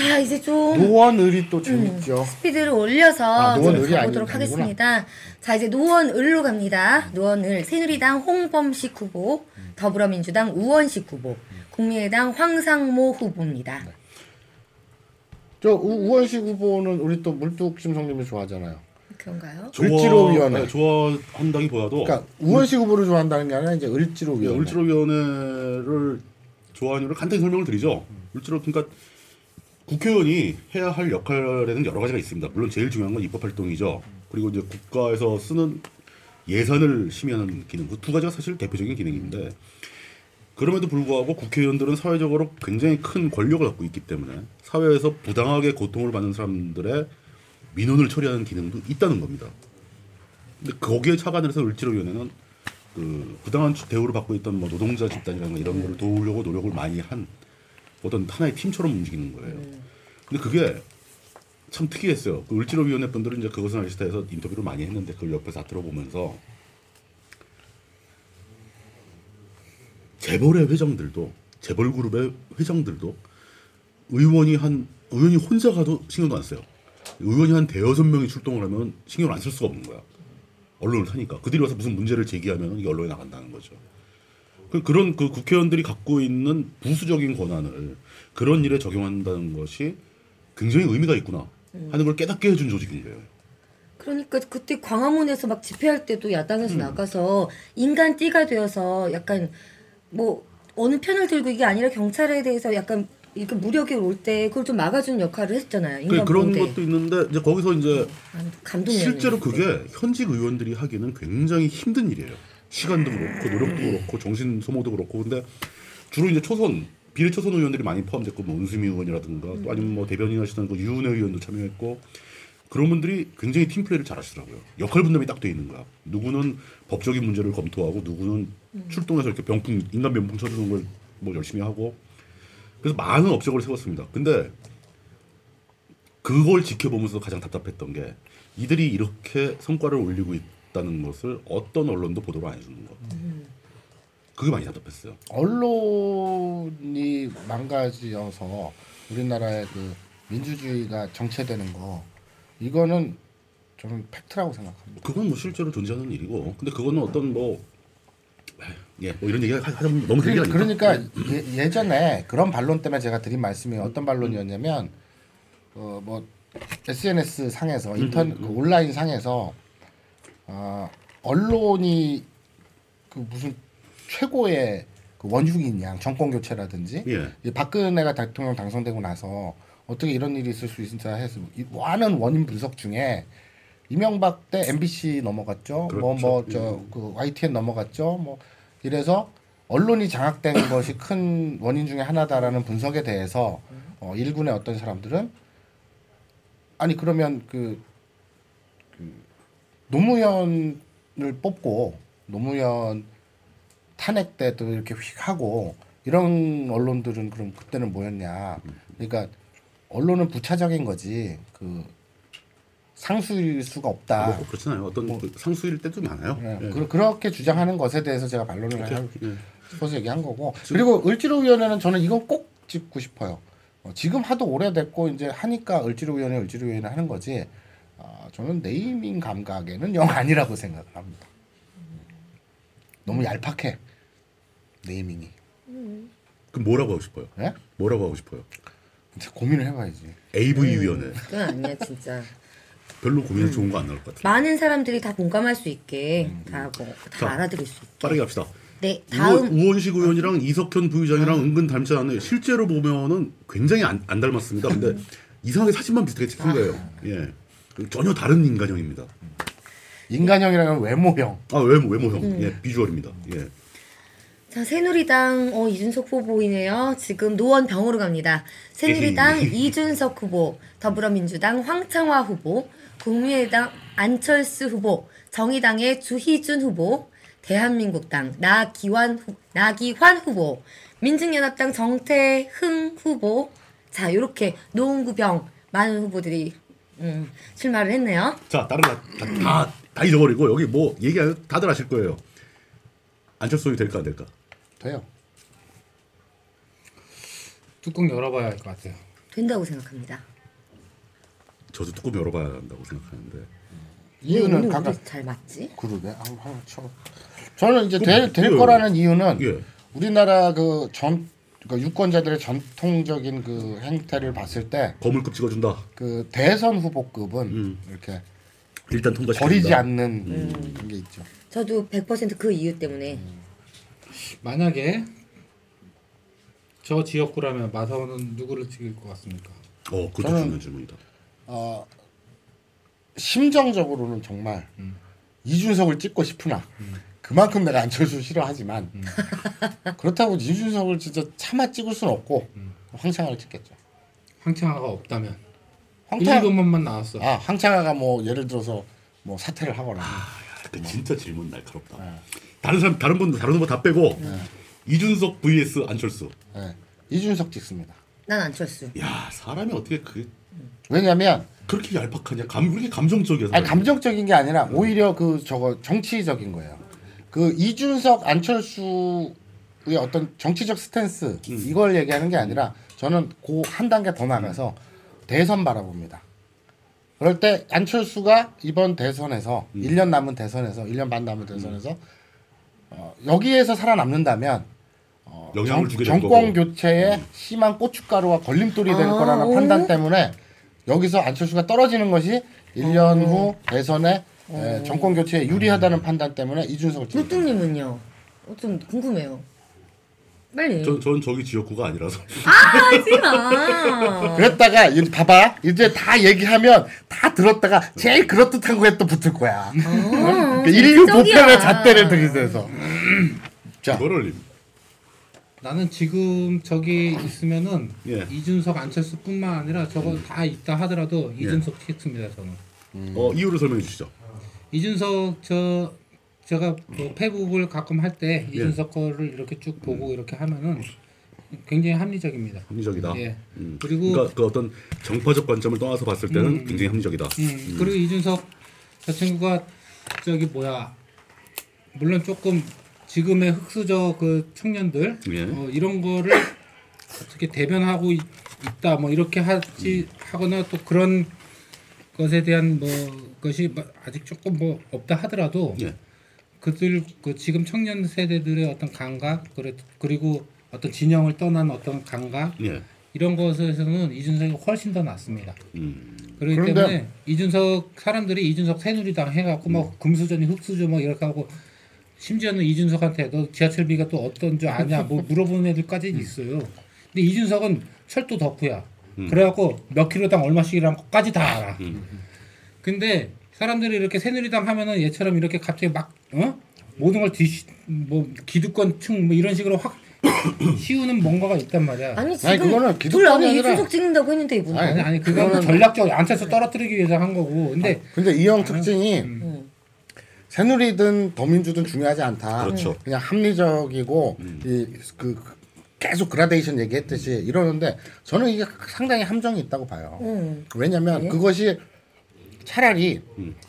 자 이제 좀 노원을이 또 재밌죠. 스피드를 올려서 아, 노원을이 좀 아니- 가보도록 아니구나. 하겠습니다. 자 이제 노원을로 갑니다. 노원을 새누리당 홍범식 후보, 더불어민주당 우원식 후보, 국민의당 황상모 후보입니다. 네. 저 우, 우원식 후보는 우리 또 물뚝 심성님이 좋아하잖아요. 그런가요? 을지로위원회. 네, 좋아한다기보다도 그러니까 우원식 후보를 좋아한다는 게 아니라 이제 을지로위원회. 예, 을지로위원회를 좋아하는 이유를 간단히 설명을 드리죠. 을지로 그러니까 국회의원이 해야 할 역할에는 여러 가지가 있습니다. 물론 제일 중요한 건 입법 활동이죠. 그리고 이제 국가에서 쓰는 예산을 심의하는 기능. 그 두 가지가 사실 대표적인 기능인데 그럼에도 불구하고 국회의원들은 사회적으로 굉장히 큰 권력을 갖고 있기 때문에 사회에서 부당하게 고통을 받는 사람들의 민원을 처리하는 기능도 있다는 겁니다. 근데 거기에 착안을 해서 을지로위원회는 그 부당한 대우를 받고 있던 뭐 노동자 집단이라는 이런 거를 도우려고 노력을 많이 한 어떤 하나의 팀처럼 움직이는 거예요. 근데 그게 참 특이했어요. 그 을지로위원회 분들은 이제 그것은 아시다해서 인터뷰를 많이 했는데 그걸 옆에서 다 들어보면서 재벌의 회장들도 재벌 그룹의 회장들도 의원이 한 의원이 혼자 가도 신경도 안 써요. 의원이 한 대여섯 명이 출동을 하면 신경을 안 쓸 수가 없는 거야. 언론을 타니까 그들이 와서 무슨 문제를 제기하면 이게 언론에 나간다는 거죠. 그- 그런 그 국회의원들이 갖고 있는 부수적인 권한을 그런 일에 적용한다는 것이 굉장히 의미가 있구나 하는 걸 깨닫게 해준 조직인 거예요. 그러니까 그때 광화문에서 막 집회할 때도 음. 야당에서 나가서 인간 띠가 되어서 약간 뭐 어느 편을 들고 이게 아니라 경찰에 대해서 약간 이렇게 무력이 올 때 그걸 좀 막아주는 역할을 했잖아요. 그 인간 그런 보호대. 것도 있는데 이제 거기서 이제 감동이에요. 실제로 그게 현직 의원들이 하기는 굉장히 힘든 일이에요. 시간도 그렇고 노력도 그렇고 정신 소모도 그렇고 근데 주로 이제 초선 비례 초선 의원들이 많이 포함됐고 뭐 은수미 의원이라든가 또 아니면 뭐 대변인 하시던 그 유은혜 의원도 참여했고 그런 분들이 굉장히 팀 플레이를 잘하시더라고요. 역할 분담이 딱 돼 있는 거야. 누구는 법적인 문제를 검토하고 누구는 출동해서 이렇게 병풍 인간 병풍 쳐주는 걸 뭐 열심히 하고 그래서 많은 업적을 세웠습니다. 근데 그걸 지켜보면서 가장 답답했던 게 이들이 이렇게 성과를 올리고 있 다는 것을 어떤 언론도 보도를 안 해주는 것. 그게 많이 답답했어요. 언론이 망가져서 우리나라의 그 민주주의가 정체되는 거 이거는 저는 팩트라고 생각합니다. 그건 뭐 실제로 존재하는 일이고, 근데 그거는 어떤 뭐, 예, 뭐 이런 얘기 하- 하자면 너무 길게 하니까. 그러니까 예, 예전에 그런 반론 때문에 제가 드린 말씀이 어떤 반론이었냐면 어 뭐 SNS 상에서 인터넷 그 온라인 상에서 어, 언론이 그 무슨 최고의 그 원흉인 양 정권 교체라든지 예. 이 박근혜가 대통령 당선되고 나서 어떻게 이런 일이 있을 수 있을까 해서 이 많은 원인 분석 중에 이명박 때 MBC 넘어갔죠. 뭐. 뭐 저그 YTN 넘어갔죠. 뭐 이래서 언론이 장악된 것이 큰 원인 중에 하나다라는 분석에 대해서 어, 일군의 어떤 사람들은 아니 그러면 그, 그 노무현을 뽑고 노무현 탄핵 때도 이렇게 휙 하고 이런 언론들은 그럼 그때는 뭐였냐? 그러니까 언론은 부차적인 거지 그 상수일 수가 없다. 뭐 그렇잖아요. 어떤 그 상수일 때도 많아요. 예, 예. 그, 그렇게 주장하는 것에 대해서 제가 반론을 그렇게, 하- 예. 싶어서 얘기한 거고 그리고 을지로위원회는 저는 이건 꼭 짚고 싶어요. 어, 지금 하도 오래됐고 이제 하니까 을지로위원회 을지로위원회 하는 거지. 어, 저는 네이밍 감각에는 영 아니라고 생각을 합니다. 너무 얄팍해 네이밍이. 그럼 뭐라고 하고 싶어요? 예? 뭐라고 하고 싶어요? 고민을 해봐야지. AV 위원회. 그건 아니야 진짜. 별로 고민해 좋은 거 안 나올 것 같아요. 많은 사람들이 다 공감할 수 있게 다뭐다 자, 알아들을 수 있게. 빠르게 합시다. 네 우원, 다음 우원 식 의원이랑 이석현 부의장이랑 은근 닮지 않아요. 실제로 보면은 굉장히 안, 안 닮았습니다. 근데 이상하게 사진만 비슷하게 찍힌 거예요. 예. 전혀 다른 인간형입니다. 인간형이라는 외모형. 아 외모 외모형, 예 비주얼입니다. 예. 자 새누리당 어 이준석 후보이네요. 지금 노원 병으로 갑니다. 새누리당 이준석 후보, 더불어민주당 황창화 후보, 국민의당 안철수 후보, 정의당의 주희준 후보, 대한민국당 나기환 후, 나기환 후보, 민중연합당 정태흥 후보. 자 이렇게 노은구병 많은 후보들이 음, 출마를 했네요. 자 다른 거다 다, 다 잊어버리고 여기 뭐 얘기 다들 아실 거예요. 안철수 이 될까 안 될까? 돼요. 뚜껑 열어봐야 할 것 같아요. 된다고 생각합니다. 저도 조금 열어봐야 한다고 생각하는데. 이유는 오늘 각각 잘 맞지? 그러게. 아, 아, 참. 저는 이제 될, 될? 거라는 이유는 예. 우리나라 그 전 그러니까 유권자들의 전통적인 그 행태를 봤을 때그 거물급 찍어준다. 대선 후보급은 음. 이렇게 일단 통과시킨다. 버리지 않는 그런 게 있죠. 저도 100%그 이유 때문에 만약에 저 지역구라면 마사오는 누구를 찍을 것 같습니까? 어, 그것도 저는- 중요한 질문이다. 어, 심정적으로는 정말 이준석을 찍고 싶으나 그만큼 내가 안철수 싫어하지만 그렇다고 이준석을 진짜 차마 찍을 수는 없고 황창을 찍겠죠. 황창아가 없다면 1, 황창 2번만 나왔어. 아 황창아가 뭐 예를 들어서 뭐 사퇴를 하거나 그 진짜 질문 날카롭다. 다른 사람 다른 분들 다른 후보 다 빼고 이준석 vs 안철수. 예, 이준석 찍습니다. 난 안철수. 야 사람이 어떻게 그 왜냐하면 그렇게 얄팍하냐? 감 그렇게 감정적이어서. 아니 감정적인 게 아니라 오히려 그 저거 정치적인 거예요. 그 이준석 안철수의 어떤 정치적 스탠스 이걸 얘기하는 게 아니라 저는 그 한 단계 더 나가서 대선 바라봅니다. 그럴 때 안철수가 이번 대선에서 1년 남은 대선에서 1년 반 남은 대선에서 어, 여기에서 살아남는다면 어, 정, 정권. 교체에 심한 고춧가루와 걸림돌이 될 아, 거라는 오. 판단 때문에 여기서 안철수가 떨어지는 것이 1년 후 대선에 에, 정권 교체에 유리하다는 판단 때문에 이준석을? 어, 좀 궁금해요. 빨리. 전, 전 저기 지역구가 아니라서. 하지 마. 그랬다가 이- 봐봐 이제 다 얘기하면 다 들었다가 제일 그럴듯한 거에 또 붙을 거야. 그러니까 인류 정치적이야. 보편의 잣대를 들이대서. 자, 이거를 나는 지금 저기 있으면은 예. 이준석 안철수뿐만 아니라 저거 다 있다 하더라도 이준석 찍습니다 저는. 어 이유를 설명해 주시죠. 이준석 저 제가 뭐 페북을 가끔 할때 예. 이준석 거를 이렇게 쭉 보고 이렇게 하면은 굉장히 합리적입니다. 합리적이다. 예. 음. 그리고 그러니까 그 어떤 정파적 관점을 떠나서 봤을 때는 음. 굉장히 합리적이다. 음, 그리고 이준석 저 친구가 저기 뭐야 물론 조금 지금의 흑수저 그 청년들 예. 어, 이런 거를 어떻게 대변하고 있, 다뭐 이렇게 하지 하거나 또 그런 것에 대한 뭐 것이 뭐 아직 조금 뭐 없다 하더라도 예. 그들 그 지금 청년 세대들의 어떤 감각 그래- 그리고 어떤 진영을 떠난 어떤 감각 예. 이런 것에서는 이준석이 훨씬 더 낫습니다. 음. 그렇기 그런데- 때문에 이준석 사람들이 이준석 새누리당 해갖고 뭐 금수저니 흑수저 뭐 이렇게 하고 심지어는 이준석한테 너 지하철비가 또 어떤 줄 아냐 뭐 물어보는 애들까지 있어요. 근데 이준석은 철도 덕후야. 그래갖고 몇 킬로당 얼마씩이라는 것까지 다 알아. 근데 사람들이 이렇게 새누리당 하면은 얘처럼 이렇게 갑자기 막 어? 모든 걸 뒤, 뭐 기득권층 뭐 이런 식으로 확 씌우는 뭔가가 있단 말이야. 아니 아니, 지금 그거는 둘 기득권이 안에 아니라- 이준석 찍는다고 했는데 이분. 아니, 아니 아니 그거는 전략적 안철수 떨어뜨리기 위해서 한 거고. 근데 근데 이형 특징이 음. 새누리든 더민주든 중요하지 않다. 그렇죠. 그냥 합리적이고 이그 계속 그라데이션 얘기했듯이 이러는데 저는 이게 상당히 함정이 있다고 봐요. 음. 왜냐하면 예? 그것이 차라리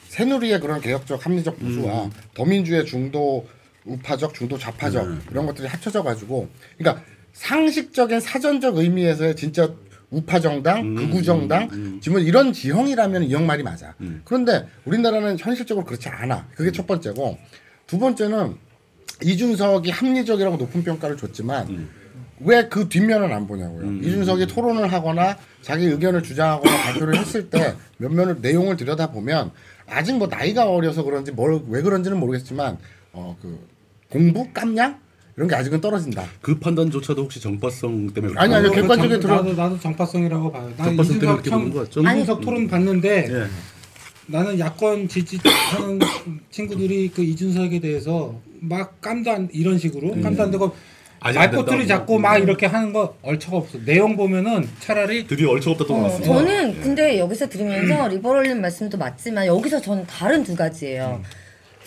새누리의 그런 개혁적 합리적 보수와 더민주의 중도 우파적 중도 좌파적 이런 것들이 합쳐져 가지고 그러니까 상식적인 사전적 의미에서의 진짜 우파 정당, 극우 정당, 지금 이런 지형이라면 이형 말이 맞아. 그런데 우리나라는 현실적으로 그렇지 않아. 그게 첫 번째고 두 번째는 이준석이 합리적이라고 높은 평가를 줬지만 왜 그 뒷면은 안 보냐고요. 이준석이 토론을 하거나 자기 의견을 주장하거나 발표를 했을 때 몇면을 내용을 들여다 보면 아직 뭐 나이가 어려서 그런지 뭘 왜 그런지는 모르겠지만 어 그 공부 깜냥 이런 게 아직은 떨어진다. 그 판단조차도 혹시 정파성 때문에 아니, 아니, 정- 들어- 나도 나도 정파성이라고 봐요. 나 정파성 때문에 이준석 그렇게 보는 것 같죠? 이준석 토론 봤는데 예. 나는 야권 지지하는 친구들이 그 이준석에 대해서 막안 이런 식으로 깜도 안 되고 아직 안 말꼬투리. 잡고 막 이렇게 하는 거 얼처가 없어. 내용 보면은 차라리 드디어 얼척 없다 또 어, 나왔습니다. 저는 근데 여기서 들으면서 리버럴님 말씀도 맞지만 여기서 저는 다른 두 가지예요.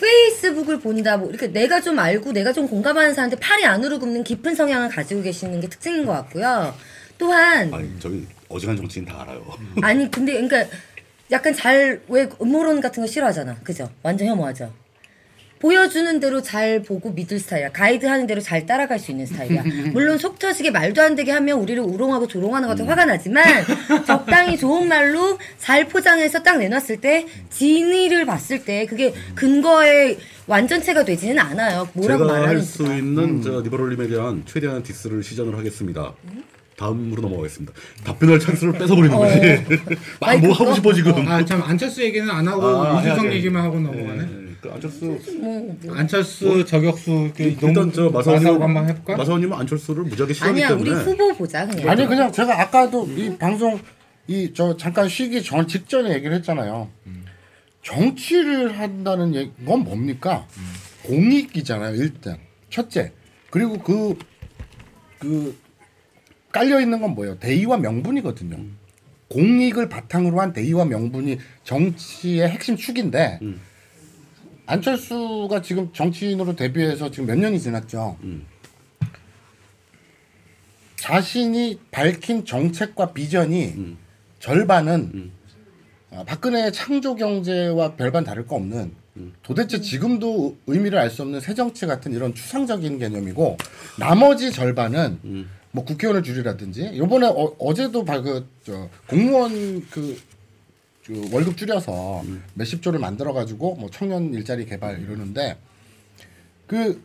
페이스북을 본다 뭐 이렇게 내가 좀 알고 내가 좀 공감하는 사람한테 팔이 안으로 굽는 깊은 성향을 가지고 계시는 게 특징인 것 같고요. 또한 아니 저기 어지간한 정치인 다 알아요. 아니 근데 그러니까 약간 잘 왜 음모론 같은 거 싫어하잖아. 그죠? 완전 혐오하죠. 보여주는 대로 잘 보고 믿을 스타일이야. 가이드하는 대로 잘 따라갈 수 있는 스타일이야. 물론 속 터지게 말도 안 되게 하면 우리를 우롱하고 조롱하는 것도 화가 나지만 적당히 좋은 말로 잘 포장해서 딱 내놨을 때 진위를 봤을 때 그게 근거의 완전체가 되지는 않아요. 뭐라고 제가 할 수. 있는 제가 리버럴님에 대한 최대한 디스를 시전을 하겠습니다. 다음으로 넘어가겠습니다. 답변할 찬스를 뺏어버리는 거지. 아, 아니, 뭐 그거- 하고 싶어 지금. 아 참 안철수 얘기는 안 하고 아, 이준석 해야지. 얘기만 하고 넘어가네. 네, 그 안철수 뭐, 뭐. 안철수 저격수 그 일단 농- 저 마사오님 한번 해볼까? 마사오님은 안철수를 무지하게 싫어하기 아니야 우리 때문에 후보 보자 그냥. 아니 그냥 제가 아까도 이 방송 이 저 잠깐 쉬기 전 직전에 얘기를 했잖아요. 정치를 한다는 얘기, 건 뭡니까? 공익이잖아요. 일단 첫째 그리고 그그 깔려 있는 건 뭐예요? 대의와 명분이거든요. 공익을 바탕으로 한 대의와 명분이 정치의 핵심 축인데 음. 안철수가 지금 정치인으로 데뷔해서 지금 몇 년이 지났죠. 음. 자신이 밝힌 정책과 비전이 음. 절반은 음. 아, 박근혜의 창조 경제와 별반 다를 거 없는 음. 도대체 지금도 의미를 알 수 없는 새 정치 같은 이런 추상적인 개념이고 나머지 절반은 음. 뭐 국회의원을 줄이라든지 요번에 어, 제도 그저 공무원 그, 그 월급 줄여서 음. 몇십 조를 만들어 가지고 뭐 청년 일자리 개발 이러는데 그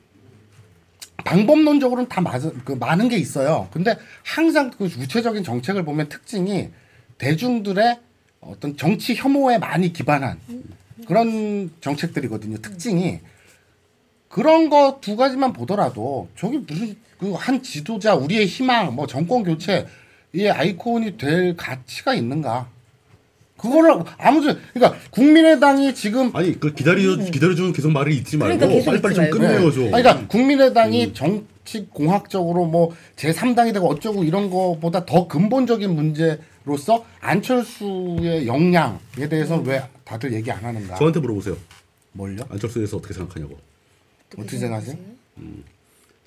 방법론적으로는 다 맞아 그 많은 게 있어요. 근데 항상 그 구체적인 정책을 보면 특징이 대중들의 어떤 정치 혐오에 많이 기반한 그런 정책들이거든요. 특징이 그런 거 두 가지만 보더라도 저기 무슨 그 한 지도자 우리의 희망 뭐 정권 교체 이 아이콘이 될 가치가 있는가? 그거를 아무튼 그러니까 국민의당이 지금 아니 그 기다려 기다려주는 계속 말을 잊지 말고 그러니까 빨리빨리 잊지 좀 말고. 끝내요 좀. 아니, 그러니까 국민의당이 정치 공학적으로 뭐 제3당이 되고 어쩌고 이런 거보다 더 근본적인 문제로서 안철수의 역량에 대해서는 왜 다들 얘기 안 하는가? 저한테 물어보세요. 뭘요? 안철수에 대해서 어떻게 생각하냐고. 어떻게 생각하세요?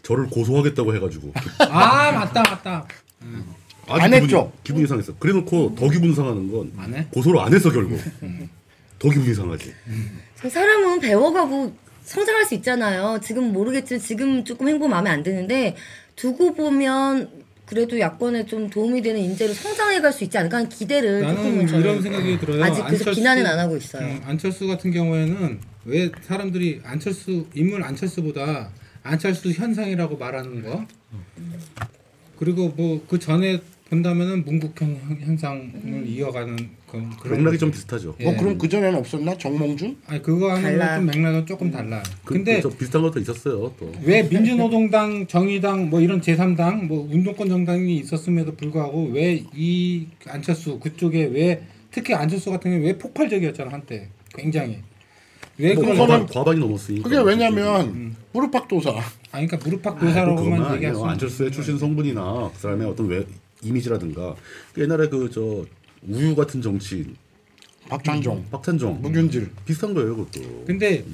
저를 고소하겠다고 해가지고 아 맞다 맞다. 아주 안 기분이- 했죠? 기분이 상했어. 그래놓고 더 기분 상하는 건 안 해? 고소를 안 했어 결국. 더 기분이 상하지. 사람은 배워가고 성장할 수 있잖아요. 지금 모르겠지만 지금 조금 행보 마음에 안 드는데 두고 보면 그래도 야권에 좀 도움이 되는 인재로 성장해갈 수 있지 않을까 하는 기대를 나는 이런 생각이 들어요. 아직 그래서 비난은 안 하고 있어요. 음, 안철수 같은 경우에는 왜 사람들이 안철수 인물 안철수보다 안철수 현상이라고 말하는 거 그리고 뭐 그 전에 본다면은 문국형 현- 현상을 이어가는 그, 그런 맥락이 좀 비슷하죠. 예. 뭐 그럼 그 전에는 없었나? 정몽준? 아니 그거 달라. 좀 맥락은 조금 달라. 그, 근데 그, 저 비슷한 것도 있었어요 또. 왜 민주노동당, 정의당 뭐 이런 제3당 뭐 운동권 정당이 있었음에도 불구하고 왜 이 안철수 그쪽에 왜 특히 안철수 같은 경우 왜 폭발적이었잖아 한때 굉장히 왜 뭐 그런 과반, 과반이 넘었으니까. 그게 왜냐면 무릎팍 도사. 아니 그러니까 무릎팍 도사라고만. 얘기할 수 안철수의 출신 성분이나 그 사람의 어떤 왜 이미지라든가 그 옛날에 그 저 우유 같은 정치인 박찬종, 박찬종. 무균질. 비슷한 거예요 그것도. 근데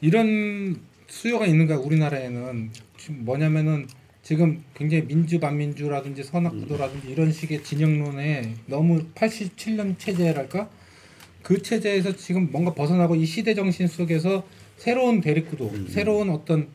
이런 수요가 있는가 우리나라에는 지금 뭐냐면은 지금 굉장히 민주 반민주라든지 선악구도라든지 이런 식의 진영론에 너무 87년 체제랄까? 그 체제에서 지금 뭔가 벗어나고 이 시대 정신 속에서 새로운 대립구도 새로운 어떤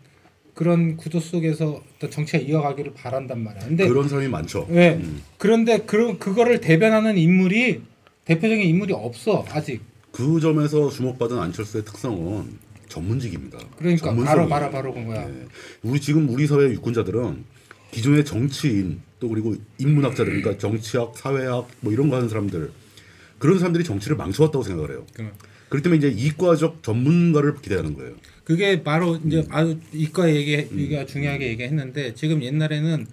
그런 구도 속에서 어떤 정치가 이어가기를 바란단 말이야. 근데 그런 사람이 많죠. 왜 음. 그런데 그 그거를 대변하는 인물이 대표적인 인물이 없어 아직. 그 점에서 주목받은 안철수의 특성은 전문직입니다. 그러니까 바로 전문성이에요. 바로 바로 건 거야. 네. 우리 지금 우리 사회 유권자들은 기존의 정치인 또 그리고 인문학자들 그러니까 정치학, 사회학 뭐 이런 거 하는 사람들 그런 사람들이 정치를 망쳐왔다고 생각을 해요. 그렇기 때문에 이제 이과적 전문가를 기대하는 거예요. 그게 바로 이제 음. 아주 이과 얘기 우리가 중요하게 얘기했는데 지금 옛날에는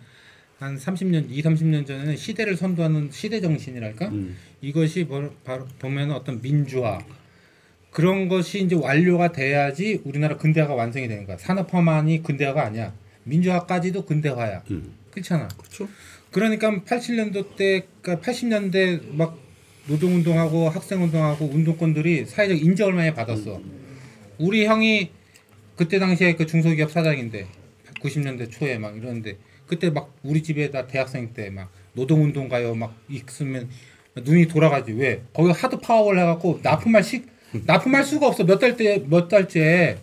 한 30년, 2, 30년 전에는 시대를 선도하는 시대 정신이랄까? 음. 이것이 바로, 바로 보면 어떤 민주화 그런 것이 이제 완료가 돼야지 우리나라 근대화가 완성이 되는 거야. 산업화만이 근대화가 아니야. 민주화까지도 근대화야. 음. 그렇잖아. 그렇죠. 그러니까 80년도 때, 그러니까 80년대 막 노동운동하고 학생운동하고 운동권들이 사회적 인정을 많이 받았어. 우리 형이 그때 당시에 그 중소기업 사장인데 90년대 초에 막 이러는데 그때 막 우리 집에다 대학생 때 막 노동운동 가요. 막 있으면 눈이 돌아가지. 왜? 거기 하도 파업을 해갖고 납품할 시 납품할 수가 없어. 몇 달째 몇 달째.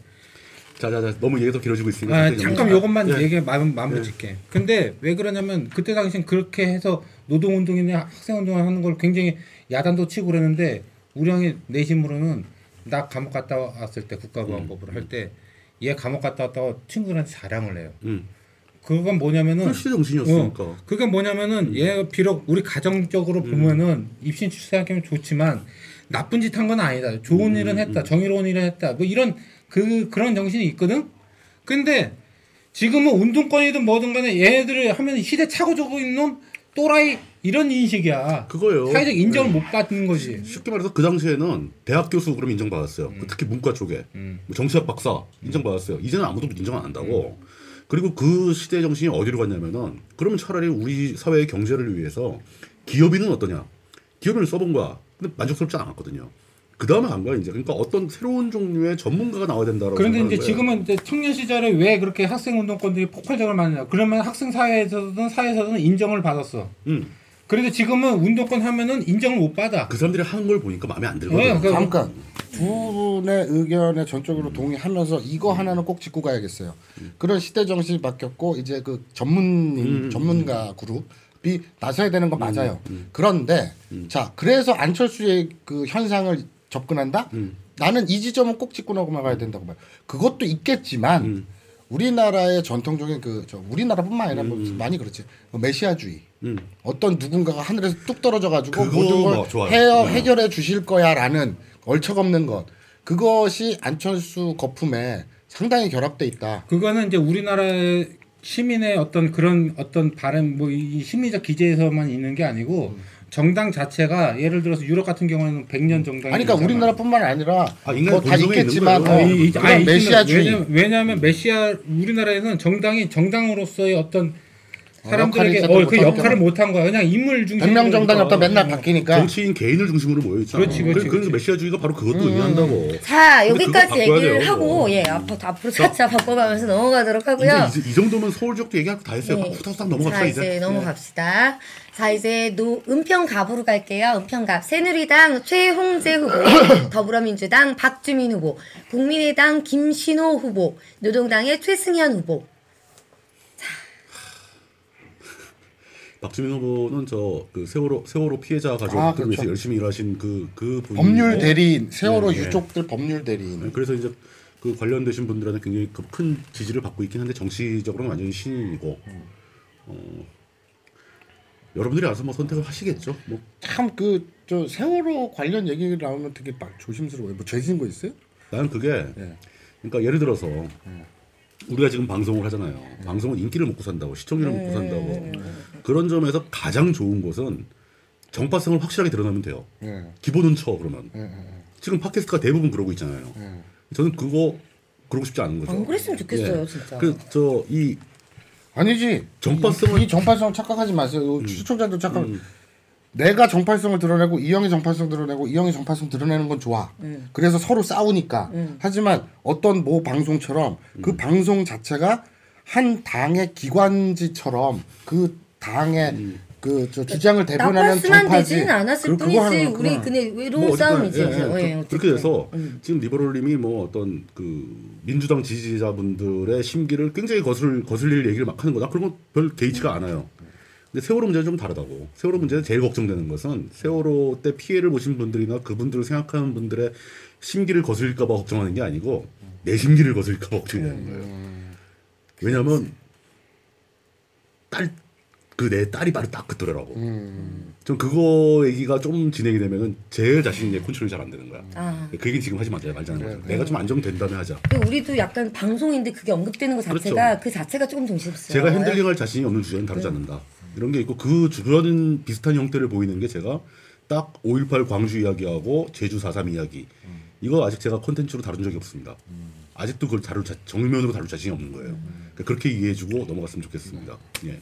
자자자 너무 얘기가 더 길어지고 있으니까 아, 잠깐. 요것만 예. 얘기 마음 마무리 짓게. 근데 왜 그러냐면 그때 당시엔 그렇게 해서 노동운동이나 학생운동을 하는 걸 굉장히 야단도 치고 그랬는데 우리 형이 내심으로는 나 감옥 갔다 왔을 때 국가보안법을 할때 얘 감옥 갔다 왔다고 친구들한테 자랑을 해요. 음. 그건 뭐냐면은 그 시대 정신이었으니까. 어, 그게 뭐냐면은 얘 비록 우리 가정적으로 보면은 입신 출생하면 좋지만 나쁜 짓 한 건 아니다. 좋은 일은 했다. 정의로운 일을 했다. 뭐 이런 그 그런 정신이 있거든. 근데 지금은 운동권이든 뭐든 간에 얘네들을 하면 시대 차고 저고 있는 또라이 이런 인식이야. 그거예요. 사회적 인정을 네. 못 받는 거지. 쉽게 말해서 그 당시에는 대학 교수 그럼 인정받았어요. 그 특히 문과 쪽에 음. 뭐 정치학 박사 인정받았어요. 이제는 아무도 인정 안 한다고. 그리고 그 시대 정신이 어디로 갔냐면은 그러면 차라리 우리 사회의 경제를 위해서 기업인은 어떠냐? 기업인을 써본 거야. 근데 만족스럽지 않았거든요. 그 다음에 간 거야 이제. 그러니까 어떤 새로운 종류의 전문가가 나와야 된다라고. 그런데 이제 거예요. 지금은 이제 청년 시절에 왜 그렇게 학생 운동권들이 폭발적으로 많냐? 그러면 학생 사회에서든 사회에서든 인정을 받았어. 음, 그런데 지금은 운동권 하면은 인정을 못 받아. 그 사람들이 하는 걸 보니까 마음에 안 네, 들거든. 그- 잠깐 두 분의 의견에 전적으로 동의하면서 이거 하나는 꼭 짚고 가야겠어요. 그런 시대 정신이 바뀌었고 이제 그 전문인 음, 전문가 그룹이 나서야 되는 건 맞아요. 그런데 음. 자 그래서 안철수의 그 현상을 접근한다. 음. 나는 이 지점은 꼭 짚고 넘어가야 된다고 봐요. 그것도 있겠지만 음. 우리나라의 전통적인 그 저 우리나라뿐만 아니라 뭐 많이 그렇지 뭐 메시아주의. 음. 어떤 누군가가 하늘에서 뚝 떨어져 가지고 그거 모든 걸 뭐. 헤어 네. 해결해 주실 거야라는 얼척없는 것 그것이 안철수 거품에 상당히 결합돼 있다. 그거는 이제 우리나라의 시민의 어떤 그런 어떤 바람 뭐이 심리적 기제에서만 있는 게 아니고 정당 자체가 예를 들어서 유럽 같은 경우에는 100년 정당이 아니 그러니까 우리나라뿐만 아니라 아, 인간의 뭐다 본성에 있겠지만 어. 이- 이- 아니, 메시아주의 왜냐면, 왜냐면 메시아 우리나라에는 정당이 정당으로서의 어떤 사람들에게 어, 그 역할을 것도 못한 거야. 그냥 인물 중심. 백명 정당이 없다 맨날 바뀌니까 정치인 개인을 중심으로 모여 있잖아. 그렇지, 그렇지, 그래서 그렇지. 메시아주의가 바로 그것도 의미한다고. 자 여기까지 얘기를 돼요, 하고. 예 앞으로 앞으로 차차 바꿔가면서 넘어가도록 하고요. 이제 이, 이 정도면 서울 지역도 얘기하고 다 했어요. 네. 후딱후딱 넘어갑시다 자 이제. 이제 넘어갑시다. 자 이제 노 은평갑으로 갈게요. 은평갑 새누리당 최홍재 후보, 더불어민주당 박주민 후보, 국민의당 김신호 후보, 노동당의 최승현 후보. 박주민 후보는 저 그 세월호 세월호 피해자 가족들 아, 그렇죠. 위해서 열심히 일하신 그그 분이고 법률 대리인 세월호 네, 네. 유족들 법률 대리인 네, 그래서 이제 그 관련되신 분들한테 굉장히 그큰 지지를 받고 있긴 한데 정치적으로는 완전히 신인이고 어, 여러분들이 알아서 뭐 선택을 하시겠죠. 뭐 참 그 저 세월호 관련 얘기 나오면 되게 막 조심스러워요. 뭐 죄진 거 있어요? 나는 그게 네. 그러니까 예를 들어서 우리가 지금 방송을 하잖아요. 방송은 인기를 먹고 산다고 시청률을 먹고 산다고 그런 점에서 가장 좋은 것은 정파성을 확실하게 드러내면 돼요. 네. 기본은 쳐 그러면 네, 네, 지금 팟캐스트가 대부분 그러고 있잖아요. 네. 저는 그거 그러고 싶지 않은 거죠. 안 그랬으면 좋겠어요, 예. 진짜. 그저이 아니지. 정파성을- 이, 이 정파성 착각하지 마세요. 시청자도 착각. 음. 내가 정파성을 드러내고 이 형이 정파성 드러내고 이 형이 정파성 드러내는 건 좋아. 음. 그래서 서로 싸우니까. 하지만 어떤 모 방송처럼 그 음. 방송 자체가 한 당의 기관지처럼 그 당의 그 저 주장을 대변하는 정파지. 되지는 않았을 그- 그거 뿐이지 하는 우리. 그네 외로운 뭐 싸움이지. 예, 예. 어, 예, 그-. 그렇게 돼서 음. 지금 리버럴님이 뭐 어떤 그 민주당 지지자분들의 심기를 굉장히 거슬 거슬릴 얘기를 막 하는 거다. 그런 건 별 개의치가 않아요. 근데 세월호 문제는 좀 다르다고. 세월호 문제는 제일 걱정되는 것은 세월호 때 피해를 보신 분들이나 그분들을 생각하는 분들의 심기를 거슬릴까봐 걱정하는 게 아니고 내 심기를 거슬릴까봐 걱정되는 거예요. 왜냐하면 딸 그내 딸이 바로 딱 그더라고. 전 그거 얘기가 좀 진행이 되면은 제 자신의 컨트롤이 잘 안 되는 거야. 아. 그 얘기 지금 하지 말자 말자는 거죠. 내가 좀 안정된 다음에 하자. 그 우리도 약간 방송인데 그게 언급되는 것 자체가 그 자체가 조금 정신없어요. 제가 핸들링할 자신이 없는 주제는 다루지 않는다. 이런 게 있고 그 주변 비슷한 형태를 보이는 게 제가 딱 5.18 광주 이야기하고 제주 4.3 이야기 이거 아직 제가 콘텐츠로 다룬 적이 없습니다. 아직도 그걸 다룰 자, 정면으로 다룰 자신이 없는 거예요. 그러니까 그렇게 이해해주고 넘어갔으면 좋겠습니다. 예.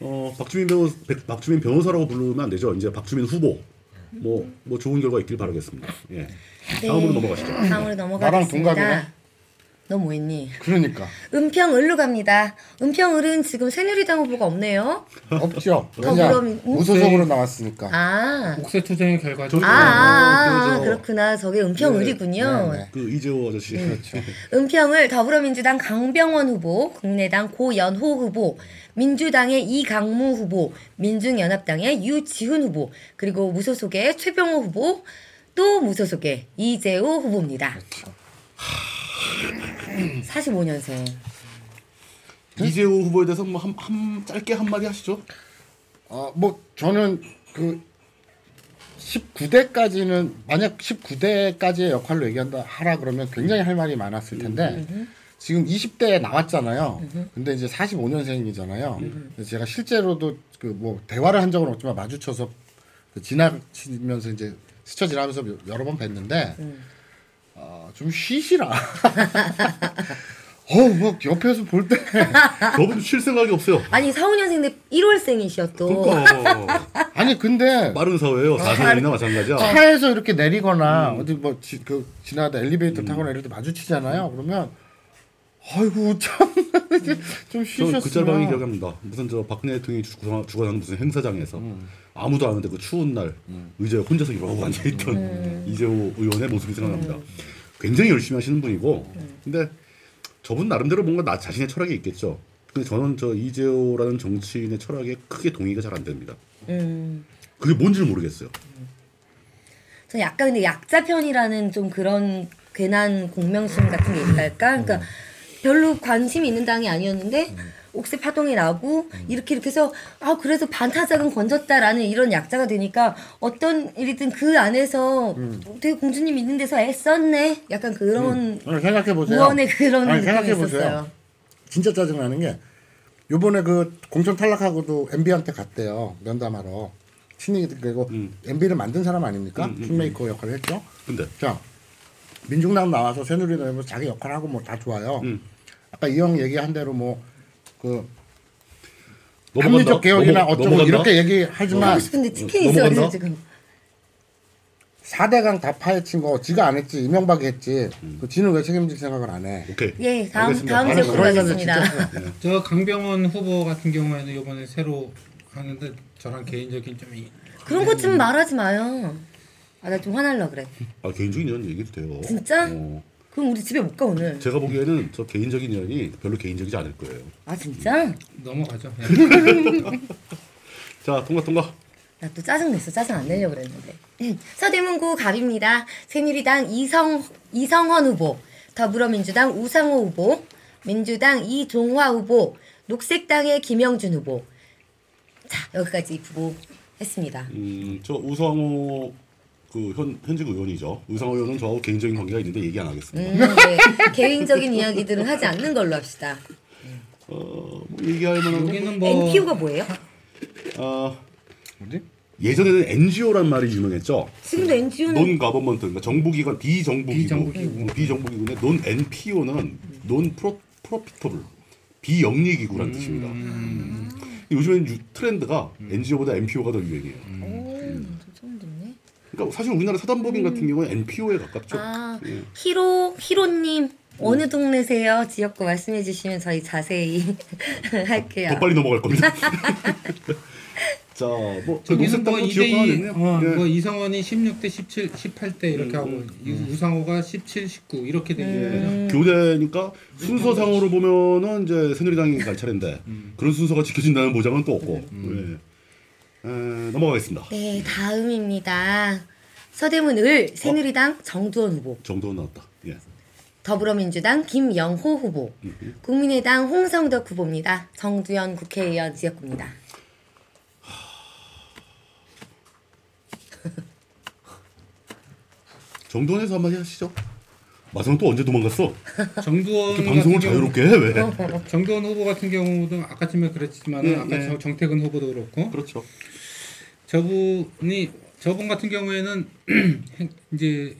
어, 박주민 변호 백- 박주민 변호사라고 부르면 안 되죠. 이제 박주민 후보 뭐뭐 좋은 결과 있길 바라겠습니다. 예. 네. 다음으로 넘어가시죠. 다음으로 나랑 넘어가겠습니다. 동갑이네. 너 뭐했니? 그러니까 은평을로 갑니다. 은평을은 지금 새누리당 후보가 없네요. 없죠. 왜냐 더불어민- 무소속으로 나왔으니까. 아, 옥새 투쟁의 결과 아, 아, 아, 그거죠. 그렇구나. 저게 은평을이군요. 네, 네. 그 이재호 아저씨. 그렇죠. 은평을 더불어민주당 강병원 후보, 국내당 고연호 후보, 민주당의 이강무 후보, 민중연합당의 유지훈 후보, 그리고 무소속의 최병호 후보, 또 무소속의 이재호 후보입니다. 45년생. 이재호 후보에 대해서 뭐 한 한 짧게 한 마디 하시죠. 어, 뭐 저는 그 19대까지는 만약 19대까지의 역할로 얘기한다 하라 그러면 굉장히 할 말이 많았을 텐데 지금 20대에 나왔잖아요. 근데 이제 45년생이잖아요. 그래서 제가 실제로도 그 뭐 대화를 한 적은 없지만 마주쳐서 그 지나치면서 이제 스쳐 지나면서 여러 번 뵀는데 어, 좀 쉬시라. 어, 뭐 옆에서 볼 때 저분 쉴 생각이 없어요. 아니 45년생인데 1월생이셔 또. 그러니까 아니 근데 빠른 사회예요. 사사년이나 마찬가지야. 차에서 이렇게 내리거나 어디 뭐그 지나다 엘리베이터 타거나 이럴 때 마주치잖아요. 그러면 아이고 참좀 저는 쉬셨으면 그 짤방이 기억이 납니다. 무슨 저 박근혜 대통령이 주관- 주관하는 무슨 행사장에서 아무도 안 오는데 그 추운 날 의자에 혼자서 이러고 앉아 있던 이재호 의원의 모습이 생각납니다. 굉장히 열심히 하시는 분이고 근데 저분 나름대로 뭔가 나 자신의 철학이 있겠죠. 근데 저는 저 이재호라는 정치인의 철학에 크게 동의가 잘 안 됩니다. 음. 그게 뭔지를 모르겠어요. 저 약간 근데 약자 편이라는 좀 그런 괜한 공명심 같은 게 있달까? 그러니까 별로 관심이 있는 당이 아니었는데 옥새 파동이 나고 이렇게 이렇게 해서 아 그래서 반타작은 건졌다라는 이런 약자가 되니까 어떤 일이든 그 안에서 되게 공주님 있는 데서 애썼네 약간 그런 생각해 보세요. 무언의 그런 아니, 생각해 보세요. 진짜 짜증 나는 게 요번에 그 공천 탈락하고도 MB한테 갔대요 면담하러 친이들고 MB를 만든 사람 아닙니까? 킹메이커 역할을 했죠. 근데 자 민중당 나와서 새누리당에서 자기 역할 하고 뭐 다 좋아요. 음. 아까 이형 얘기한 대로 뭐 그. 합리적 개혁이나 넘어- 어쩌고 넘어간다? 이렇게 얘기하지만 하고 싶은데 치킨이 넘어간다? 있어요 지금. 4대강 다 파헤친 거 지가 안 했지 이명박이 했지 그 지는 왜 책임질 생각을 안 해? 오케이. 예 다음 알겠습니다. 다음 가겠습니다. 사람들 저 강병원 후보 같은 경우에는 이번에 새로 하는데 저랑 개인적인 좀 이- 그런 것 좀 말하지 마요. 아나 좀 화날라 그래. 아 개인적인 이런 얘기도 돼요. 진짜? 어. 그럼 우리 집에 못 가 오늘. 제가 보기에는 저 개인적인 인연이 별로 개인적이지 않을 거예요. 아 진짜? 넘어가죠. 예. 자 통과 통과. 나 또 짜증 냈어. 짜증 안 내려고 그랬는데. 서대문구 갑입니다. 새누리당 이성 이성헌 후보, 더불어민주당 우상호 후보, 민주당 이종화 후보, 녹색당의 김영준 후보. 자 여기까지 후보했습니다. 음, 저 우상호 그 현, 현직 의원이죠. 우상호 의원은 저하고 개인적인 관계가 있는데 얘기 안 하겠습니다. 음, 네. 개인적인 이야기들은 하지 않는 걸로 합시다. 어, 뭐 얘기할 만한 건 여기는 뭐 NPO가 뭐예요? 아, 뭐지? 예전에는 NGO란 말이 유명했죠. 지금도 NGO는 논 가버먼트 그러니까 정부기관 비정부기구 비정부기구. 비정부기구인데 논 NPO는 논 프로 프로피터블 비영리기구라는 뜻입니다. 음. 요즘엔 유- 트렌드가 NGO보다 NPO가 더 유행이에요. 그러니까 사실 우리나라 사단법인 같은 경우는 NPO에 가깝죠. 아, 예. 히로 히로님 어느 동네세요? 지역구 말씀해 주시면 저희 자세히 할게요. 더 빨리 넘어갈 겁니다. 자, 뭐 저기는 뭐 녹색당도 지역 하나 2대2 됐네요. 어, 예. 뭐 이성원이 16대 17, 18대 이렇게 음, 하고 음, 이 우상호가 17, 19 이렇게 되는 예. 거예요. 교대니까 순서상으로 보면은 이제 새누리당이 갈 차례인데 그런 순서가 지켜진다는 보장은 또 없고 예. 에, 넘어가겠습니다. 네, 다음입니다. 서대문 을 새누리당 정두원 후보, 정도는 나왔다. 예. 더불어민주당 김영호 후보, 국민의당 홍성덕 후보입니다. 정두현 국회의원 지역구입니다. 정도원에서 한마디 하시죠. 마성 또 언제 도망갔어? 정두원 이렇게 방송을 같은 경우- 자유롭게 해 왜? 정두원 후보 같은 경우도 아까쯤에 그랬지만 예, 은 아까 예. 저 정태근 후보도 그렇고 그렇죠. 저분이 저분 같은 경우에는 행- 이제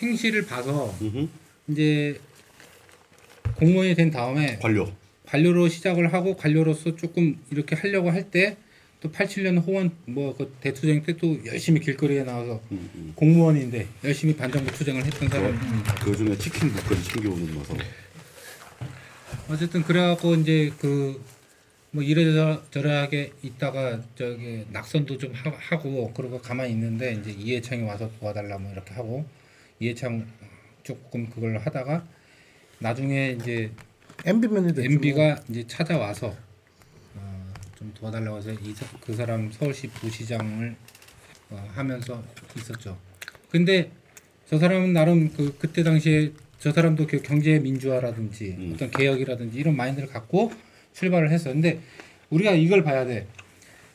행실을 봐서 음흠. 이제 공무원이 된 다음에 관료. 관료로 시작을 하고 관료로서 조금 이렇게 하려고 할 때 또 87년 호원 뭐 그 대투쟁 때 또 열심히 길거리에 나와서 음, 음. 공무원인데 열심히 반정부 투쟁을 했던 사람입니다. 그 중에 치킨 무까지 챙겨오는 녀석. 어쨌든 그래갖고 이제 그 뭐 이래저래하게 있다가 저기 낙선도 좀 하, 하고 그러고 가만히 있는데 이제 이해창이 와서 도와달라 뭐 이렇게 하고 이해창 조금 그걸 하다가 나중에 이제 MB면이 됐죠. MB가 이제 찾아와서 어, 좀 도와달라고 해서 이, 사- 그 사람 서울시 부시장을 어, 하면서 있었죠. 근데 저 사람은 나름 그 그때 당시에 저 사람도 그 경제 민주화라든지 음. 어떤 개혁이라든지 이런 마인드를 갖고 출발을 했어. 근데 우리가 이걸 봐야 돼.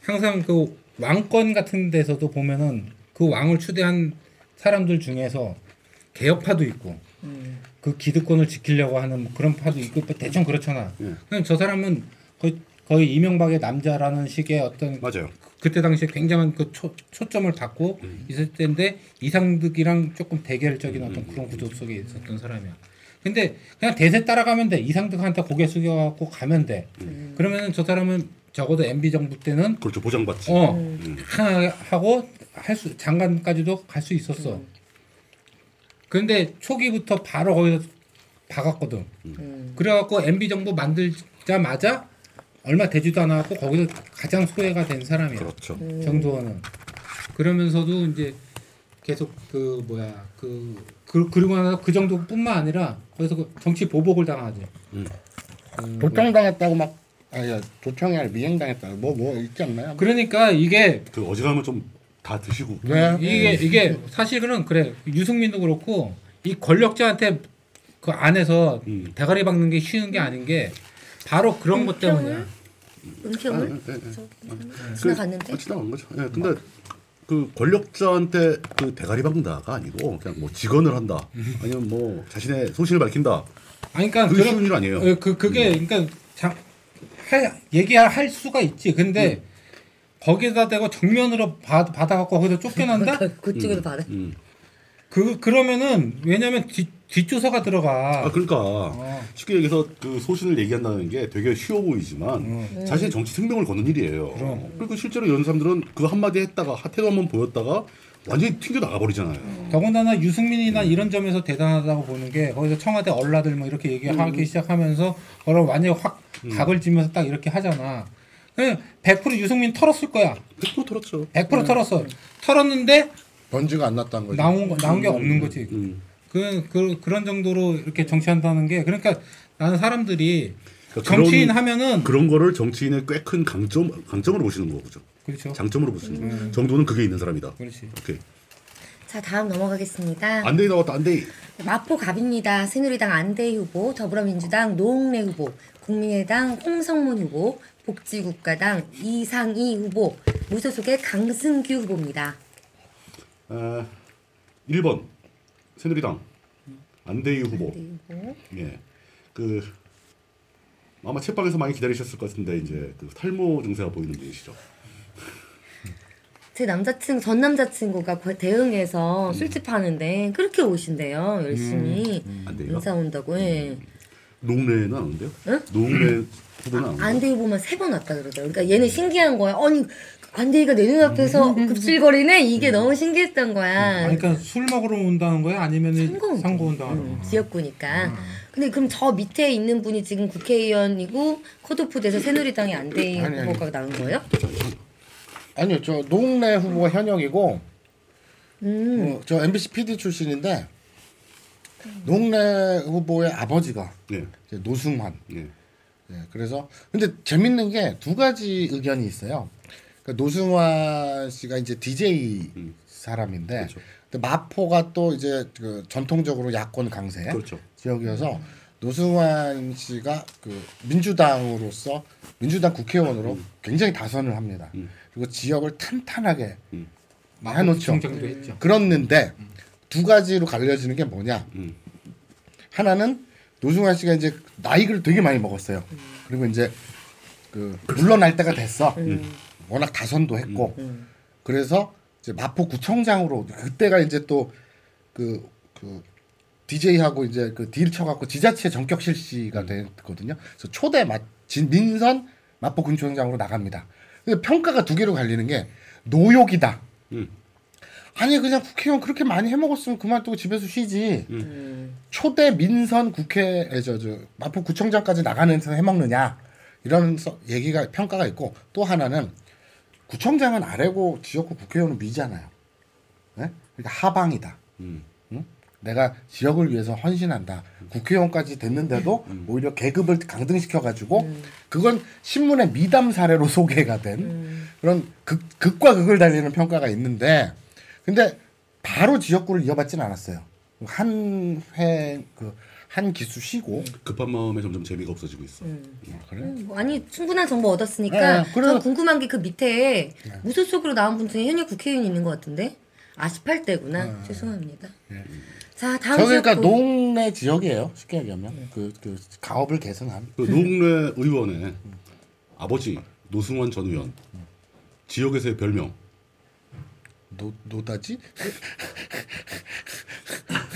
항상 그 왕권 같은 데서도 보면은 그 왕을 추대한 사람들 중에서 개혁파도 있고 음. 그 기득권을 지키려고 하는 뭐 그런 파도 있고 뭐 대충 그렇잖아. 예. 그냥 저 사람은 거의, 거의 이명박의 남자라는 식의 어떤 맞아요. 그때 당시에 굉장한 그 초, 초점을 받고 있을 때인데 이상득이랑 조금 대결적인 어떤 그런 구조 속에 있었던 사람이야. 근데 그냥 대세 따라가면 돼. 이상득한테 고개 숙여갖고 가면 돼. 그러면은 저 사람은 적어도 MB 정부 때는 그렇죠. 보장받지. 어 음. 하나 하고 할 수 장관까지도 갈 수 있었어. 그런데 초기부터 바로 거기서 박았거든. 음. 그래갖고 MB 정부 만들자마자 얼마 되지도 않았고 거기서 가장 소외가 된 사람이야. 그렇죠. 정도원은. 그러면서도 이제 계속 그 뭐야 그, 그 그리고 나서 그 정도뿐만 아니라 거기서 그 정치 보복을 당하지. 음. 그 도청당했다고 막 아니 도청이 아니라 미행당했다고 뭐 뭐 있지 않나요? 그러니까 이게 그 어지간하면 좀 다 드시고. 네. 이게 이게 사실은 그래 유승민도 그렇고 이 권력자한테 그 안에서 음. 대가리 박는 게 쉬운 게 아닌 게 바로 그런 것 때문이야. 은평을 아, 예, 예. 저 지나갔는데 그, 지나간 거죠. 예, 근데 그 권력자한테 그 대가리 박는다가 아니고 그냥 뭐 직언을 한다. 아니면 뭐 자신의 소신을 밝힌다. 아니 그러니까 그게 그런- 쉬운 일 아니에요. 어, 그 그게 그러니까 자, 할 얘기할 수가 있지. 근데 거기다 대고 정면으로 받, 받아갖고 거기서 쫓겨난다? 그쪽에도 받아. 음. 그 그러면은 왜냐면 뒤 뒷조사가 들어가. 아 그러니까 어. 쉽게 얘기해서 그 소신을 얘기한다는 게 되게 쉬워 보이지만 음. 자신의 정치 생명을 거는 일이에요. 그럼. 그리고 실제로 이런 사람들은 그 한마디 했다가 하태도 한번 보였다가 완전히 튕겨 나가 버리잖아요. 더군다나 유승민이나 이런 점에서 대단하다고 보는 게 거기서 청와대 얼라들 뭐 이렇게 얘기하기 시작하면서 그걸 완전히 확 각을 지면서 딱 이렇게 하잖아. 그냥 100% 유승민 털었을 거야. 100% 털었죠. 100% 털었어. 털었는데 번지가 안 났다는 거죠. 나온 거 나온 게 없는 거지. 음. 그, 그 그런 정도로 이렇게 정치한다는 게 그러니까 나는 사람들이 그러니까 정치인 그런- 하면은 그런 거를 정치인의 꽤 큰 강점 강점으로 보시는 거죠. 그렇죠. 장점으로 보시는 음. 거. 정도는 그게 있는 사람이다. 그렇지. 오케이. 자 다음 넘어가겠습니다. 안대희 나왔다. 안대희. 마포 갑입니다. 새누리당 안대희 후보, 더불어민주당 노웅래 후보, 국민의당 홍성문 후보, 복지국가당 이상희 후보, 무소속의 강승규 후보입니다. 아, 1번 새누리당 안대희 후보. 예. 그 아마 책방에서 많이 기다리셨을 것 같은데 이제 그 탈모 증세가 보이는 분이시죠. 제 남자친구 전 남자친구가 거- 대응해서 술집 하는데 그렇게 오신대요 열심히 안대희가 인사 온다고 해. 농내는 안 오는데요? 응? 농내 후보는 안 오는데. 안대희 보면 세 번 왔다 그러더라고. 그러니까 얘는 신기한 거야. 아니 안대희가 내 눈앞에서 급질거리네. 이게 너무 신기했던 거야. 아니, 그러니까 술 먹으러 온다는 거야? 아니면 온다. 선거 온다는 음, 거야? 지역구니까. 근데 그럼 저 밑에 있는 분이 지금 국회의원이고 컷오프 돼서 새누리당의 안대희. 후보가 나온 거예요? 아니요, 저 노웅래 후보가 현역이고 음. 어, 저 MBC PD 출신인데 노웅래 후보의 아버지가 예. 이제 노승환. 예. 예, 그래서 근데 재밌는 게 두 가지 의견이 있어요. 그러니까 노승환 씨가 이제 DJ 음. 사람인데 그렇죠. 마포가 또 이제 그 전통적으로 야권 강세 그렇죠. 지역이어서 노승환 씨가 그 민주당으로서 민주당 국회의원으로 굉장히 다선을 합니다. 음. 그리고 지역을 탄탄하게 음. 해놓죠. 그렇는데 두 가지로 갈려지는 게 뭐냐? 음. 하나는 노승환 씨가 이제 나이를 되게 많이 먹었어요. 그리고 이제 그 물러날 때가 됐어. 워낙 다선도 했고 음. 그래서 이제 마포구청장으로 그때가 이제 또그 그 DJ하고 이제 그 딜 쳐갖고 지자체 전격 실시가 됐거든요. 그래서 초대 마, 진, 민선 마포군청장으로 나갑니다. 근데 평가가 두 개로 갈리는 게 노욕이다. 음. 아니 그냥 국회의원 그렇게 많이 해먹었으면 그만두고 집에서 쉬지. 음. 초대 민선 국회 저저 마포 구청장까지 나가는 데서 해먹느냐 이런 서- 얘기가 평가가 있고 또 하나는 구청장은 아래고 지역구 국회의원은 위잖아요. 네? 그러니까 하방이다. 음. 응? 내가 지역을 위해서 헌신한다. 국회의원까지 됐는데도 오히려 계급을 강등시켜 가지고 그건 신문의 미담 사례로 소개가 된 그런 극, 극과 극을 달리는 평가가 있는데 근데 바로 지역구를 이어받지는 않았어요. 한회그 한 기수 쉬고. 급한 마음에 점점 재미가 없어지고 있어. 어, 그래? 음, 뭐 아니 충분한 정보 얻었으니까 네, 그래서- 저 궁금한 게 그 밑에 무소속으로 나온 분 중에 현역 국회의원이 있는 것 같은데? 아 18대구나. 죄송합니다. 자 다음 저 그러니까 지역구. 노웅래 지역이에요. 쉽게 얘기하면. 그, 그 가업을 계승한 그 노웅래 의원의 아버지 노승환 전 의원. 지역에서의 별명. 노 노다지? 어,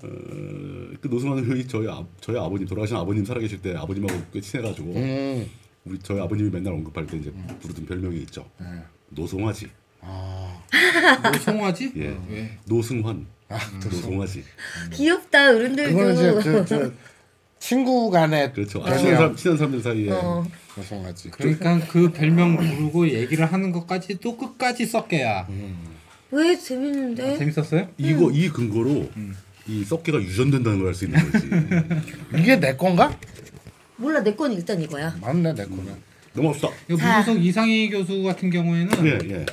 그 노승환 의원이 저희 아, 저희 아버님 돌아가신 아버님 살아계실 때 아버님하고 꽤 친해가지고 음. 우리 저희 아버님이 맨날 언급할 때 이제 부르던 별명이 있죠. 네. 노송아지. 아, 뭐 송아지? 예. 왜? 노승환. 아, 노송아지. 귀엽다 어른들도. 그거는 이제 저, 저 친구 간의 그렇죠. 아. 친한 사람 친한 사람들 사이에 어. 죄송하지. 그러니까 그 별명 부르고 얘기를 하는 것까지 또 끝까지 썩게야. 왜 재밌는데? 재밌었어요? 이거 이 근거로 이 썩개가 유전된다는 걸 알 수 있는 거지. 이게 내 건가? 몰라 내 건 일단 이거야. 맞네 내 거는. 넘어갑시다. 자. 무소속 이상이 교수 같은 경우에는 예 예.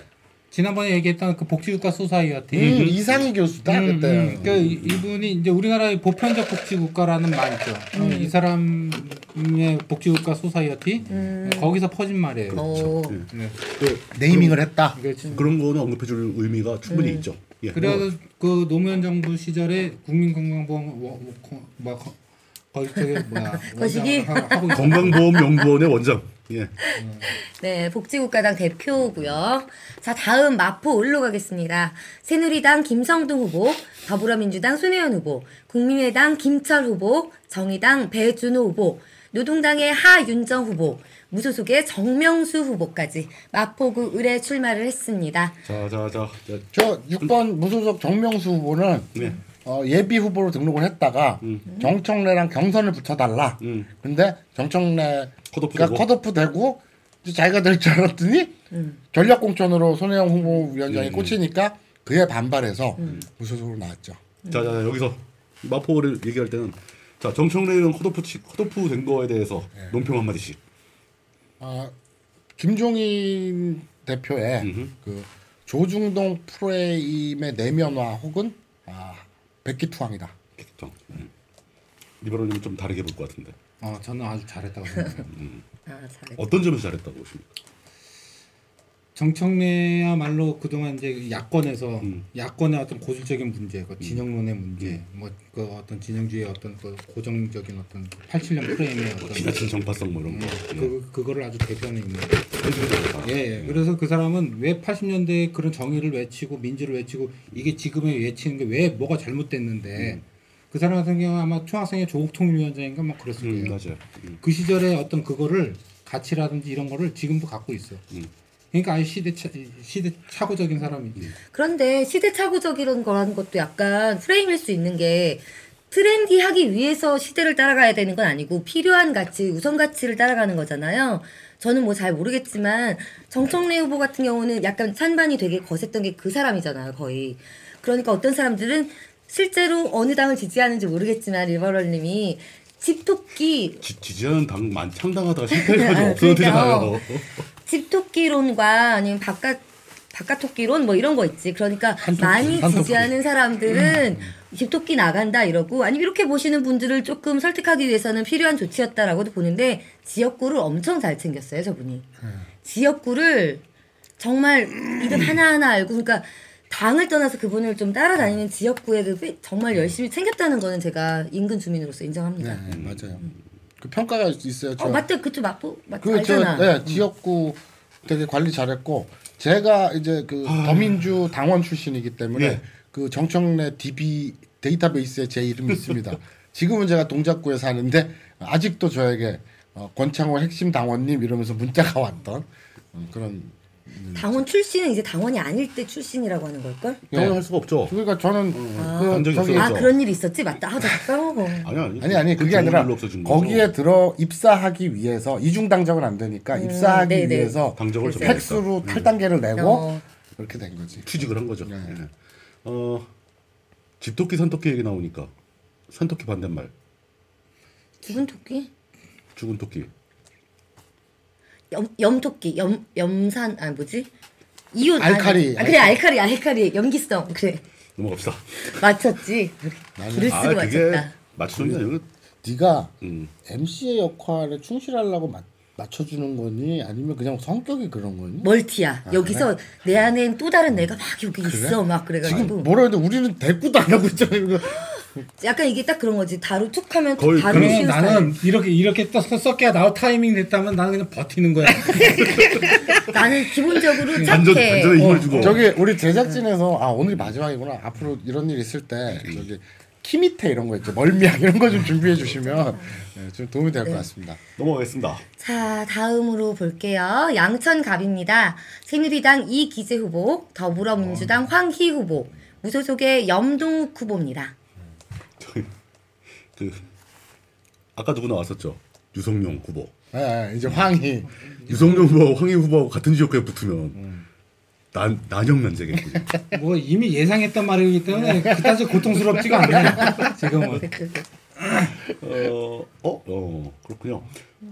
지난번에 얘기했던 그 복지국가 소사이어티 음, 이상이 교수다 음, 그때. 음. 그러니까 이- 이분이 이제 우리나라의 보편적 복지국가라는 말이죠. 어, 이 사람의 복지국가 소사이어티 거기서 퍼진 말이에요. 어. 네. 그, naming을 했다. 그렇죠. 그런 거는 언급해줄 의미가 충분히 있죠. 예. 그래서 그 노무현 정부 시절에 국민건강보험 거- 뭐 거- 거기 뭐야 거시기? 건강보험연구원의 원장. 예. 네, 복지국가당 대표고요. 자, 다음 마포 을로 가겠습니다. 새누리당 김성동 후보, 더불어민주당 손혜원 후보, 국민의당 김철 후보, 정의당 배준호 후보, 노동당의 하윤정 후보, 무소속의 정명수 후보까지 마포구 을에 출마를 했습니다. 자 자 자. 자, 저 6번 무소속 정명수 후보는 네. 어, 예비 후보로 등록을 했다가 정청래랑 경선을 붙여달라. 음. 근데 정청래가 컷오프 되고. 컷오프 되고 이제 자기가 될 줄 알았더니 전략공천으로 손혜영 후보위원장이 음. 꽂히니까 그에 반발해서 무소속으로 나왔죠. 자 자 여기서 마포를 얘기할 때는 자 정청래 의원 컷오프 치- 컷오프 된 거에 대해서 논평 한 마디씩. 아, 김종인 대표의 음흠. 그 조중동 프로에임의 내면화 혹은 아, 백기투항이다. 정. 음. 리버럴님 좀 다르게 볼 것 같은데 어, 저는 아주 잘했다고 생각해요. 아, 잘했다. 어떤 점에서 잘했다고 보십니까? 정청래야말로 그동안 이제 야권에서 음. 야권의 어떤 고질적인 문제, 그 진영론의 문제, 뭐그 어떤 진영주의 어떤 그 고정적인 어떤 87년 프레임의 어떤 지나친 정파성 뭐 이런 거. 그 그거를 아주 대표하는 있는. 예. 예, 예. 그래서 그 사람은 왜 80년대에 그런 정의를 외치고 민주를 외치고 이게 지금에 외치는 게 왜 뭐가 잘못됐는데 그 사람 같은 경우 아마 총학생회 조국 통일위원장인가 뭐 그랬을 음, 거예요. 맞아요. 음. 그 시절에 어떤 그거를 가치라든지 이런 거를 지금도 갖고 있어. 음. 그러니까 아주 시대 차, 시대 착오적인 사람이지. 그런데 시대착오적이라는 거라는 것도 약간 프레임일 수 있는 게 트렌디하기 위해서 시대를 따라가야 되는 건 아니고 필요한 가치, 우선 가치를 따라가는 거잖아요. 저는 뭐 잘 모르겠지만 정청래 후보 같은 경우는 약간 찬반이 되게 거셌던 게 그 사람이잖아요, 거의. 그러니까 어떤 사람들은 실제로 어느 당을 지지하는지 모르겠지만 리버럴님이 집토끼 지, 지지하는 당 많, 창당하다가 실패해가지고 아, 없어졌잖아요. 집토끼론과 아니면 바깥 바깥토끼론 뭐 이런 거 있지. 그러니까 많이 한토끼. 지지하는 사람들은 집토끼 나간다 이러고 아니면 이렇게 보시는 분들을 조금 설득하기 위해서는 필요한 조치였다라고도 보는데 지역구를 엄청 잘 챙겼어요 저분이. 지역구를 정말 이름 하나하나 알고 그러니까 당을 떠나서 그분을 좀 따라다니는 지역구에 그 피- 정말 열심히 챙겼다는 거는 제가 인근 주민으로서 인정합니다. 네, 맞아요. 그 평가가 있어요. 저, 어 맞다 그쪽 맞고 맞 그, 저, 알잖아. 네, 지역구 되게 관리 잘했고, 제가 이제 그 더민주 당원 출신이기 때문에 예. 그 정청래 DB 데이터베이스에 제 이름이 있습니다. 지금은 제가 동작구에 사는데 아직도 저에게 어, 권창호 핵심 당원님 이러면서 문자가 왔던 음, 그런 당원 출신은 이제 당원이 아닐 때 출신이라고 하는 걸걸? 당연할 수가 없죠. 그러니까 저는 간그 적이 저기. 아. 그런 일이 있었지? 맞다. 아, 나 까먹어. 아니 아니 아니 아니 그 그게 아니라. 거기에 들어 입사하기 위해서 이중 당적은 안 되니까 입사하기 네네. 위해서 당적을 그래서 접했다. 팩스로 탈 단계를 내고 어. 그렇게 된 거지. 취직을 한 거죠. 네. 예. 어 집토끼 산토끼 얘기 나오니까 산토끼 반대말 죽은 토끼? 죽은 토끼 염, 염토끼, 염, 염산, 아 뭐지? 이온 알카리, 아, 그래 알카리, 알카리, 염기성 그래 넘어갑시다. 맞췄지. 쓰고 아 그게 맞췄다. 맞추는 게 아니고 네가 음. MC의 역할에 충실하려고 맞, 맞춰주는 거니 아니면 그냥 성격이 그런 거니? 멀티야. 아, 여기서 내 안엔 또 다른 내가 막 여기 있어 막 그래가지고 지금 뭐라 해도 우리는 대꾸도 안 하고 있잖아. 약간 이게 딱 그런 거지. 다루 툭 하면 거의 다루 그러면 쉬운 나는 이렇게 이렇게 떠 썩게 나올 타이밍 됐다면 나는 그냥 버티는 거야. 나는 기본적으로 반전 착해. 반전의 힘을 어. 주고 저기 우리 제작진에서 아 오늘이 마지막이구나. 앞으로 이런 일 있을 때 저기 키 밑에 이런 거 있죠. 멀미약 이런 거 좀 준비해 주시면 네, 좀 도움이 될것 같습니다. 넘어가겠습니다. 자, 다음으로 볼게요. 양천갑입니다. 새누리당 이기재 후보, 더불어민주당 황희 후보, 무소속의 염동욱 후보입니다. 그 아까 누구 나왔었죠? 유성룡 후보. 예, 예, 이제 황희 유성룡 후보하고 황희 후보하고 같은 지역구에 붙으면 난 난영난제겠군요. 뭐 이미 예상했던 말이기 때문에 그다지 고통스럽지가 않네. 지금은. 어, 어, 어, 그렇군요.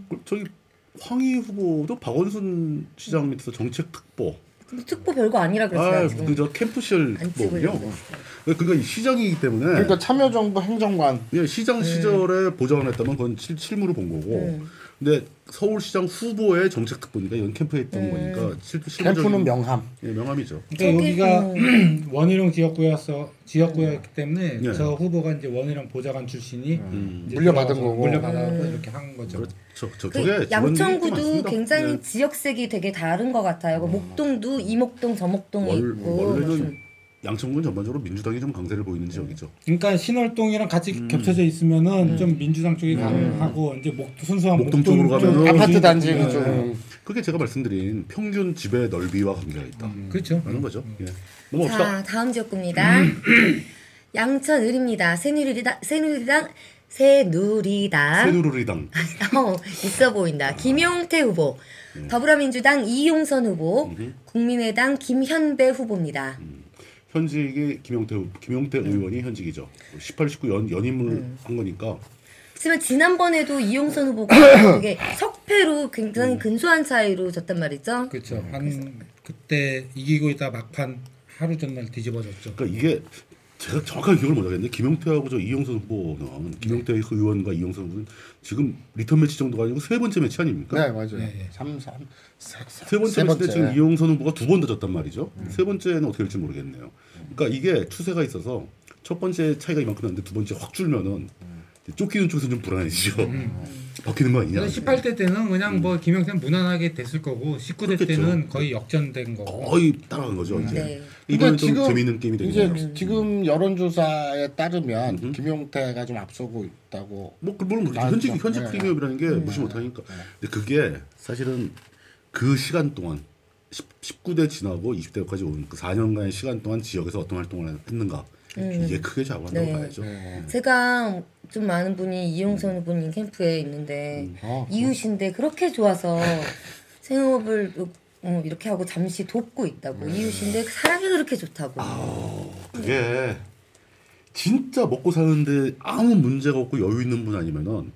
그, 저기 황희 후보도 박원순 시장 밑에서 정책 특보. 특보 별거 아니라 그랬어요. 아. 그저 캠프 시절 안 특보군요. 찍으려고. 그러니까 이 시장이기 때문에 그러니까 참여정부 행정관 예, 시장 시절에 보좌관했다면 그건 실, 실무를 본 거고. 근데 서울시장 후보의 정책 특보니까 이건 캠프에 있던 거니까 실, 실무적인 캠프는 명함. 예, 명함이죠. 그러니까 여기가 원희룡 지역구였어 지역구였기 때문에 예. 저 후보가 이제 원희룡 보좌관 출신이 음. 이제 물려받은 거고. 물려받아서 이렇게 한 거죠. 그렇죠. 저 그 양천구도. 굉장히 예. 지역색이 되게 다른 것 같아요. 그 목동도 이목동, 저목동이 월, 있고. 양천구는 전반적으로 민주당이 좀 강세를 보이는 지역이죠. 그러니까 신월동이랑 같이 겹쳐져 있으면은 좀 민주당 쪽이 강하고 이제 목 순수한 목동 목동, 쪽으로 쪽 가면은 아파트 단지는 네. 좀 그게 제가 말씀드린 평균 집의 넓이와 관계가 있다. 그렇죠. 라는 거죠. 예. 넘어갑시다. 자, 다음 지역구입니다. 양천 을입니다. 새누리당, 새누리당, 새누리당. 새누리당. 어, 있어 보인다. 김용태 후보, 더불어민주당 이용선 후보, 국민의당 김현배 후보입니다. 현직이 김용태 후- 김용태 의원이 현직이죠. 18, 19 연, 연임을 한 거니까 하지만 지난번에도 이용선 후보가 되게 석패로 굉장히 근소한 차이로 졌단 말이죠. 그렇죠. 한 그때 이기고 있다 막판 하루 전날 뒤집어졌죠. 그러니까 이게 제가 정확하게 기억을 못 하겠는데 김용태하고 저 이용선 후보는 김용태 의원과 이용선 후보는 지금 리턴 매치 정도가 아니고 세 번째 매치 아닙니까? 네 맞아요. 네, 네. 삼삼 세, 세 번째 매치 때 지금 이용선 후보가 두 번 더 졌단 말이죠. 세 번째는 어떻게 될지 모르겠네요. 그러니까 이게 추세가 있어서 첫 번째 차이가 이만큼 났는데 두 번째 확 줄면은 쫓기는 쪽에서는 좀 불안해지죠. 바뀌는 거 아니냐. 18대 때는 그냥 뭐 김용태는 무난하게 됐을 거고 19대 그렇겠죠. 때는 거의 역전된 거고. 거의 따라간 거죠 이제. 네. 이번엔 그러니까 좀 재미있는 게임이 이제 되겠네요. 지금 여론조사에 따르면 김용태가 좀 앞서고 있다고. 뭐 그- 물론 그렇죠. 현직 현직 네. 프리미엄이라는 게 무시 못하니까. 근데 그게 사실은 그 시간 동안 10, 19대 지나고 20대까지 온 그 4년간의 시간 동안 지역에서 어떤 활동을 했는가 이게 크게 작용한다고 네. 봐야죠. 제가 좀 많은 분이 이용선 후보님 캠프에 있는데 어. 이웃인데 그렇게 좋아서 생업을 어, 이렇게 하고 잠시 돕고 있다고 이웃인데 사랑이 그렇게 좋다고 그게 진짜 먹고 사는데 아무 문제가 없고 여유 있는 분 아니면은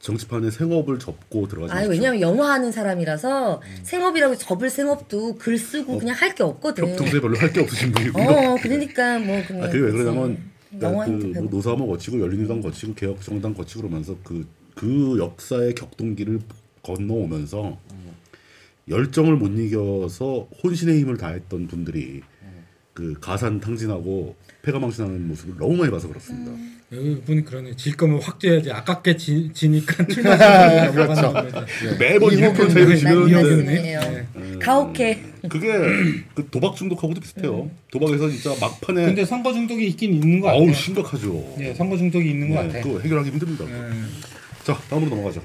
정치판에 생업을 접고 들어가지 아니. 왜냐면 영화 하는 사람이라서 생업이라고 접을 생업도 글 쓰고 그냥 할 게 없거든 평- 평소에 별로 할 게 없으신 분이고요. 어 그러니까 뭐 그냥 아, 그게 왜. 그러냐면 그 인터뷰 뭐 노사모 거치고 열린우당 거치고 개혁정당 거치고 그러면서 그, 그 역사의 격동기를 건너오면서 열정을 못 이겨서 혼신의 힘을 다했던 분들이 그 가산 탕진하고 폐가망신하는 모습을 너무 많이 봐서 그렇습니다. 여 기 분이 그러네. 질 거면 확 져야지. 아깝게 지, 지니까 출마하는 그렇죠. 겁니다. 매번 2% 차이로 난 지면 말씀이에요 음. 가혹해 그게 그 도박 중독하고도 비슷해요. 도박에서 진짜 막판에 근데 선거 중독이 있긴 있는 것 아우 같아요. 심각하죠. 예, 선거 중독이 있는 것 네, 같아요. 그거 해결하기 힘듭니다. 예. 자 다음으로 넘어가죠.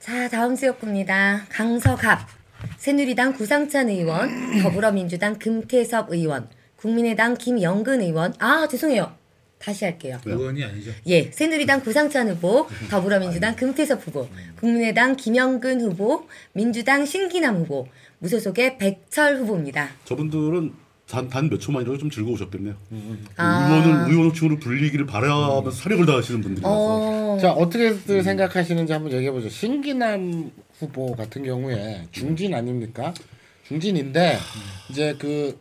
자, 다음 지역구입니다. 강서갑. 새누리당 구상찬 의원, 더불어민주당 금태섭 의원, 국민의당 김영근 의원. 아, 죄송해요. 다시 할게요. 의원이 아니죠. 예, 새누리당 구상찬 후보, 더불어민주당 금태섭 후보, 국민의당 김영근 후보, 민주당 신기남 후보, 무소속의 백철 후보입니다. 저분들은 단몇 초만이라도 좀 즐거우셨겠네요. 아. 의원을 의원 호칭으로 불리기를 바라면서 사력을 다하시는 분들이라서 어, 자 어떻게들 생각하시는지 한번 얘기해 보죠. 신기남 후보 같은 경우에 중진 아닙니까? 중진인데 이제 그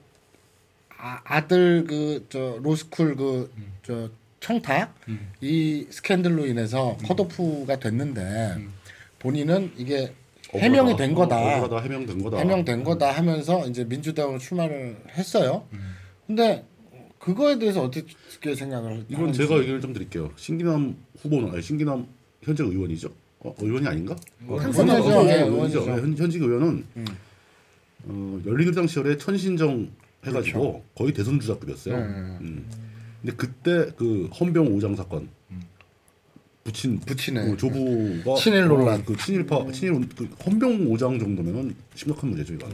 아, 아들 그 저 로스쿨 그 저 청탁 이 스캔들로 인해서 컷오프가 됐는데 본인은 이게 해명이 된 거다. 어, 억울하다 해명된 거다. 해명된 거다 하면서 이제 민주당으로 출마를 했어요. 근데 그거에 대해서 어떻게 생각을 이건 하는지. 제가 얘기를 좀 드릴게요. 신기남 후보는 아니 신기남 현재 의원이죠. 어, 의원이 아닌가? 어, 당선인 의원이죠. 의원이죠. 예, 예, 의원이죠. 현, 현직 의원은 어, 열린우리당 시절에 천신정 해가지고 거의 대선 주자급이었어요. 네. 음. 근데 그때 그 헌병 오장 사건 부친 부친의 그 조부가 친일 논란. 어, 그 친일파 친일 그 헌병 오장 정도면은 심각한 문제죠 이건.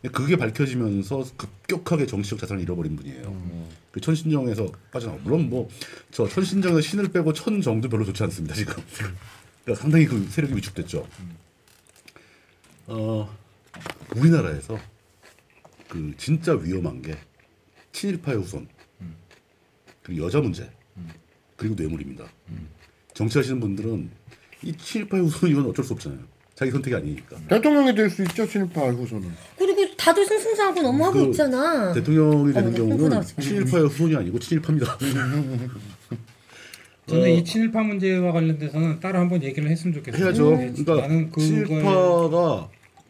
근데 그게 밝혀지면서 급격하게 정치적 자산을 잃어버린 분이에요. 그 천신정에서 빠져나와. 물론 뭐 저 천신정에서 신을 빼고 천정도 별로 좋지 않습니다 지금. 그러니까 상당히 그 세력이 위축됐죠. 어 우리나라에서 그 진짜 위험한 게 친일파의 후손 그리고 여자 문제 그리고 뇌물입니다. 정치하시는 분들은 이 친일파의 후손이면 어쩔 수 없잖아요. 자기 선택이 아니니까. 대통령이 될 수 있죠 친일파 후손은. 그리고 다들 승승장하고 너무 하고 그 있잖아. 대통령이 되는 어, 네, 경우는. 친일파의 후손이 아니고 친일파입니다. 저는 이 친일파 문제와 관련돼서는 따로 한번 얘기를 했으면 좋겠어요. 해야죠. 네, 그러니까 나는 친일파가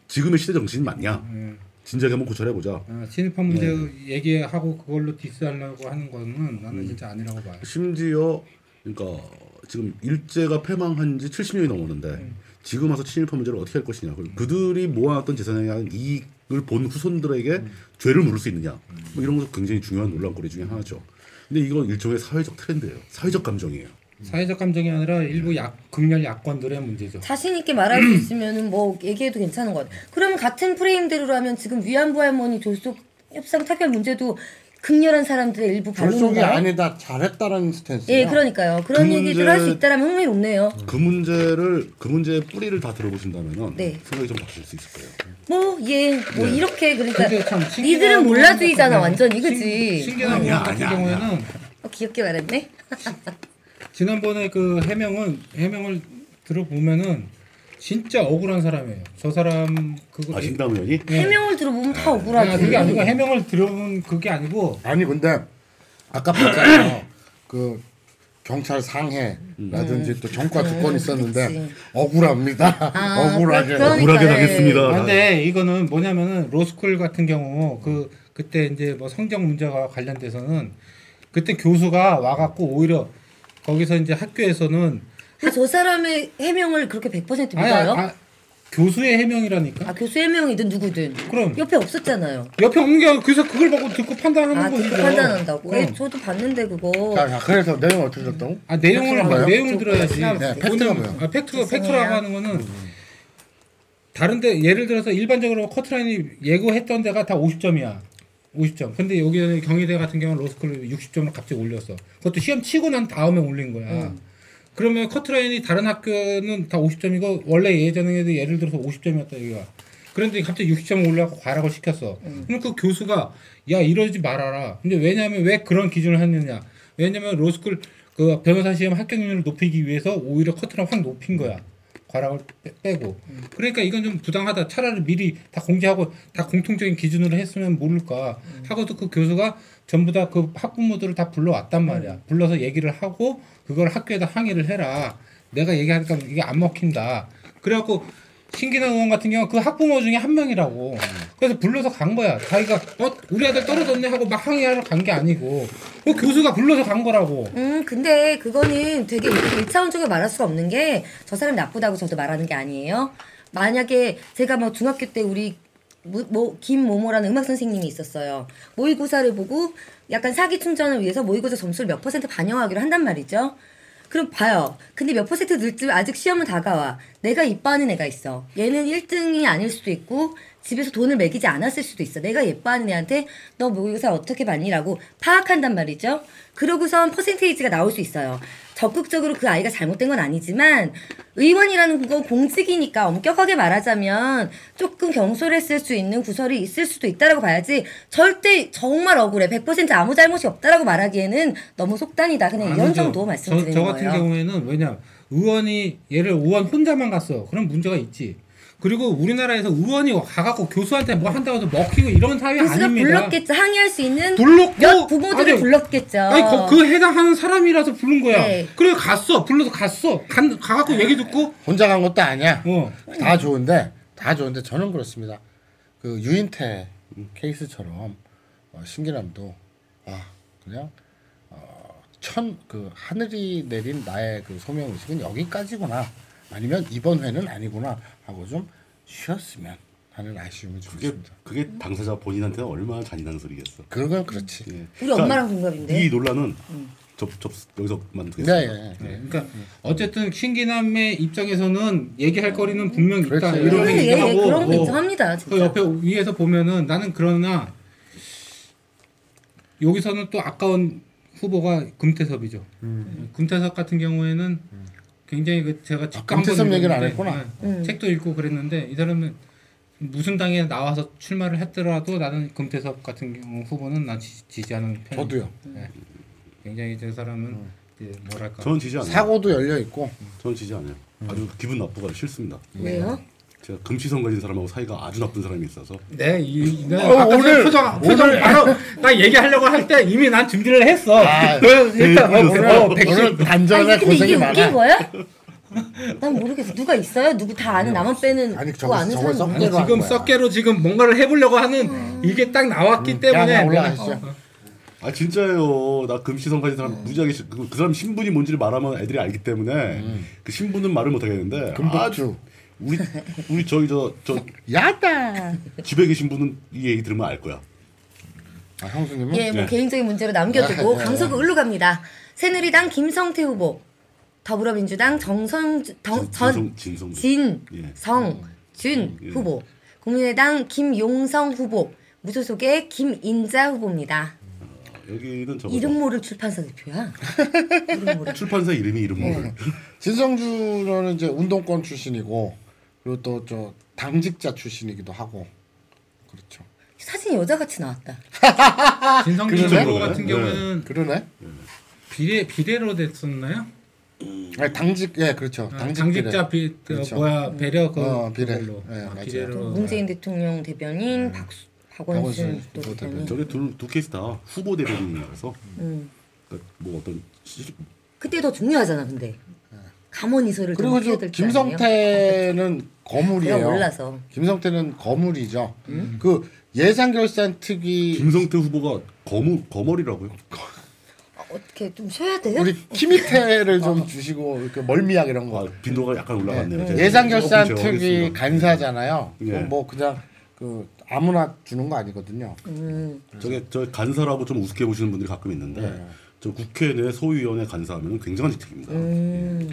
지금의 시대 정신이 맞냐? 음, 진작에 한번 고찰해 보자. 아, 친일파 문제 네. 얘기하고 그걸로 디스하려고 하는 거는 음. 나는 진짜 아니라고 봐요. 심지어 그러니까 지금 일제가 패망한 지 70년이 넘었는데 지금 와서 친일파 문제를 어떻게 할 것이냐. 그리고 그들이 모아놨던 재산에 대한 이익을 본 후손들에게 죄를 물을 수 있느냐. 뭐 이런 것도 굉장히 중요한 논란거리 중에 하나죠. 근데 이건 일종의 사회적 트렌드예요. 사회적 감정이에요. 사회적 감정이 아니라 일부 약 극렬 야권들의 문제죠. 자신 있게 말할 수 있으면은 뭐 얘기해도 괜찮은 것 같아. 그러면 같은 프레임대로라면 지금 위안부 할머니 졸속 협상 타결 문제도 극렬한 사람들의 일부 반론인가요? 아니다 잘했다라는 스탠스예요. 예, 그러니까요. 그런 그 얘기들 할수 있다라면 흥미롭네요. 그 문제를 그 문제의 뿌리를 다 들어보신다면은 네. 생각이 좀 바뀌실 수 있을 거예요. 뭐, 예, 뭐 네. 이렇게 그러니까 니들은 건 몰라주의잖아, 네. 완전히, 신- 그지? 신기한 아니야, 아니야, 경우에는 어, 귀엽게 말했네. 지난번에 그 해명은 해명을 들어보면은 진짜 억울한 사람이에요. 저 사람 그거 아 신당 의원이 네. 해명을 들어보면 다 아, 억울하지. 그게 아니고 해명을 들어본 그게 아니고 아니 근데 아까 봤잖아요. 그 경찰 상해라든지 또 정과 두 건 있었는데 그치. 억울합니다. 아, 억울하게. 그러니까, 억울하게 예. 당했습니다. 근데 이거는 뭐냐면은 로스쿨 같은 경우 그 그때 이제 뭐 성적 문제와 관련돼서는 그때 교수가 와갖고 오히려 거기서 이제 학교에서는 근데 저 사람의 해명을 그렇게 100% 아니, 믿어요? 아, 교수의 해명이라니까. 아, 교수 해명이든 누구든. 그럼 옆에 없었잖아요. 옆에 없는 게 아니라 그래서 그걸 보고 듣고 판단하는 아, 거죠. 듣고 판단한다고. 예, 저도 봤는데 그거. 자, 자, 그래서 내용 어떻게 됐다고? 아 내용을 팩트가 뭐예요? 내용을 들어야지. 네, 팩트가 뭐예요? 아, 팩트가 죄송해요. 팩트라고 하는 거는 다른데 예를 들어서 일반적으로 커트라인이 예고했던 데가 다 50점이야. 50점. 근데 여기는 경희대 같은 경우는 로스쿨 60점을 갑자기 올렸어. 그것도 시험 치고 난 다음에 올린 거야. 음. 그러면 커트라인이 다른 학교는 다 50점이고 원래 예전에도 예를 들어서 50점이었다 여기가. 그런데 갑자기 60점을 올려갖고 과락을 시켰어. 그럼 그 교수가 야 이러지 말아라. 근데 왜냐하면 왜 그런 기준을 했느냐? 왜냐면 로스쿨 그 변호사 시험 합격률을 높이기 위해서 오히려 커트라인 확 높인 거야. 과락을 빼- 빼고. 그러니까 이건 좀 부당하다. 차라리 미리 다 공지하고 다 공통적인 기준으로 했으면 모를까. 하고도 그 교수가 전부 다 그 학부모들을 다 불러왔단 말이야. 불러서 얘기를 하고 그걸 학교에다 항의를 해라. 내가 얘기하니까 이게 안 먹힌다. 그래갖고 신기남 의원 같은 경우 그 학부모 중에 한 명이라고. 그래서 불러서 간 거야. 자기가 어 우리 아들 떨어졌네 하고 막 항의하러 간 게 아니고 그 교수가 불러서 간 거라고. 음, 근데 그거는 되게 일차원적으로 말할 수가 없는 게 저 사람 나쁘다고 저도 말하는 게 아니에요. 만약에 제가 뭐 중학교 때 우리 뭐, 뭐 김모모라는 음악 선생님이 있었어요. 모의고사를 보고 약간 사기 충전을 위해서 모의고사 점수를 몇 퍼센트 반영하기로 한단 말이죠. 그럼 봐요. 근데 몇 퍼센트 늘지 아직 시험은 다가와. 내가 이뻐하는 애가 있어. 얘는 1등이 아닐 수도 있고 집에서 돈을 매기지 않았을 수도 있어. 내가 예뻐하는 애한테 너 모의고사 어떻게 봤니라고 파악한단 말이죠. 그러고선 퍼센테이지가 나올 수 있어요. 적극적으로 그 아이가 잘못된 건 아니지만 의원이라는 건 공직이니까 엄격하게 말하자면 조금 경솔했을 수 있는 구설이 있을 수도 있다라고 봐야지 절대 정말 억울해 100% 아무 잘못이 없다라고 말하기에는 너무 속단이다 그냥 이런 아니죠. 정도 말씀드리는 저, 저 같은 거예요. 경우에는 왜냐 의원이 얘를 의원 혼자만 갔어 그럼 문제가 있지 그리고 우리나라에서 의원이 가갖고 교수한테 뭐 한다고 해서 먹히고 이런 사회 교수가 아닙니다. 불렀겠죠. 항의할 수 있는 불렀고 몇 부모들을 아니, 불렀겠죠. 아니 거- 그 해당하는 사람이라서 부른 거야. 네. 그래 갔어. 불러서 갔어. 간, 가갖고 얘기 듣고. 혼자 간 것도 아니야. 어. 다 좋은데 다 좋은데 저는 그렇습니다. 그 유인태 케이스처럼 어, 신기남도 아 그냥 어, 천그 하늘이 내린 나의 그 소명 의식은 여기까지구나 아니면 이번 회는 아니구나 하고 좀 쉬었으면 하는 아쉬움이 좀 그게 있습니다. 그게 당사자 본인한테는 얼마나 잔인한 소리겠어. 그건 그렇지. 예. 우리 엄마랑 동갑인데. 이 논란은 접, 접 여기서만 네, 두겠습니다. 예, 네, 예. 그러니까 어쨌든 신기남의 입장에서는 얘기할 거리는 분명 있다 그렇지. 이런 예, 얘기 예, 하고 그런 거 어, 인정합니다. 그 진짜. 옆에 위에서 보면은 나는 그러나 여기서는 또 아까운 후보가 금태섭이죠. 금태섭 같은 경우에는 굉장히 그 제가 책도 음. 아, 한번 얘기를 안 했구나. 네, 음. 책도 읽고 그랬는데 이 사람은 무슨 당에 나와서 출마를 했더라도 나는 금태섭 같은 경우 후보는 난 지, 지지하는 편. 저도요. 네. 굉장히 저 사람은 이제 뭐랄까 저는 지지 않아요. 사고도 열려 있고 저는 지지 않아요. 아주 기분 나쁘고 싫습니다. 왜요? 제가 금시성 가진 사람하고 사이가 아주 나쁜 사람이 있어서 네, 이, 네, 어, 오늘- 표정, 표정 바로 나 얘기하려고 할 때 이미 난 준비를 했어. 아, 그, 일단 어, 오늘, 어, 백신 오늘 아니 반전에 고생이 이게 많아. 웃긴 거야? 난 모르겠어. 누가 있어요? 누구 다 아는 나만 빼는 아니, 뭐 저거- 아는 저거 사람? 아니, 지금. 썩개로 지금 뭔가를 해보려고 하는 이게 딱 나왔기 때문에 야, 야, 올라가시죠. 어, 아 진짜예요. 나 금시성 가진 사람 무지하게 싫- 그, 그 사람 신분이 뭔지를 말하면 애들이 알기 때문에 그 신분은 말을 못 하겠는데 금복주. 아주 우리 우리 저기 저저 야다. 집에 계신 분은 이 얘기 들으면 알 거야. 아, 형수님은 예, 뭐 네. 개인적인 문제로 남겨두고 네. 강서구 을로 갑니다. 새누리당 김성태 후보, 더불어민주당 정성 정, 전 진성 진성 예. 예. 후보, 국민의당 김용성 후보, 무소속의 김인자 후보입니다. 여기는 저거 이름 모를 출판사 대표야. 이름 모를. 출판사 이름이 이름 모르. 진성준은 이제 운동권 출신이고 그리고 또 저 당직자 출신이기도 하고 그렇죠. 사진이 여자같이 나왔다. 진성준 그러네? 후보 같은 네. 경우는 그러네. 비례 비례로 됐었나요? 아니, 당직 예 그렇죠. 아, 당직 당직자 비 그, 그렇죠. 뭐야 배려 그 어, 비례. 그걸로 예, 아. 비례로 또 문재인 대통령 대변인 박수, 박원순 또 후보 대변인. 저게 둘, 두 케이스 다 후보 대변인이라서 음. 그러니까 뭐 어떤 시, 그때 더 중요하잖아, 근데. 감원 이소를 좀 그리고 해야 저 될거 아니에요? 김성태는 내가 거물이에요. 몰라서. 김성태는 거물이죠. 그 예산결산 특위 김성태 후보가 거무 거머리라고요. 아, 어떻게 좀 쉬어야 돼요? 우리 키미테를 좀 주시고 이렇게 멀미약 이런 거. 아, 빈도가 약간 올라갔네요. 제가 예산결산 조금 특위. 간사잖아요. 예. 뭐 그냥 그 아무나 주는 거 아니거든요. 음. 저게 저 간사라고 좀 우습게 보시는 분들이 가끔 있는데 네. 저 국회 내 소위원회 간사하면 굉장한 직책입니다. 음.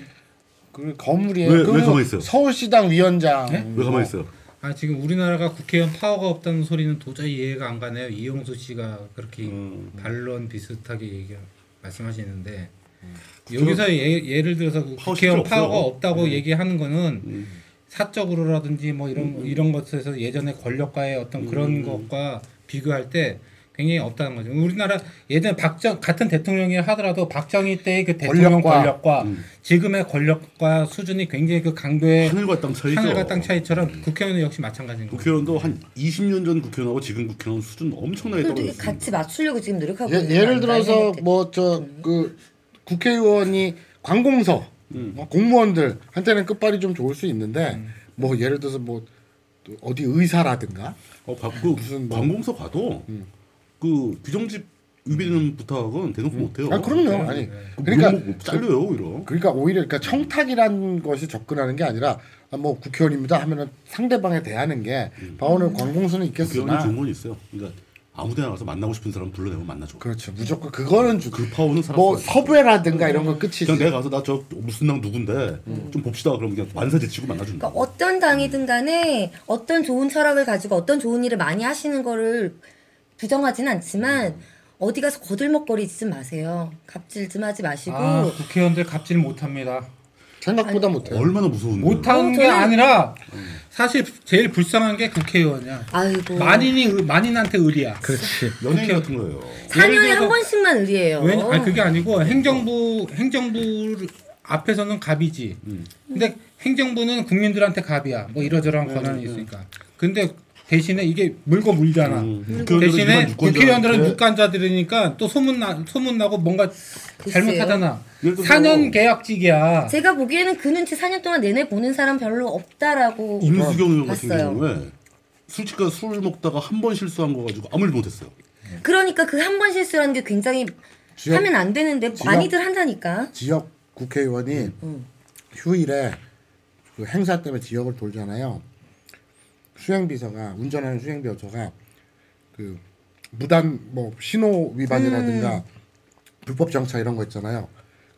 그 거물이에요. 왜- 왜 가만히 있어요? 서울시당 위원장. 왜 가만히 있어요? 아 지금 우리나라가 국회의원 파워가 없다는 소리는 도저히 이해가 안 가네요. 이용수 씨가 그렇게 음. 반론 비슷하게 얘기 말씀하시는데 음. 여기서 예, 예를 들어서 그 국회의원 파워가 없어요. 없다고 얘기하는 거는 음. 사적으로라든지 뭐 이런 이런 것에서 예전에 권력과의 어떤 그런 음. 것과 비교할 때 굉장히 없다는 거죠. 우리나라 예전 박정 같은 대통령이 하더라도 박정희 때의 그 대통령 권력과, 권력과, 음. 지금의 권력과 수준이 굉장히 그 강도의 하늘과 땅 차이죠. 하늘과 땅 차이처럼 국회의원은 역시 마찬가지인 거죠. 국회의원도 한 20년 전 국회의원하고 지금 국회의원 수준 엄청나게 떨어졌습니다. 같이 맞추려고 지금 노력하고 예, 예를 들어서? 뭐 저 그 국회의원이 관공서 음. 뭐 공무원들 한테는 끝발이 좀 좋을 수 있는데 음. 뭐 예를 들어서 뭐또 어디 의사라든가 어, 바- 그 무슨 뭐- 관공서 가도 그 규정집 위배되는 부탁은 대놓고 못해요. 아 그럼요 아니 그 그러니까 물목 못 잘려요 오히려. 그러니까 오히려 그러니까 청탁이라는 것이 접근하는 게 아니라 아, 뭐 국회의원입니다 하면은 상대방에 대하는 게 음. 바오는 관공서는 국회의원이 있겠으나 좋은 건 있어요. 그러니까 아무데나 가서 만나고 싶은 사람 불러내면 만나줘. 그렇죠. 무조건 그거는 주, 그 파워는 사람 뭐 서부회라든가 이런 거 끝이지. 그냥 내가 가서 나 저 무슨 당 누군데 좀 봅시다. 그러면 그냥 만사제치고 만나준다. 그러니까 어떤 당이든 간에 어떤 좋은 철학을 가지고 어떤 좋은 일을 많이 하시는 거를 부정하진 않지만 어디 가서 거들먹거리지 마세요. 갑질 좀 하지 마시고 아 국회의원들 갑질 못합니다. 생각보다 못해. 얼마나 무서운 못하는 어, 게 저는- 아니라 사실 제일 불쌍한 게 국회의원이야. 아이고 만인이 의- 만인한테 의리야. 그렇지. 연예인 같은 거예요. 4년에 예를 들어서- 한 번씩만 의리해요. 왜? 아니 그게 아니고 행정부 행정부 앞에서는 갑이지. 근데 행정부는 국민들한테 갑이야. 뭐 이러저러한 권한이 있으니까. 근데 대신에 이게 물고 물잖아. 음, 국회의원들은 대신에 국회의원들은 유권자들이니까 또 소문 나 소문 나고 뭔가 잘못하잖아. 예를 들어서 4년 계약직이야. 제가 보기에는 그 눈치 4년 동안 내내 보는 사람 별로 없다라고 임수경 의원 같은. 경우에 술집가 술 먹다가 한 번 실수한 거 가지고 아무 일도 못했어요. 그러니까 그 한 번 실수라는 게 굉장히 지역- 하면 안 되는데 지역- 많이들 한다니까. 지역 국회의원이 음. 휴일에 그 행사 때문에 지역을 돌잖아요. 수행비서가 운전하는 수행비서가 그 무단 뭐 신호 위반이라든가 음. 불법 정차 이런 거 있잖아요.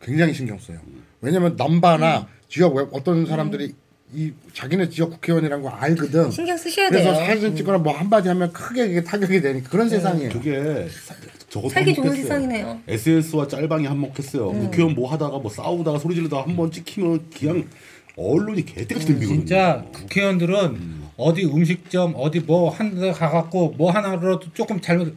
굉장히 신경 써요. 왜냐면 넘바나 음. 지역 웹 어떤 사람들이 이 자기네 지역 국회의원이라는 거 알거든. 신경 쓰셔야 그래서 돼요. 음. 사진 찍거나 뭐 한마디 하면 크게 이게 타격이 되니까 그런 세상이에요. 그게 사- 저것도 살기 좋은. 세상이네요. SS와 짤방이 한몫했어요. 음. 국회의원 뭐 하다가 뭐 싸우다가 소리 지르다가 한 번 찍히면 그냥 언론이 개떼같이 덤비거든요. 진짜 국회의원들은 어디 음식점 어디 뭐 한 데 가갖고 뭐 하나라도 조금 잘못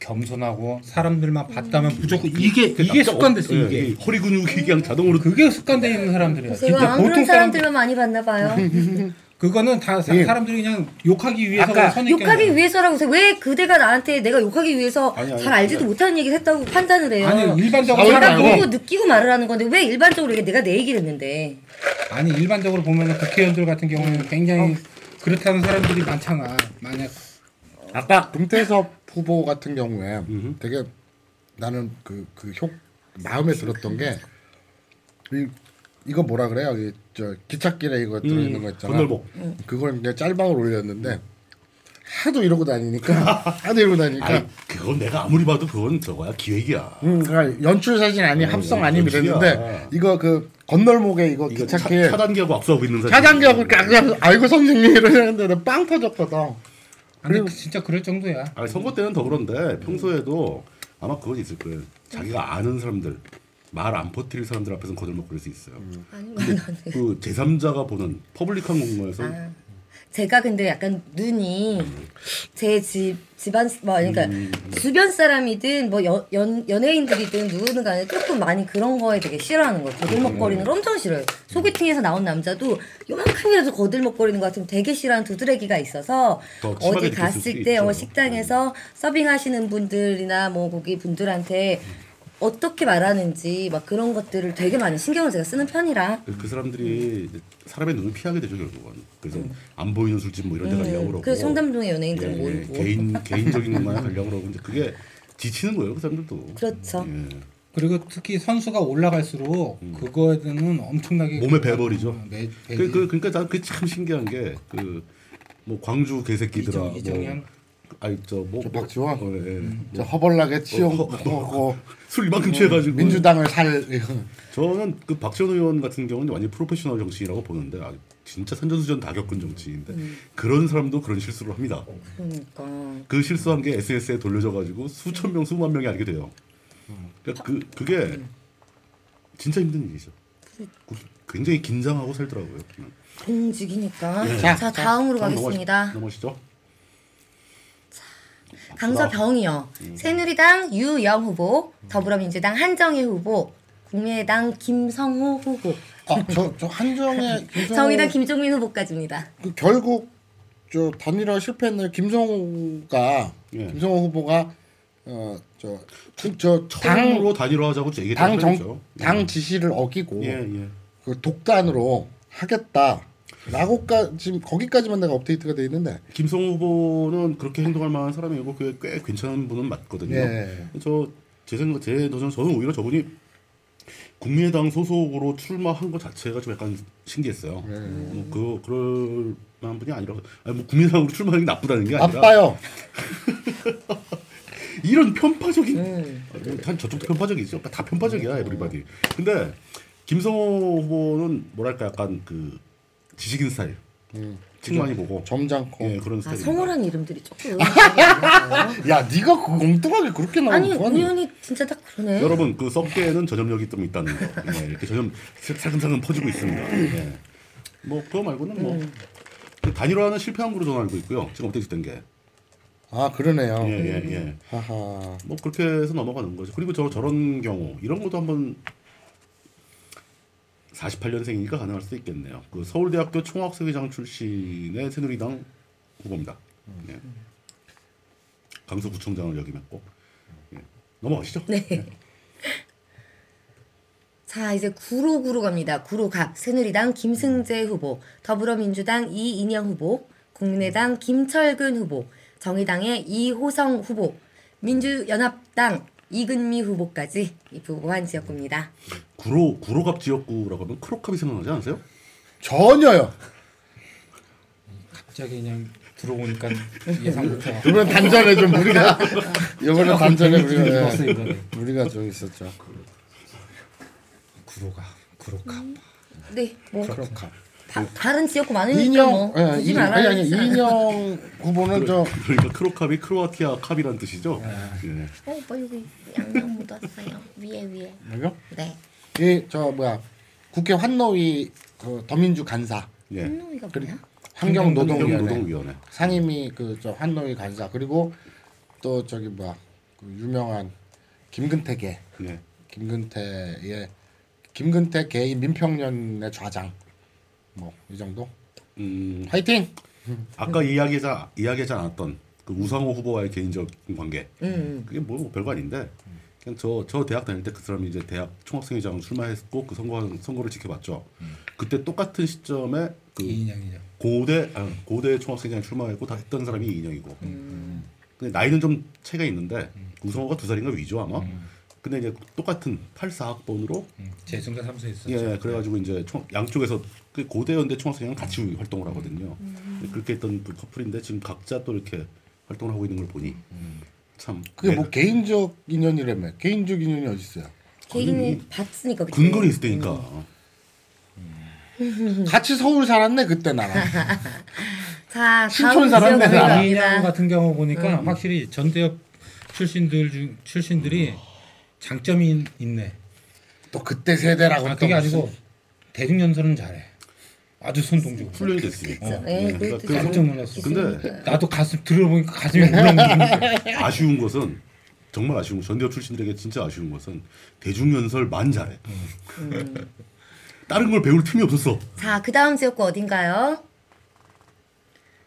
겸손하고 사람들만 봤다면 무조건 이게 이게 납작 습관됐어 엎- 이게 예, 허리 근육이 그냥 자동으로 그게 습관돼 있는 사람들이야. 제가 진짜 안 보통 그런 사람들 사람들만 많이 봤나 봐요. 그거는 다 사, 예. 사람들이 그냥 욕하기 위해서 욕하기 위해서라고 해서 왜 그대가 나한테 내가 욕하기 위해서 아니, 아니, 잘 알지도 그냥- 못하는 얘기를 했다고 판단을 해요. 아니 일반적으로 내가. 보고 느끼고 말을 하는 건데 왜 일반적으로 이게 내가 내 얘기를 했는데 아니 일반적으로 보면 국회의원들 같은 경우는 굉장히 그렇다는 사람들이 많잖아. 만약 아까 금태섭 후보 같은 경우에 음흠. 되게 나는 그그효 마음에 들었던 게 이, 이거 뭐라 그래요? 이, 저 기찻길에 이거 들어 있는 거 있잖아. 건널복. 그걸 내가 짤방을 올렸는데 하도 이러고 다니니까 하도 이러고 다니니까 아니 그건 내가 아무리 봐도 그건 저거야 기획이야. 음, 그러니까 연출 사진 아니 합성 아니. 이랬는데 이거 그 건널목에 이거 이거 차, 기찻길 차단기하고 압수하고 있는 사진. 차단기하고 그냥 아이고 선생님 이러는데 빵 터졌거든. 근데 그리고- 진짜 그럴 정도야. 아니 선거 때는 더 그런데 평소에도 아마 그건 있을 거예요. 자기가 아는 사람들 말 안 퍼뜨릴 사람들 앞에서는 거들먹거릴 수 있어요. 아닌 거 같아요. 그 제3자가 보는 퍼블릭한 공간에서 아, 제가 근데 약간 눈이 제 집 집안 뭐 그러니까 주변 사람이든 뭐 연, 연 연예인들이든 누구든 간에 조금 많이 그런 거에 되게 싫어하는 거예요. 거들먹거리는 걸 엄청 싫어요. 소개팅에서 나온 남자도 요만큼이라도 거들먹거리는 거 같으면 되게 싫어하는 두드레기가 있어서 어디 갔을 때 어. 식당에서 서빙하시는 분들이나 뭐 거기 분들한테 어떻게 말하는지 막 그런 것들을 되게 많이 신경을 제가 쓰는 편이라 그, 그 사람들이 사람의 눈을 피하게 되죠 결국은. 그래서 안 보이는 술집 뭐 이런 데 가려고 그러고. 음. 그래서 청담동의 연예인들은 예, 예, 모이고 개인 개인적인 것만 가려고 그러고 이제 그게 지치는 거예요 그 사람들도. 그렇죠. 예. 그리고 특히 선수가 올라갈수록 그거에 대한 엄청나게 몸에 배버리죠. 어, 매, 그, 그 그러니까 난 그게 참 신기한 게 그 뭐 광주 개새끼들아 이정-? 뭐 아니 저뭐 저 박지원? 어, 예. 저 허벌나게 치용하고 어, 술 이만큼 취해가지고 민주당을 살 저는 그 박지원 의원 같은 경우는 완전 프로페셔널 정치인이라고 보는데 아, 진짜 산전수전 다 겪은 정치인데 그런 사람도 그런 실수를 합니다. 그러니까 그 실수한 게 SS에 돌려져가지고 수천 명, 수만 명이 알게 돼요. 그러니까 그 그게 진짜 힘든 일이죠. 그- 굉장히 긴장하고 살더라고요. 공직이니까. 예. 자, 다음으로 다음 가겠습니다. 넘어가시- 넘어가시죠. 강서병이요. 새누리당 유영 후보, 더불어민주당 한정희 후보, 국민의당 김성호 후보, 아 저 저 한정의 김성호 정의당 김종민 후보까지입니다. 그 결국 저 단일화 실패했는 김성호가 예. 김성호 후보가 그, 어저 저당 처음으로 단일화하자고 얘기를 당 했죠. 정당 지시를 어기고 예, 예. 그 독단으로 하겠다 라고까 지금 거기까지만 내가 업데이트가 돼 있는데 김성호 후보는 그렇게 행동할 만한 사람이고 그게 꽤 괜찮은 분은 맞거든요. 예. 저제 생각 제 저는 저는 오히려 저분이 국민의당 소속으로 출마한 것 자체가 좀 약간 신기했어요. 예. 뭐그 그럴 만한 분이 아니라 아니 뭐 국민의당으로 출마하는 게 나쁘다는 게 아니라 나빠요. 이런 편파적인 음. 한 저쪽도 편파적이죠. 다 편파적이야 everybody. 근데 김성호 후보는 뭐랄까 약간 그 지식인 스타일. 책 많이 보고 점잖고. 예 그런 아 스타일. 성호란 이름들이 조금 야, 네가 그 엉뚱하게 그렇게 아니 나오는 거야? 우연히 진짜 딱 그러네. 여러분 그 썩개는 전염력이 좀 있다는 거. 예, 이렇게 전염 살금살금 퍼지고 있습니다. 예. 뭐 그거 말고는 뭐 단일화는 실패한 걸로 저는 알고 있고요. 지금 업데이트 된 게. 아, 그러네요. 예, 예, 예. 하하. 뭐 그렇게 해서 넘어가는 거죠. 그리고 저 저런 경우 이런 것도 한번 48년생이니까 가능할 수도 있겠네요. 그 서울대학교 총학생회장 출신의 새누리당 후보입니다. 예. 강서구청장을 역임했고 예. 넘어가시죠. 네. 자 이제 구로 구로 갑니다. 구로 갑 새누리당 김승재 후보, 더불어민주당 이인영 후보, 국민의당 김철근 후보, 정의당의 이호성 후보, 민주연합당 이근미 후보까지 입후보한 지역구입니다. 구로 구로갑 지역구라고 하면 크로캅이 생각나지 않으세요? 전혀요. 갑자기 그냥 들어오니까 예상 못해. 이번 단전에 좀 우리가 이번에 단전에 우리가 예. 우리가 좀 있었죠. 구로가 구로가. 네, 뭐 그렇까. 다, 다른 지역구 많으니까 이인영, 뭐 예, 굳이 이- 아니 말아야 아니 이인영 후보는 저 그러니까 크로캅이 크로아티아 캅이란 뜻이죠. 예. 어, 오빠 여기 양념 묻었어요. 위에 위에. 뭐죠? 네. 이 저 뭐야 국회 환노위 그 더민주 간사 예. 한놈이가 뭐야? 환경노동위원회 환경노동위원회. 상임위 그 저 환노위 간사 그리고 또 저기 뭐야 그 유명한 김근태계 예. 김근태의 김근태 개인 민평련의 좌장 뭐 이 정도 음, 화이팅 아까 이야기하지 이야기하지 않았던 그 우상호 후보와의 개인적인 관계. 음. 그게 뭐 별거 아닌데 그냥 저 저 대학 다닐 때 그 사람이 이제 대학 총학생회장 출마했고 그 선거 선거를 지켜봤죠. 그때 똑같은 시점에 그 이인영이죠. 고대 아, 고대 총학생회장 출마했고 다 했던 사람이 이인영이고. 근데 나이는 좀 차이가 있는데 우성호가 두 살인가 위죠 아마. 근데 이제 똑같은 84학번으로 음, 재승자 삼수 있었죠. 예 그래가지고 이제 총, 양쪽에서 그 고대 연대 총학생회장 같이 활동을 하거든요. 그렇게 했던 그 커플인데 지금 각자 또 이렇게 활동을 하고 있는 걸 보니 참 그게 뭐 네, 개인적 인연이라며 개인적 인연이 어디 있어요 개인이 봤으니까 그치? 근거리 있을 때니까 같이 서울 살았네 그때 나랑 자, 신촌 다음 사람네, 지역으로 나. 이인영 갑니다. 같은 경우 보니까 확실히 전대협 출신들 중 출신들이 장점이 있- 있네. 또 그때 세대라고 아또 그게 아니고 대중연설은 잘해. 아주 손동작. 훈련이 됐으니까. 네, 깜짝 놀랐어. 근데 나도 가슴 들어보니까 가슴이 울렁거리는 아쉬운 것은 정말 아쉬운 것, 전대협 출신들에게 진짜 아쉬운 것은 대중연설만 잘해. 다른 걸 배울 틈이 없었어. 자, 그 다음 지역구 어딘가요?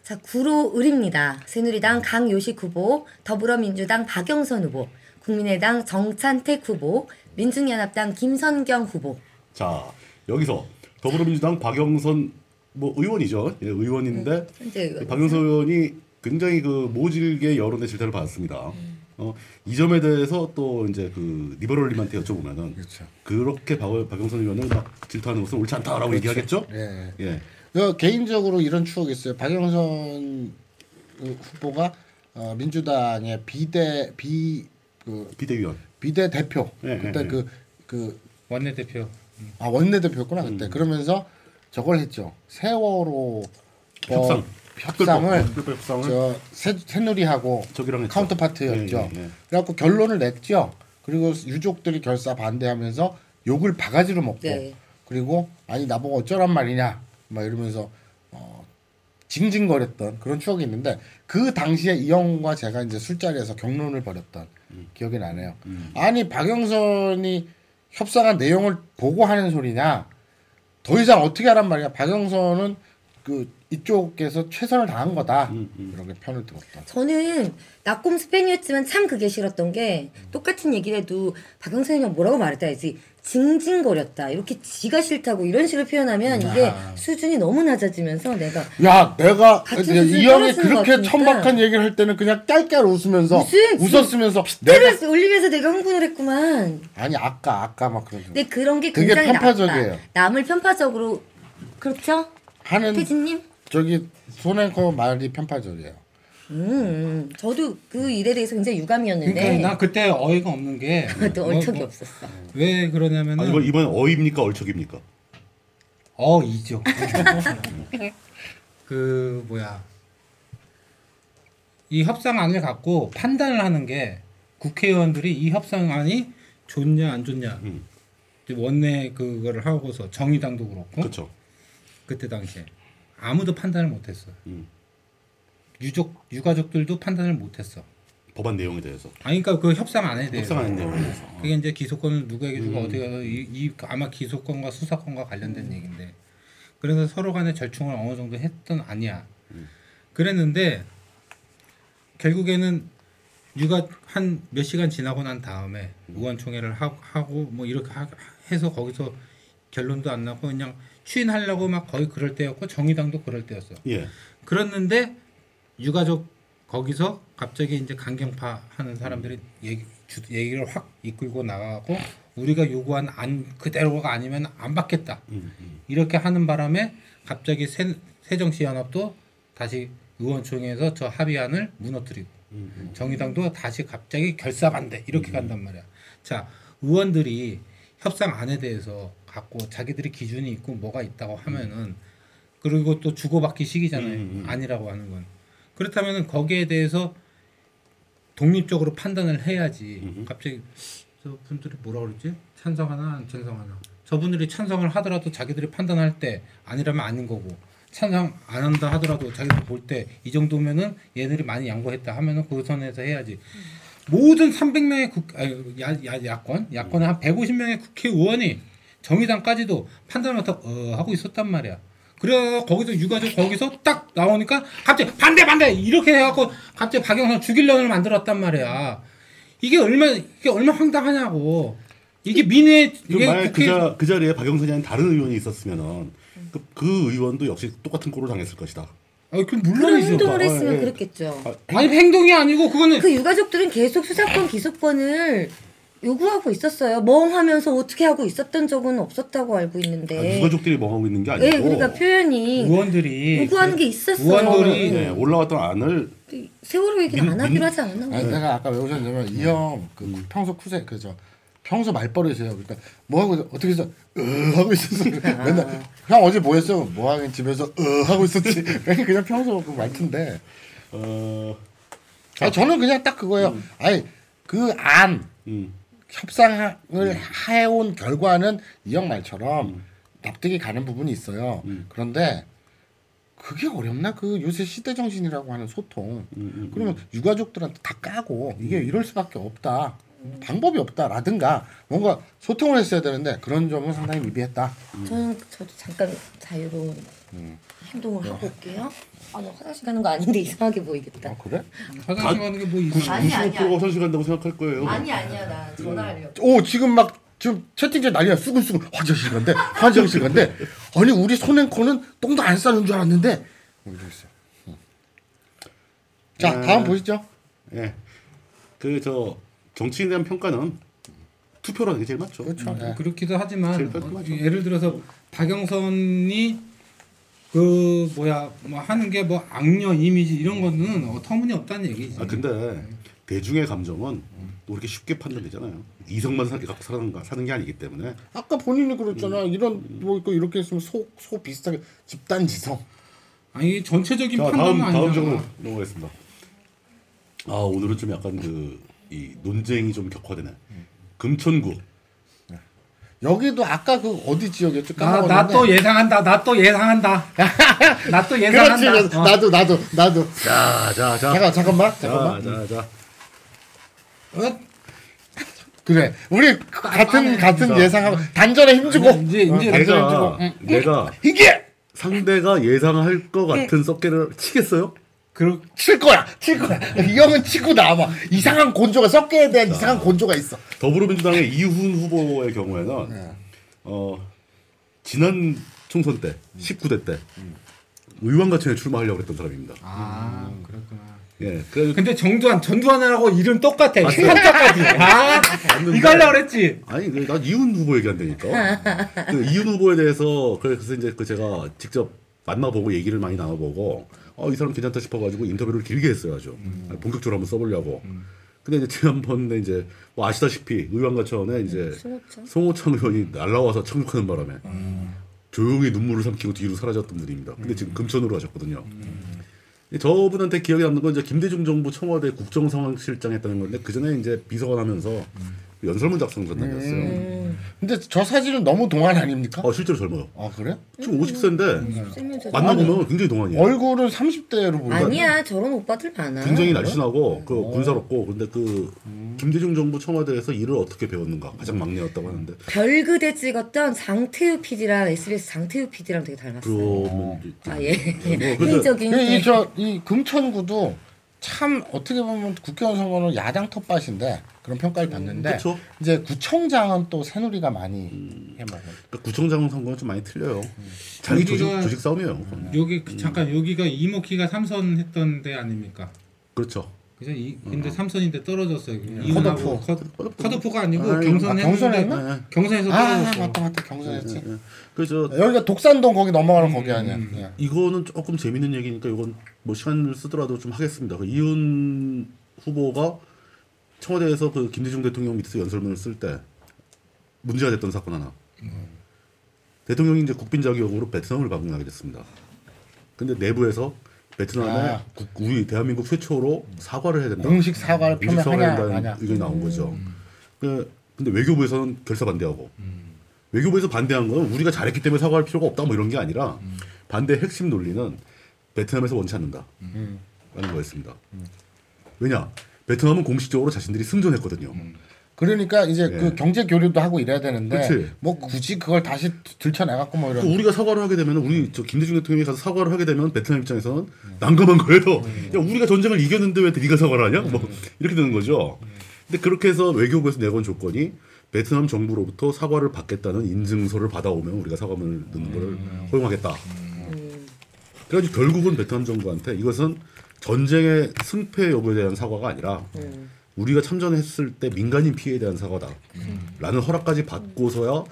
자, 구로 을입니다. 새누리당 강요식 후보, 더불어민주당 박영선 후보, 국민의당 정찬택 후보, 민중연합당 김선경 후보. 자 여기서 더불어민주당 박영선 뭐 의원이죠. 예, 의원인데 현재 의원. 박영선 의원이 굉장히 그 모질게 여론의 질타를 받았습니다. 어, 이 점에 대해서 또 이제 그 리버럴님한테 여쭤보면은 그렇죠. 그렇게 박, 박영선 의원을 막 질타하는 것은 옳지 않다라고 얘기하겠죠? 예. 예. 그 개인적으로 이런 추억이 있어요. 박영선 그 후보가 어, 민주당의 비대 비 그 비대위원. 비대 대표 예, 그때 예, 그 그 원내 대표. 아 원내 대표였구나 그때 음. 그러면서 저걸 했죠. 세월호 협상. 어, 협상을 협상을 저 새, 새누리하고. 카운터파트였죠. 예, 예, 예. 그래갖고 결론을 냈죠. 그리고 유족들이 결사 반대하면서 욕을 바가지로 먹고 네. 그리고 아니 나보고 어쩌란 말이냐 막 이러면서 어, 징징거렸던 그런 추억이 있는데 그 당시에 이영과 제가 이제 술자리에서 경론을 벌였던 기억이 나네요. 아니 박영선이 협상한 내용을 보고 하는 소리냐? 더 이상 어떻게 하란 말이야? 박영선은 그 이쪽에서 최선을 다한 거다. 음, 음. 이렇게 편을 들었던. 저는 낙곰수 팬이었지만 참 그게 싫었던 게 똑같은 얘기를 해도 박영선이 형 뭐라고 말했다 해야지 징징거렸다 이렇게 지가 싫다고 이런 식으로 표현하면 이게 수준이 너무 낮아지면서 내가 야, 내가 이 형이 그렇게. 천박한 얘기를 할 때는 그냥 깔깔 웃으면서 무슨 웃었으면서 내가 올리면서 내가 흥분을 했구만 아니 아까 아까 막 그러죠. 근데 그런 게 굉장히 편파적이에요. 나빠 남을 편파적으로 그렇죠? 하는 태진님? 저기 손앵커 말이 편파적이에요. 음, 저도 그 일에 대해서 굉장히 유감이었는데 그러니까 나 그때 어이가 없는 게 또 뭐, 얼척이 뭐, 없었어. 왜 그러냐면은 아, 이번 이번 어입니까 얼척입니까? 어이죠. 그 뭐야 이 협상안을 갖고 판단을 하는 게 국회의원들이 이 협상안이 좋냐 안 좋냐 음. 원내 그거를 하고서 정의당도 그렇고 그렇죠. 그때 당시에 아무도 판단을 못했어. 음. 유족 유가족들도 판단을 못했어. 법안 내용에 대해서 아니 그러니까 그 협상 안에 대해서 협상하는 내용에 대해서. 그게 이제 기소권을 누구에게 주고 음. 해서 이, 이 아마 기소권과 수사권과 관련된 얘기인데 그래서 서로 간에 절충을 어느 정도 했던 아니야. 그랬는데 결국에는 유가 한 몇 시간 지나고 난 다음에 의원총회를 하, 하고 뭐 이렇게 하, 해서 거기서 결론도 안 나고 그냥 추인하려고 막 거의 그럴 때였고 정의당도 그럴 때였어. 예. 그랬는데 유가족 거기서 갑자기 이제 강경파 하는 사람들이 얘기, 주, 얘기를 확 이끌고 나가고 우리가 요구한 안 그대로가 아니면 안 받겠다 음, 음. 이렇게 하는 바람에 갑자기 새, 새정치연합도 다시 의원총회에서 저 합의안을 무너뜨리고 음, 음. 정의당도 다시 갑자기 결사 반대 이렇게 간단 말이야. 자 의원들이 협상 안에 대해서 갖고 자기들이 기준이 있고 뭐가 있다고 하면은 그리고 또 주고받기 시기잖아요. 아니라고 하는 건 그렇다면은 거기에 대해서 독립적으로 판단을 해야지. 음. 갑자기 저 분들이 뭐라 그러지? 찬성하나 안 찬성하나. 저분들이 찬성을 하더라도 자기들이 판단할 때 아니라면 아닌 거고 찬성 안 한다 하더라도 자기들 볼 때 이 정도면은 얘들이 많이 양보했다 하면은 그 선에서 해야지. 모든 300명의 국, 아니, 야, 야, 야권, 야권에 한 150명의 국회의원이 정의당까지도 판단을 못 어, 하고 있었단 말이야. 그래 거기서 유가족 거기서 딱 나오니까 갑자기 반대 반대 이렇게 해갖고 갑자기 박영선 죽일년을 만들었단 말이야. 이게 얼마 이게 얼마 황당하냐고. 이게 민의 그럼 이게 만약 그, 국회 자, 그 자리에 박영선이 아닌 다른 의원이 있었으면은 그, 그 의원도 역시 똑같은 꼴을 당했을 것이다. 아, 그 그런 물론이죠. 행동을 아, 했으면 예. 그렇겠죠. 아, 아니 행동이 아니고 그거는 그 유가족들은 계속 수사권 기소권을 요구하고 있었어요. 멍하면서 어떻게 하고 있었던 적은 없었다고 알고 아, 있는데. 유가족들이 멍하고 있는 게 아니고 네, 그러니까 표현이 의원들이 요구하는 게 있었어요. 의원들이 네, 올라왔던 안을 세월호 얘기는 민- 안 하기로 민- 하지 않았나? 아니 내가 아까 왜 오셨냐면 이 형 그 평소 쿠세 그죠 평소 말버릇이에요. 그러니까 뭐 하고 있- 어떻게 해서 으 하고 있었어. 맨날 형 어제 뭐 했어? 뭐 하긴 집에서 으 하고 있었지. 그냥 평소 그 말투인데. 어, 아 저는 그냥 딱 그거예요. 아니 그 안 음, 협상을 해온 결과는 이형 말처럼 납득이 가는 부분이 있어요. 음. 그런데 그게 어렵나? 그 요새 시대 정신이라고 하는 소통. 음, 음, 그러면 유가족들한테 다 까고 이게 이럴 수밖에 없다. 방법이 없다라든가 뭔가 소통을 했어야 되는데 그런 점은 상당히 미비했다. 저는 저도 잠깐 자유로운 행동을 하고 올게요. 아, 나 화장실 가는 거 아닌데 이상하게 보이겠다. 아 그래? 화장실 가는 게뭐 있어? 아니, 아니야. 95%가 화장실 간다고 생각할 거예요. 아니 아니야 나 전화하려고. 오 지금 막 지금 채팅창 난리야 수근수근 화장실 간대 화장실 간대 아니 우리 손앤코는 똥도 안 싸는 줄 알았는데 뭐 이러겠어. 자 다음 보시죠. 예. 그 저 정치인에 대한 평가는 투표라는 게 제일 맞죠. 그렇죠. 네. 그렇기도 하지만 제일 깔끔하죠. 어, 예를 들어서 박영선이 그 뭐야 뭐 하는 게 뭐 악녀 이미지 이런 거는 어, 터무니 없다는 얘기지. 아 근데 대중의 감정은 또 그렇게 쉽게 판단되잖아요. 이성만 사, 갖고 사는, 거- 사는 게 아니기 때문에 아까 본인이 그랬잖아. 이런 뭐 이거 이렇게 했으면 소소 비슷하게 집단 지성. 아니 전체적인 자 다음 판단은 다음 아니잖아. 적으로 넘어가겠습니다. 아 오늘은 좀 약간 그 이 논쟁이 좀 격화되네. 금천구 여기도 아까 그 어디 지역이었죠? 나또 예상한다. 나 또 예상한다. 나또 그렇지. 예상한다. 그래서 어. 나도 나도 나도. 자 자 자 잠깐 잠깐만 잠깐만. 자 자 자 어? 그래. 우리 같은 같은 자. 예상하고 단전에 힘주고. 아니, 이제- 이제 어, 단전에 내가 힘주고. 내가 이게 상대가 예상할 것 같은 썩개를 치겠어요? 그칠 거야, 칠 거야. 이 형은 치고 나와. 이상한 곤조가 섞여야 돼. 이상한 곤조가 있어. 더불어민주당의 이훈 후보의 경우에는 네. 어 지난 총선 때 19대 때 의원가천에 출마하려고 했던 사람입니다. 아, 그렇구나. 예, 그래서 근데 정두환, 전두환하고 이름 똑같아. 한자까지. 아, 이거 하려고 그랬지. 아니 그난 이훈 후보 얘기한다니까. 그 이훈 후보에 대해서 그래서 이제 그 제가 직접 만나보고 얘기를 많이 나눠보고 어 이 사람 괜찮다 싶어가지고 인터뷰를 길게 했어요 아주 아니, 본격적으로 한번 써보려고. 근데 이제 지난번에 이제 뭐 아시다시피 의왕가천에 이제 송호천? 송호천 의원이 날라와서 착륙하는 바람에 조용히 눈물을 삼키고 뒤로 사라졌던 분입니다. 근데 지금 금천으로 가셨거든요. 이 저분한테 기억에 남는 건 이제 김대중 정부 청와대 국정상황실장 했다는 건데 그 전에 이제 비서관 하면서 연설문 작성 전담이었어요. 근데 저 사진은 너무 동안 아닙니까? 어 실제로 젊어요. 아 그래? 지금 50세인데 세면서 만나보면 굉장히 동안이에요. 얼굴은 30대로 보여. 아니야 저런 오빠들 많아. 굉장히 날씬하고 그 군사롭고 근데 그 김대중 정부 청와대에서 일을 어떻게 배웠는가 가장 막내였다고 하는데 별그대 찍었던 장태우 PD랑 SBS 장태우 PD랑 되게 닮았어요. 그러면 아 예. 뭐 근데 개인적인 이, 저, 이 금천구도 참 어떻게 보면 국회의원 선거는 야당 텃밭인데 그런 평가를 받는데 그쵸. 이제 구청장은 또 새누리가 많이 해먹어요. 그러니까 구청장 선거는 좀 많이 틀려요. 자기 조직 조직 싸움이에요. 그건. 여기 그- 잠깐 여기가 이모키가 삼선 했던 데 아닙니까? 그렇죠. 그래서 이 근데 삼선인데 떨어졌어요. 컷오프. 컷- 컷오프 가 아니고 아니, 경선 아, 경선했나? 네. 경선에서 아 떨어졌어. 맞다 맞다 경선했지. 그저 여기가 독산동 거기 넘어가는 거기 아니야. 음. 예. 이거는 조금 재밌는 얘기니까 이건 뭐 시간을 쓰더라도 좀 하겠습니다. 그 이훈 후보가 청와대에서 그 김대중 대통령 밑에서 연설문을 쓸 때 문제가 됐던 사건 하나. 대통령이 이제 국빈 자격으로 베트남을 방문하게 됐습니다. 근데 내부에서 베트남에 아. 국- 우리 대한민국 최초로 사과를 해야 된다. 공식 사과를 공식 사과를 표명하냐 한다는 아냐. 의견이 나온 거죠. 그 근데 외교부에서는 결사 반대하고 외교부에서 반대한 건 우리가 잘했기 때문에 사과할 필요가 없다 뭐 이런 게 아니라 반대 핵심 논리는 베트남에서 원치 않는다 라는 거였습니다. 왜냐 베트남은 공식적으로 자신들이 승전했거든요. 그러니까 이제 예. 그 경제 교류도 하고 이래야 되는데 그치. 뭐 굳이 그걸 다시 들춰내갖고 뭐또 이런. 우리가 사과를 하게 되면 우리 저 김대중 대통령이 가서 사과를 하게 되면 베트남 입장에서는 난감한 거예요. 야 우리가 전쟁을 이겼는데 왜 네가 사과를 하냐? 뭐 이렇게 되는 거죠. 근데 그렇게 해서 외교부에서 내건 조건이 베트남 정부로부터 사과를 받겠다는 인증서를 받아오면 우리가 사과문을 넣는 걸 허용하겠다. 그래가지고 결국은 베트남 정부한테 이것은 전쟁의 승패 여부에 대한 사과가 아니라 우리가 참전했을 때 민간인 피해에 대한 사과다. 라는 허락까지 받고서야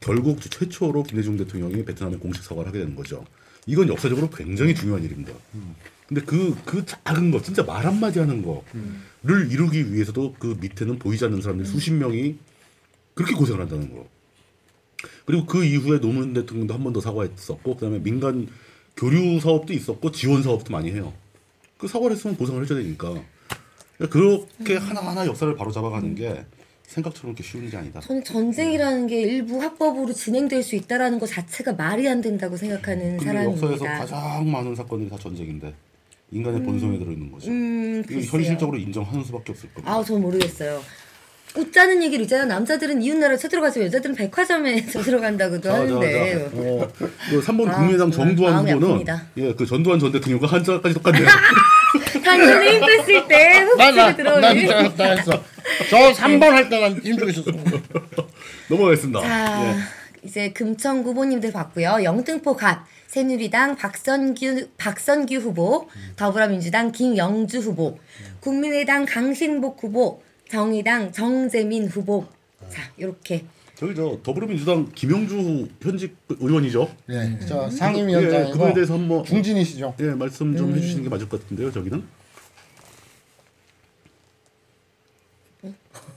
결국 최초로 김대중 대통령이 베트남에 공식 사과를 하게 되는 거죠. 이건 역사적으로 굉장히 중요한 일입니다. 근데 그, 그 작은 거, 진짜 말 한마디 하는 거를 이루기 위해서도 그 밑에는 보이지 않는 사람들 수십 명이 그렇게 고생을 한다는 거. 그리고 그 이후에 노무현 대통령도 한 번 더 사과했었고, 그 다음에 민간 교류 사업도 있었고, 지원 사업도 많이 해요. 그 사과를 했으면 보상을 해줘야 되니까. 그러니까 그렇게 하나하나 역사를 바로 잡아가는 게 생각처럼 그렇게 쉬운 일이 아니다. 저는 전쟁이라는 게 일부 합법으로 진행될 수 있다라는 것 자체가 말이 안 된다고 생각하는 근데 역사에서 사람입니다. 가장 많은 사건들이 다 전쟁인데 인간의 본성에 들어있는 거죠. 음. 현실적으로 인정하는 수밖에 없을 겁니다. 아우 전 모르겠어요. 웃자는 얘기를 있잖아. 남자들은 이웃나라 쳐들어가지만 여자들은 백화점에 쳐들어간다고도 하는데. 어, 그 3번 아, 국민의당 정말 정두환 후보는. 예, 그 전두환 전 대통령과 한자까지 똑같네요. 당신은 힘 뺐을 때 훅치고 나나 들어오니. 나, 나 했어. 저 3번 할 때는 힘주고 있었어. 넘어가겠습니다. 자, 예. 이제 금천 후보님들 봤고요. 영등포 갓 새누리당 박선규 박선규 후보, 더불어민주당 김영주 후보, 국민의당 강신복 후보, 정의당 정재민 후보. 자, 이렇게 저기 저 더불어민주당 김영주 현직 의원이죠. 예, 저 예, 상임위원장이고 그거에 대해서 한번 중진이시죠. 예, 말씀 좀 음. 해주시는 게 맞을 것 같은데요. 저기는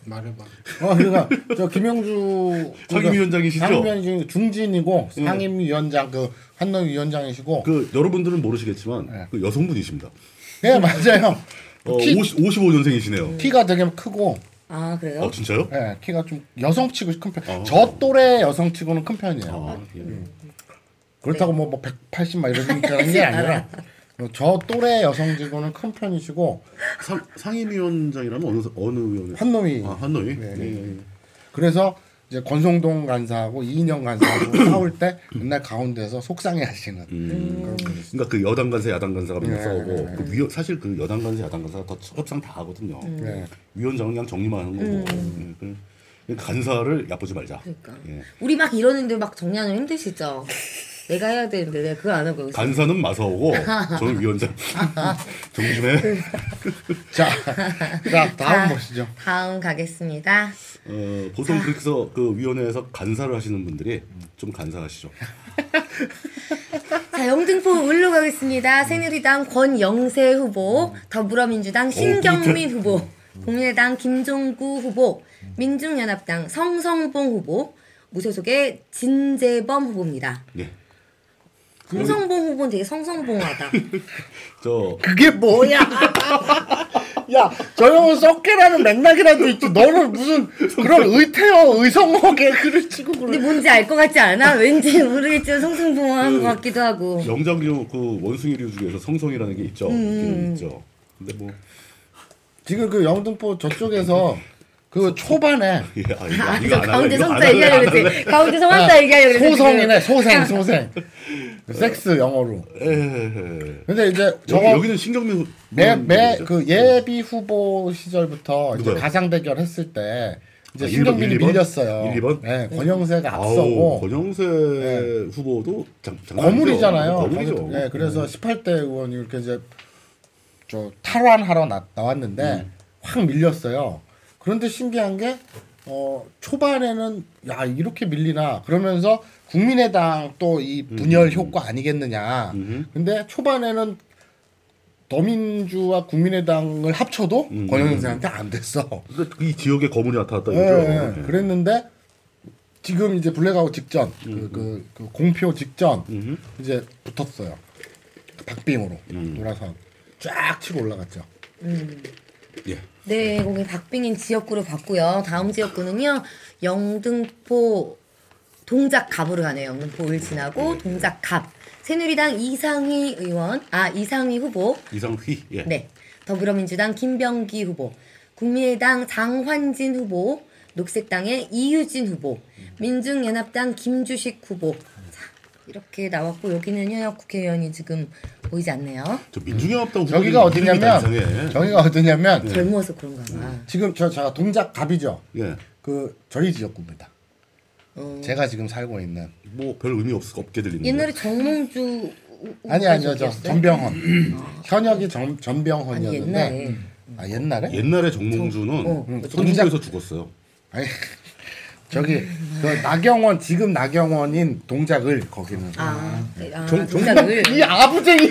말해봐. 어, 그러니까 저 김영주 상임위원장이시죠? 상임위원장 중진이고 예. 상임위원장 그 한노위원장이시고. 그 여러분들은 모르시겠지만 예. 그 여성분이십니다. 예 맞아요. 어, 키- 50, 55년생이시네요. 키가 되게 크고 아 그래요? 어 진짜요? 예, 키가 좀 여성치고 큰 편. 어. 저 또래 여성치고는 큰 편이에요. 아, 예. 그렇다고 뭐, 뭐180막 이런 게 아니라 저 또래 여성치고는 큰 편이시고 상, 상임위원장이라면 어느 어느 위원회? 한노위. 아 한노위. 네. 예, 예. 그래서 이제 권성동 간사하고 이인영 간사하고 싸울 때 맨날 가운데서 속상해하시는 음. 그러니까 그 여당 간사 야당 간사가 맨날 네, 싸우고 네, 네. 그 위, 사실 그 여당 간사 야당 간사가 더 협상 다 하거든요. 네. 위원장은 그냥 정리만 하는 거고 예, 그- 그 간사를 얕보지 말자. 그러니까. 예. 우리 막 이러는데 막 정리하는 거 힘드시죠? 내가 해야 되는데 내가 그거 안 하고 간사는 마사오고 저는 위원장. 정리 좀 해. 자, 자 다음 자, 보시죠. 다음 가겠습니다. 어, 보통 그래서 그 위원회에서 간사를 하시는 분들이 좀 간사하시죠. 자, 영등포 을로 가겠습니다. 새누리당 권영세 후보, 더불어민주당 신경민 후보, 국민의당 김종구 후보, 민중연합당 성성봉 후보, 무소속의 진재범 후보입니다. 예. 성성봉 후보는 되게 성성봉하다. 저 그게 뭐야? 야, 저 형은 썩게라는 맥락이라도 있지. 너는 무슨 그런 의태어, 의성어게 글을 치고 근데 그래. 뭔지 알 것 같지 않아? 왠지 모르겠지만 성성봉한 것 같기도 하고. 영장류 그 원숭이류 중에서 성성이라는 게 있죠. 음. 있죠. 근데 뭐 지금 그 영등포 저쪽에서 그 초반에 예, 아, 이거, 아, 이거 가운데 성자 얘기하려고. 그랬지. 가운데 성한다 얘기하려고 그랬지. 소성이네, 소생, 소생. 섹스 영어로. 근데 이제 여기, 저거 여기 는 신경민 매, 매, 후보죠? 그 예비 후보 시절부터 이제? 가상 대결 했을 때 이제 아, 신경민이 1번, 1번? 밀렸어요. 1, 2번? 네, 권영세가 아우, 앞서고 권영세 후보도 장, 장난. 거물이잖아요. 거물이죠. 음. 네, 그래서 18대 의원이 이렇게 이제 저 탈환하러 나, 나왔는데 음. 확 밀렸어요. 그런데 신기한 게 어, 초반에는 야 이렇게 밀리나 그러면서 국민의당 또 이 분열 효과 아니겠느냐. 음. 근데 초반에는 더민주와 국민의당을 합쳐도 음. 권영세한테 안 됐어. 그러니까 이 지역에 거물이 나타났다 예, 이거죠. 예. 그랬는데 지금 이제 블랙아웃 직전 그, 그, 그 공표 직전 음. 이제 붙었어요. 박빙으로 음. 노라선 쫙 치고 올라갔죠. 예. 네, 거기 박빙인 지역구로 봤고요. 다음 지역구는요. 영등포 동작갑으로 가네요. 영등포 을 지나고 동작갑. 새누리당 이상희 의원, 아 이상희 후보, 이상휘. 예. 네. 더불어민주당 김병기 후보, 국민의당 장환진 후보, 녹색당의 이유진 후보, 민중연합당 김주식 후보. 자, 이렇게 나왔고 여기는 현역 국회의원이 지금 보이지 않네요. 저 민중연합당 저기가 후보들이 이름이 다 어디냐면. 저기가 어디냐면 젊어서 그런가 봐. 지금 저 제가 동작 갑이죠. 예. 그 저희 지역구입니다. 어. 제가 지금 살고 있는 뭐 별 의미 없 없게 들리는데. 옛날에 정몽주 아니 아니요 저? 전병헌 현역이 전 아니 전병헌이었는데 옛날에 아 옛날에 옛날에 정몽주는 어. 음, 선주에서 죽었어요. 아니 저기 그 나경원 지금 나경원인 동작을 거기는 아, 아 정- 동작을 이 아부쟁이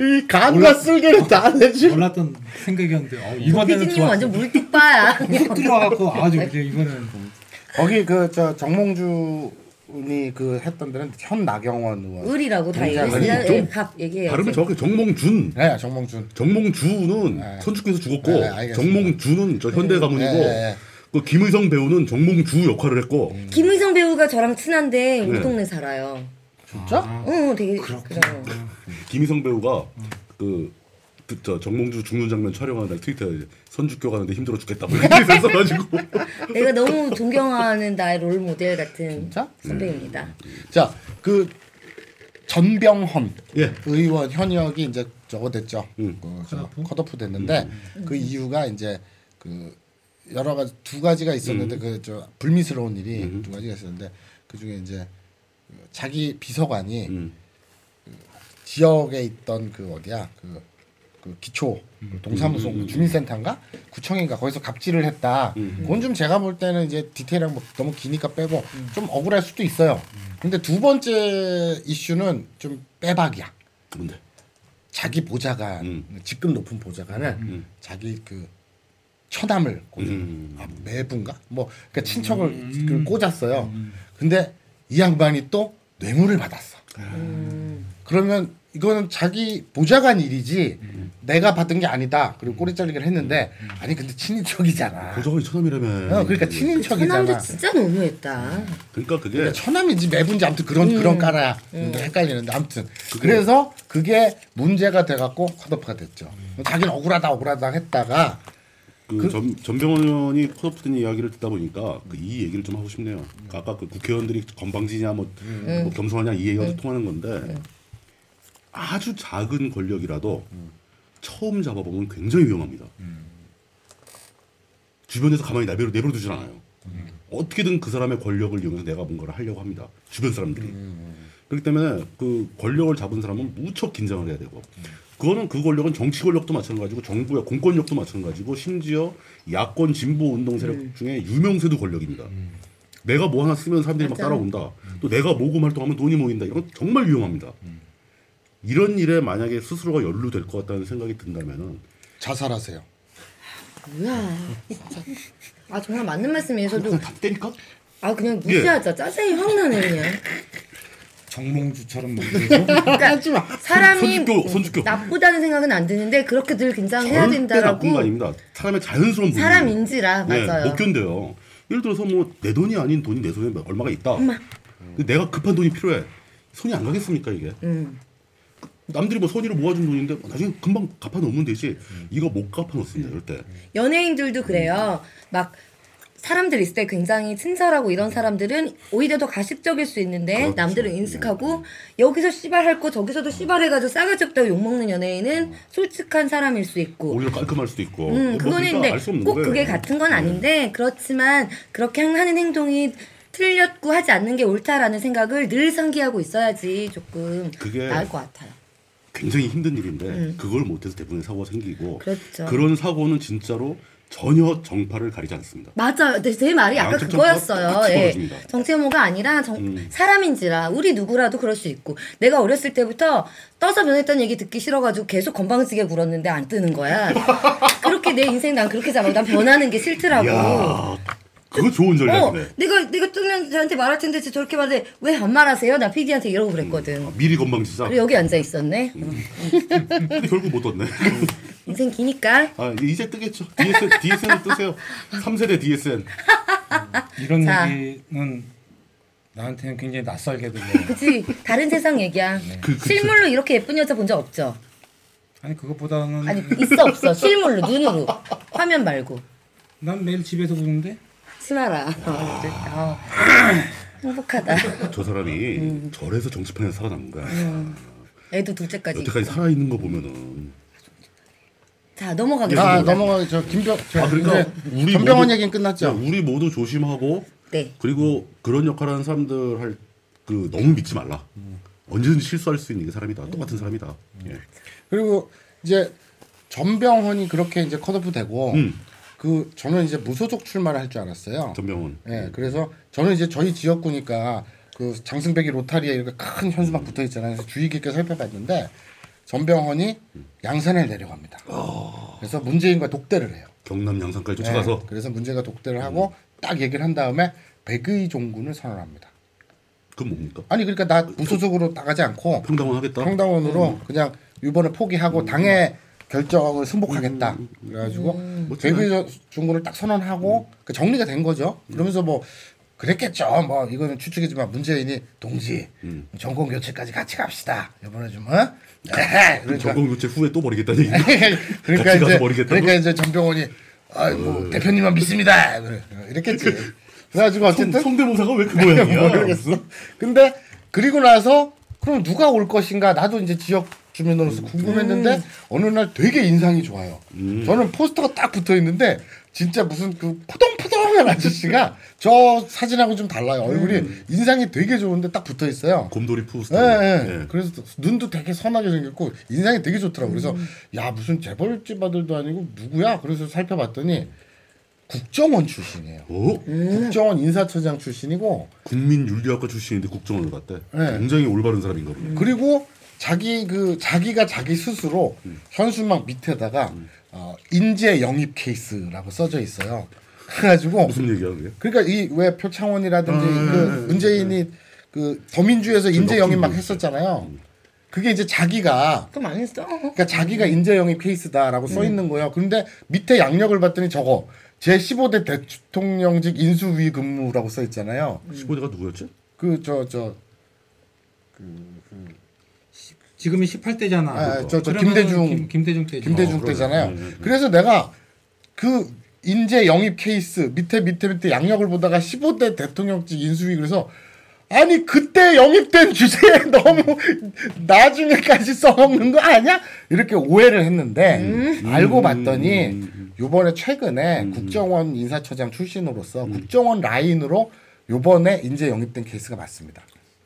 이 간과 쓸개를 다 내지 몰랐던 생각이었는데 어, 이번에는 좋았어. 완전 물뚝바야. 훅 들어가고 아주 이제 이거는 거기 그 저 정몽준이 그 했던 데는 현 나경원 의원 을이라고 다 예, 갑 얘기해요. 발음이 정확히 정몽준. 네 정몽준 정몽주는 네. 선주께서 죽었고 네, 알겠습니다. 정몽주는 저 현대 가문이고 네, 네. 그 김의성 배우는 정몽주 역할을 했고 김의성 배우가 저랑 친한데 우리 네. 동네 살아요. 진짜? 응, 되게 그래요. 김의성 배우가 그, 그, 저 정몽주 죽는 장면 촬영하는 날 트위터에 선주교 가는데 힘들어 죽겠다 뭐 이렇게 써가지고 내가 너무 존경하는 나의 롤 모델 같은 진짜? 선배입니다. 자그 전병헌 예. 의원 현역이 이제 저거 됐죠. 음. 그, 저, 컷오프 됐는데 그 이유가 이제 그 여러 가지 두 가지가 있었는데 그저 불미스러운 일이 두 가지가 있었는데 그 중에 이제 그 자기 비서관이 음. 지역에 있던 그 어디야 그, 그 기초 그 동사무소 그 주민센터인가 구청인가 거기서 갑질을 했다. 그건 좀 제가 볼 때는 이제 디테일한 뭐 너무 기니까 빼고 좀 억울할 수도 있어요. 근데 두 번째 이슈는 좀 빼박이야. 뭔데? 자기 보좌관 음. 직급 높은 보좌관을 자기 그 처남을 꽂은 음. 아, 매부인가 뭐 그러니까 친척을 그 꽂았어요. 근데 이 양반이 또 뇌물을 받았어. 그러면 이거는 자기 보좌관 일이지 내가 받은 게 아니다. 그리고 꼬리 잘리기를 했는데 아니 근데 친인척이잖아. 보좌관이 처남이라며. 어, 그러니까 처남도 친인척이잖아. 진짜 너무했다. 그러니까 그게 그러니까 처남인지 매분지 아무튼 그런 그런 까라야. 헷갈리는데 아무튼 그래서 그게 문제가 돼갖고 컷오프가 됐죠. 자기는 억울하다 억울하다 했다가 그 전, 전병헌 의원이 컷오프된 이야기를 듣다 보니까 그 이 얘기를 좀 하고 싶네요. 그 아까 그 국회의원들이 건방지냐 뭐, 뭐 겸손하냐 이 얘기가 통하는 건데 아주 작은 권력이라도 처음 잡아보면 굉장히 위험합니다. 주변에서 가만히 내버려 내버려 두질 않아요. 어떻게든 그 사람의 권력을 이용해서 내가 뭔가를 하려고 합니다. 주변 사람들이. 그렇기 때문에 그 권력을 잡은 사람은 무척 긴장을 해야 되고 그거는 그 권력은 정치 권력도 마찬가지고 정부의 공권력도 마찬가지고 심지어 야권 진보 운동 세력 중에 유명세도 권력입니다. 내가 뭐 하나 쓰면 사람들이 막 맞아. 따라온다. 또 내가 모금 활동하면 돈이 모인다. 이건 정말 위험합니다. 이런 일에 만약에 스스로가 연루될 것 같다는 생각이 든다면은 자살하세요. 뭐야. 아 정말 맞는 말씀이에요. 저도 때릴까? 아 그냥 무시하자. 짜증이 확 나네 그냥. 정몽주처럼 만들고 그러니까 사람이 손죽교. 나쁘다는 생각은 안 드는데 그렇게 늘 긴장을 해야 절대 된다라고 나쁜 거 아닙니다. 사람의 자연스러운 본능. 사람인지라 네, 맞아요. 못 견뎌요. 예를 들어서 뭐 내 돈이 아닌 돈이 내 손에 얼마가 있다. 근데 내가 급한 돈이 필요해. 손이 안 가겠습니까 이게? 음. 남들이 뭐 손으로 모아준 돈인데 뭐 나중에 금방 갚아 놓으면 되지. 이거 못 갚아 놓습니다. 이럴 때. 연예인들도 그래요. 막 사람들 있을 때 굉장히 친절하고 이런 사람들은 오히려 더 가식적일 수 있는데 그렇죠. 남들은 인식하고 여기서 씨발할 거 저기서도 씨발해가지고 싸가지 없다고 욕먹는 연예인은 솔직한 사람일 수 있고 오히려 깔끔할 수도 있고. 음, 뭐 그거는 그러니까 근데 꼭. 그게 같은 건 네. 아닌데 그렇지만 그렇게 하는 행동이 틀렸고 하지 않는 게 옳다라는 생각을 늘 상기하고 있어야지 조금 나을 것 같아요. 굉장히 힘든 일인데 그걸 못해서 대부분의 사고가 생기고 음. 그렇죠. 런 사고는 진짜로 전혀 정파를 가리지 않습니다. 맞아요. 네, 제 말이 아까 그거였어요. 예. 정체모가 아니라 정- 음. 사람인지라 우리 누구라도 그럴 수 있고 내가 어렸을 때부터 떠서 변했다는 얘기 듣기 싫어가지고 계속 건방지게 굴었는데 안 뜨는 거야. 그렇게 내 인생 난 그렇게 잡아. 난 변하는 게 싫더라고. 야, 그거 좋은 어, 전략이네. 내가 내가 뜨면 저한테 말할 텐데 저 저렇게 말해 왜 안 말하세요? 나 PD한테 이러고 그랬거든. 아, 미리 건방지자. 그리고 여기 앉아 있었네. 근데 결국 못 떴네. 인생 기니까. 아 이제 뜨겠죠. DSN, DSN 뜨세요. 3세대 DSN. 이런 자. 얘기는 나한테는 굉장히 낯설게 들려요. 그치 다른 세상 얘기야. 그- 그- 실물로 이렇게 예쁜 여자 본 적 없죠? 아니 그것보다는 아니 있어 없어 실물로 눈으로 화면 말고. 난 매일 집에서 보는데 치마라. 어, 행복하다. 저 사람이 절에서 정치판에서 살아남은 거야. 애도 둘째까지. 여태까지 살아 있는 거 보면은 자 넘어가겠습니다. 아 넘어가 저 김병 저 아, 그러니까 우리 전병헌 모두- 얘기는 끝났죠. 야, 우리 모두 조심하고 네. 그리고 그런 역할하는 사람들 할 그 너무 믿지 말라. 언제든지 실수할 수 있는 게 사람이다. 똑같은 사람이다. 예. 그리고 이제 전병헌이 그렇게 이제 컷오프 되고 음. 그 저는 이제 무소속 출마를 할 줄 알았어요. 전병훈. 예, 그래서 저는 이제 저희 지역구니까 그 장승백이 로타리에 이렇게 큰 현수막 붙어 있잖아요. 그래서 주의 깊게 살펴봤는데 전병헌이 양산을 내려갑니다. 그래서 문재인과 독대를 해요. 경남 양산까지 예, 쫓아가서 그래서 문재인과 독대를 하고 딱 얘기를 한 다음에 백의 종군을 선언합니다. 그건 뭡니까? 아니 그러니까 나 무소속으로 나가지 않고 평당원 하겠다. 평당원으로 그냥 이번에 포기하고 당의 결정을 승복하겠다. 그래가지고 백의 종군을 딱 선언하고 그 정리가 된 거죠. 그러면서 뭐 그랬겠죠. 뭐 이거는 추측이지만 문재인이 동지 정권 교체까지 같이 갑시다. 이번에 좀 어? 네. 그러니까 정권 교체 후에 또 버리겠다는 얘기. 그러니까 이제 버리겠다고? 그러니까 이제 전병원이 아뭐 대표님만 믿습니다. 그래. 이랬겠지. 그래가지고 어쨌든 성- 성대모사가 왜 그 모양이야? 모르겠어. 근데 그리고 나서 그럼 누가 올 것인가 나도 이제 지역 주민으로서 궁금했는데 어느 날 되게 인상이 좋아요. 저는 포스터가 딱 붙어 있는데 진짜 무슨 그 포동포동한 아저씨가 저 사진하고 좀 달라요. 얼굴이 인상이 되게 좋은데 딱 붙어 있어요. 곰돌이 푸 예, 스타일. 예. 예. 그래서 눈도 되게 선하게 생겼고 인상이 되게 좋더라고. 그래서 야 무슨 재벌집 아들도 아니고 누구야? 그래서 살펴봤더니 국정원 출신이에요. 어? 국정원 인사처장 출신이고 국민윤리학과 출신인데 국정원을 갔대. 네. 굉장히 올바른 사람인가 보네. 그리고 자기 그 자기가 자기 스스로 현수막 밑에다가 어, 인재 영입 케이스라고 써져 있어요. 그래가지고 무슨 얘기야 그게? 그러니까 이 왜 표창원이라든지 그 문재인이 그 더민주에서 인재 영입 막 했었잖아요. 그게 이제 자기가 그럼 안 했어. 그러니까 자기가 인재 영입 케이스다라고 써 있는 거예요. 그런데 밑에 양력을 봤더니 저거 제 15대 대통령직 인수위 근무라고 써 있잖아요. 15대가 누구였지? 그 저 저 지금이 18대잖아. 아, 저- 저 김대중- 김, 김대중 때. 김대중 어. 때잖아요. 네, 네, 네. 그래서 내가 그 인재 영입 케이스 밑에 밑에 밑에 양력을 보다가 15대 대통령직 인수위 그래서 아니 그때 영입된 주제에 너무 나중에까지 써먹는 거 아니야? 이렇게 오해를 했는데 알고 봤더니 요번에 최근에 국정원 인사처장 출신으로서 국정원 라인으로 요번에 인재 영입된 케이스가 맞습니다.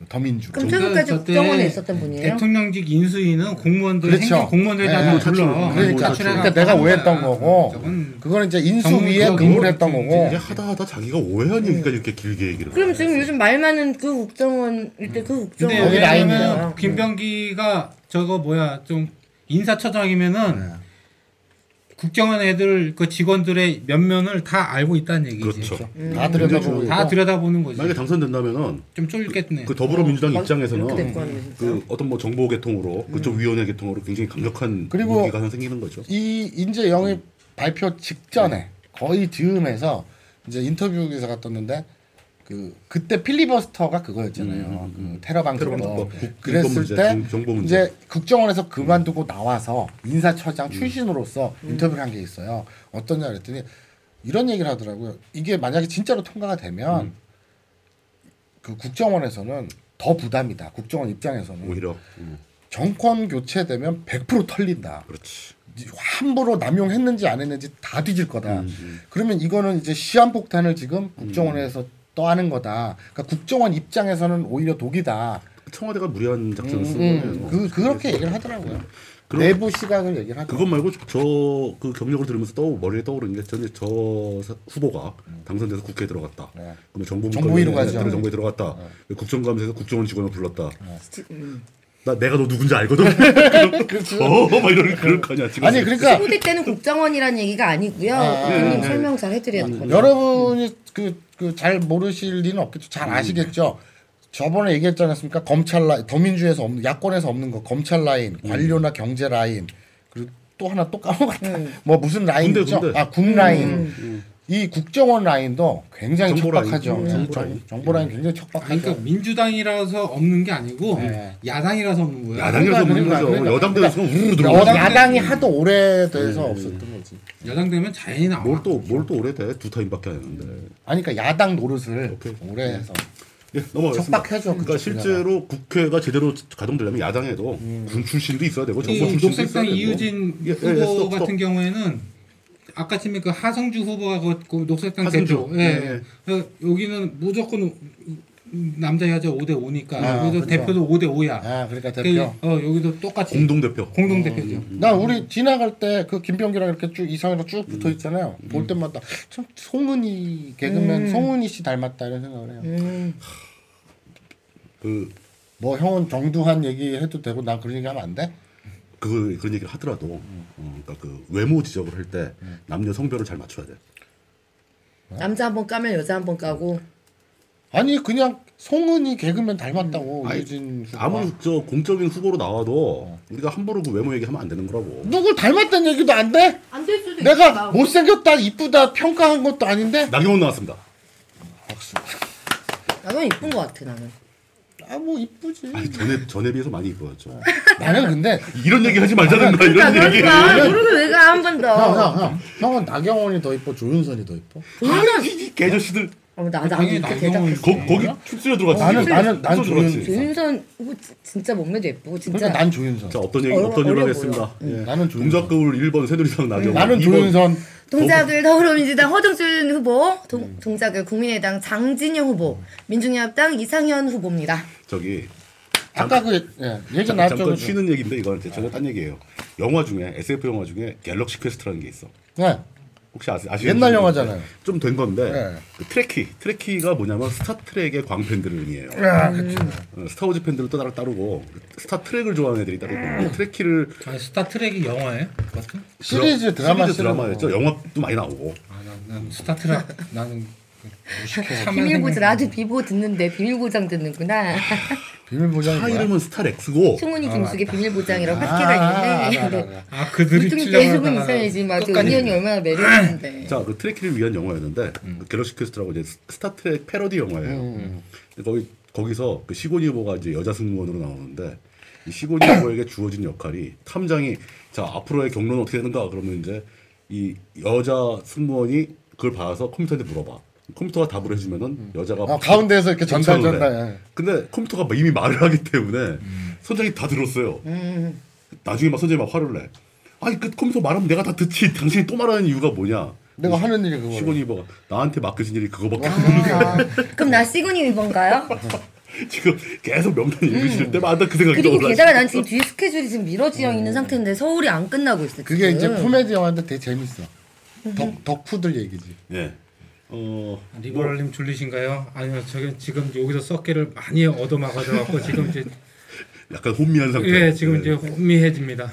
더민주. 그럼 그러니까 최근까지 국정원에 있었던 분이에요? 대통령직 인수위는 공무원들 그렇죠. 행정 공무원들에다 네. 불러 그러니까, 사출해갖고 그러니까 내가 오해했던. 거고 그거는 이제 인수위에 정부 근무를 지역이 했던 이제 거고 이제 하다 하다 자기가 오해한 얘기까지 이렇게 길게 얘기를. 그럼. 지금 요즘 말 많은 그 국정원일 때그 근데 국정원 여기 라인이에요. 왜냐면 김병기가 저거 뭐야 좀 인사처장이면은 네. 국정원 애들 그 직원들의 면면을 다 알고 있다는 얘기지. 그렇죠. 다 들여다보고 다 있고. 들여다보는 거지. 만약에 당선된다면은 좀 쫄겠네. 그 더불어민주당 막 입장에서는 이렇게 될거 아니에요, 진짜. 그 어떤 뭐 정보 계통으로 그쪽 위원회 계통으로 굉장히 강력한 그리고 무기가 생기는 거죠. 이 인재 영입 발표 직전에 거의 즈음에서 이제 인터뷰 기사가 떴는데 그 그때 필리버스터가 그거였잖아요. 그 테러 방지법. 테러 방지법, 국- 그랬을 문제, 때 정-. 이제 국정원에서 그만두고 나와서 인사처장 출신으로서 인터뷰를 한 게 있어요. 어떠냐 그랬더니 이런 얘기를 하더라고요. 이게 만약에 진짜로 통과가 되면 그 국정원에서는 더 부담이다. 국정원 입장에서는 오히려 음, 정권 교체되면 100% 털린다. 그렇지. 함부로 남용했는지 안 했는지 다 뒤질 거다. 음, 그러면 이거는 이제 시한폭탄을 지금 국정원에서 떠하는 거다. 그러니까 국정원 입장에서는 오히려 독이다. 청와대가 무리한 작전을 쓴 음, 거예요. 그 그렇게 얘기를 하더라고요. 그럼- 내부 시각을 얘기를 하죠. 그것 말고 저 그 경력을 들으면서 떠 머리에 떠오르는 게 전에 저 사- 후보가 당선돼서 국회에 들어갔다. 네. 그러면 정보 정보위로 가죠. 정보에 들어갔다. 국정감사에서 국정원 직원을 불렀다. 음. 나 내가 너 누군지 알거든. 어, 막 이런 그럴 거 아니야. 지금 아니 그러니까 15대 때는 국정원이라는 얘기가 아니고요. 아, 대표님 네. 설명 잘 해드려야 될 거예요. 여러분이 그 그 잘 모르실 리는 없겠죠. 잘 음. 아시겠죠. 저번에 얘기했지 않았습니까? 검찰 라인, 더민주에서 없는 야권에서 없는 거 검찰 라인, 음. 관료나 경제 라인 그리고 또 하나 또 까먹었다. 뭐 무슨 라인 군대? 군대. 아, 군 라인. 이 국정원 라인도 굉장히. 척박하죠. 음, 정- 정보 정- 라인. 정보 라인 굉장히 척박하죠. 아니, 그러니까 민주당이라서 없는 게 아니고 네. 야당이라서 없는 거야. 야당이라서 없는 그러니까, 거죠. 그러니까. 여당 되면 우르르 여- 들어오죠. 야당이 하도 오래돼서 없었던 거지. 여당 되면 자연히 나와. 뭘또뭘또 오래돼 두 타임밖에 안 했는데. 아니 그러니까 야당 노릇을 오케이. 오래 해서 예, 넘어가겠습니다. 척박하죠, 그러니까 그쪽 실제로 국회가 제대로 가동되려면 야당에도 군 출신도 있어야 되고 정보 이 출신도 있어야 되고. 이유진 예, 예, 후보 예, 스톱, 같은. 경우에는 아까 팀에 그 하성주 후보가 그, 그 녹색당 하성주. 대표. 예. 예, 예. 여기는 무조건 남자 여자 5대 5니까 아, 여기도 그렇죠. 대표도 5대 5야. 아 그러니까 대표. 어 여기도 똑같이 공동 대표. 공동 대표죠. 나 우리 지나갈 때 그 김병기랑 이렇게 쭉 이상이랑 쭉 붙어 있잖아요. 볼 때마다 참 송은이 개그맨 송은이 씨 닮았다 이런 생각을 해요. 음. 그뭐 형은 정두환 얘기 해도 되고 난 그런 얘기 하면 안 돼? 그 그런 얘기를 하더라도 어, 그러니까 그 외모 지적을 할 때 남녀 성별을 잘 맞춰야 돼. 남자 한 번 까면 여자 한 번 까고 아니 그냥 송은이 개그맨 닮았다고 아니, 유진 후보가. 아무리 저 공적인 후보로 나와도 우리가 함부로 그 외모 얘기하면 안 되는 거라고. 누굴 닮았다는 얘기도 안 돼? 안 될 수도 내가 못생겼다 이쁘다 평가한 것도 아닌데 나경원 나왔습니다. 나는 이쁜 것 같아 나는. 아뭐 이쁘지 아니 전에 전에 비해서 많이 이뻐졌죠. 나는 근데 이런 얘기 하지 말자는 거야. 이런 얘기. 그러니까 모르고 왜가 한번 형, 더. 형, 형. 형은 나경원이 더 이뻐 조윤선이 더 이뻐 조윤선. 이 개저씨들 어, 나 나도 이렇게 나경원 대답. 거, 거기 휩쓸려 들어갔지. 나는- 나는- 난 휩쓸려 들어갔지. 조윤- 조윤선 후보 지- 진짜 몸매도 예쁘고 진짜. 그러니까 난 조윤선 자 어떤 얘기 어려- 어떤 일을 어려 하겠습니다. 예. 나는 조윤선 동작 거울 1번 새누리당 나경원. 나는 2번 조윤선 동작을 더불어민주당 허정준 후보, 동, 동작을 국민의당 장진영 후보, 민중연합당 이상현 후보입니다. 저기 아까 그 예, 얘기 잠, 나왔죠 잠깐 그죠? 쉬는 얘기인데 이건 전혀 딴 얘기예요. 영화 중에 SF 영화 중에 갤럭시 퀘스트라는 게 있어. 네. 혹시 아시, 아시는 옛날 영화잖아요. 좀 된 건데 네. 그 Trekkie Trekkie가 뭐냐면 Star Trek의 광팬들을 의미해요. 아, 그쵸. 어, Star Wars 팬들은 또 따로 따르고 Star Trek을 좋아하는 애들이 따르고 Trekkie를 아니 Star Trek이 영화예요? 그것도? 시리즈 드라마 시리즈 드라마였죠. 영화도 많이 나오고. 아 난 난 Star Trek 나는. 비밀보장 나도 비보 듣는데 비밀보장 듣는구나. 비밀 보장이 차 이름은 스타렉스고 송은이 김숙의 비밀보장이라고 아, 파트가 알아, 있는데. 알아, 네. 알아. 아 그들이 계속은 하다가 이상해지 맞아. 은현이 얼마나 매력있는데. 자, 그 Trekkie를 위한 영화였는데 그 Galaxy Quest라고 이제 Star Trek 패러디 영화예요. 근데 거기 거기서 그 시고니 위버가 이제 여자 승무원으로 나오는데 이 시고니 위버에게 주어진 역할이 함장이 자 앞으로의 경로는 어떻게 되는가 그러면 이제 이 여자 승무원이 그걸 봐서 컴퓨터한테 물어봐. 컴퓨터가 답을 해주면은 여자가 어, 가운데에서 이렇게 전달. 전달. 예. 근데 컴퓨터가 이미 말을 하기 때문에 선장이 다 들었어요. 나중에 막 선장이 막 화를 내. 아니 그 컴퓨터 말하면 내가 다 듣지. 당신이 또 말하는 이유가 뭐냐? 내가 하는 일이 그거. 시고니 이버가 나한테 맡겨진 일이 그거밖에 없는 아, 그럼 나 시그니 위번가요? 지금 계속 명단 읽으실 때마다 그 생각이 음. 그리고. 게다가 난 지금 뒤에 스케줄이 지금 미뤄져 있는 상태인데 서울이 안 끝나고 있어. 그게 이제 지금. 코미디 영화인데 되게 재밌어. 덕 덕후들 얘기지. 예. 어, 리버럴님 졸리신가요? 아니요, 저기 지금 여기서 썩기를 많이 얻어막아져 갖고 지금 이제 약간 혼미한 상태. 예, 지금 예. 이제 혼미해집니다.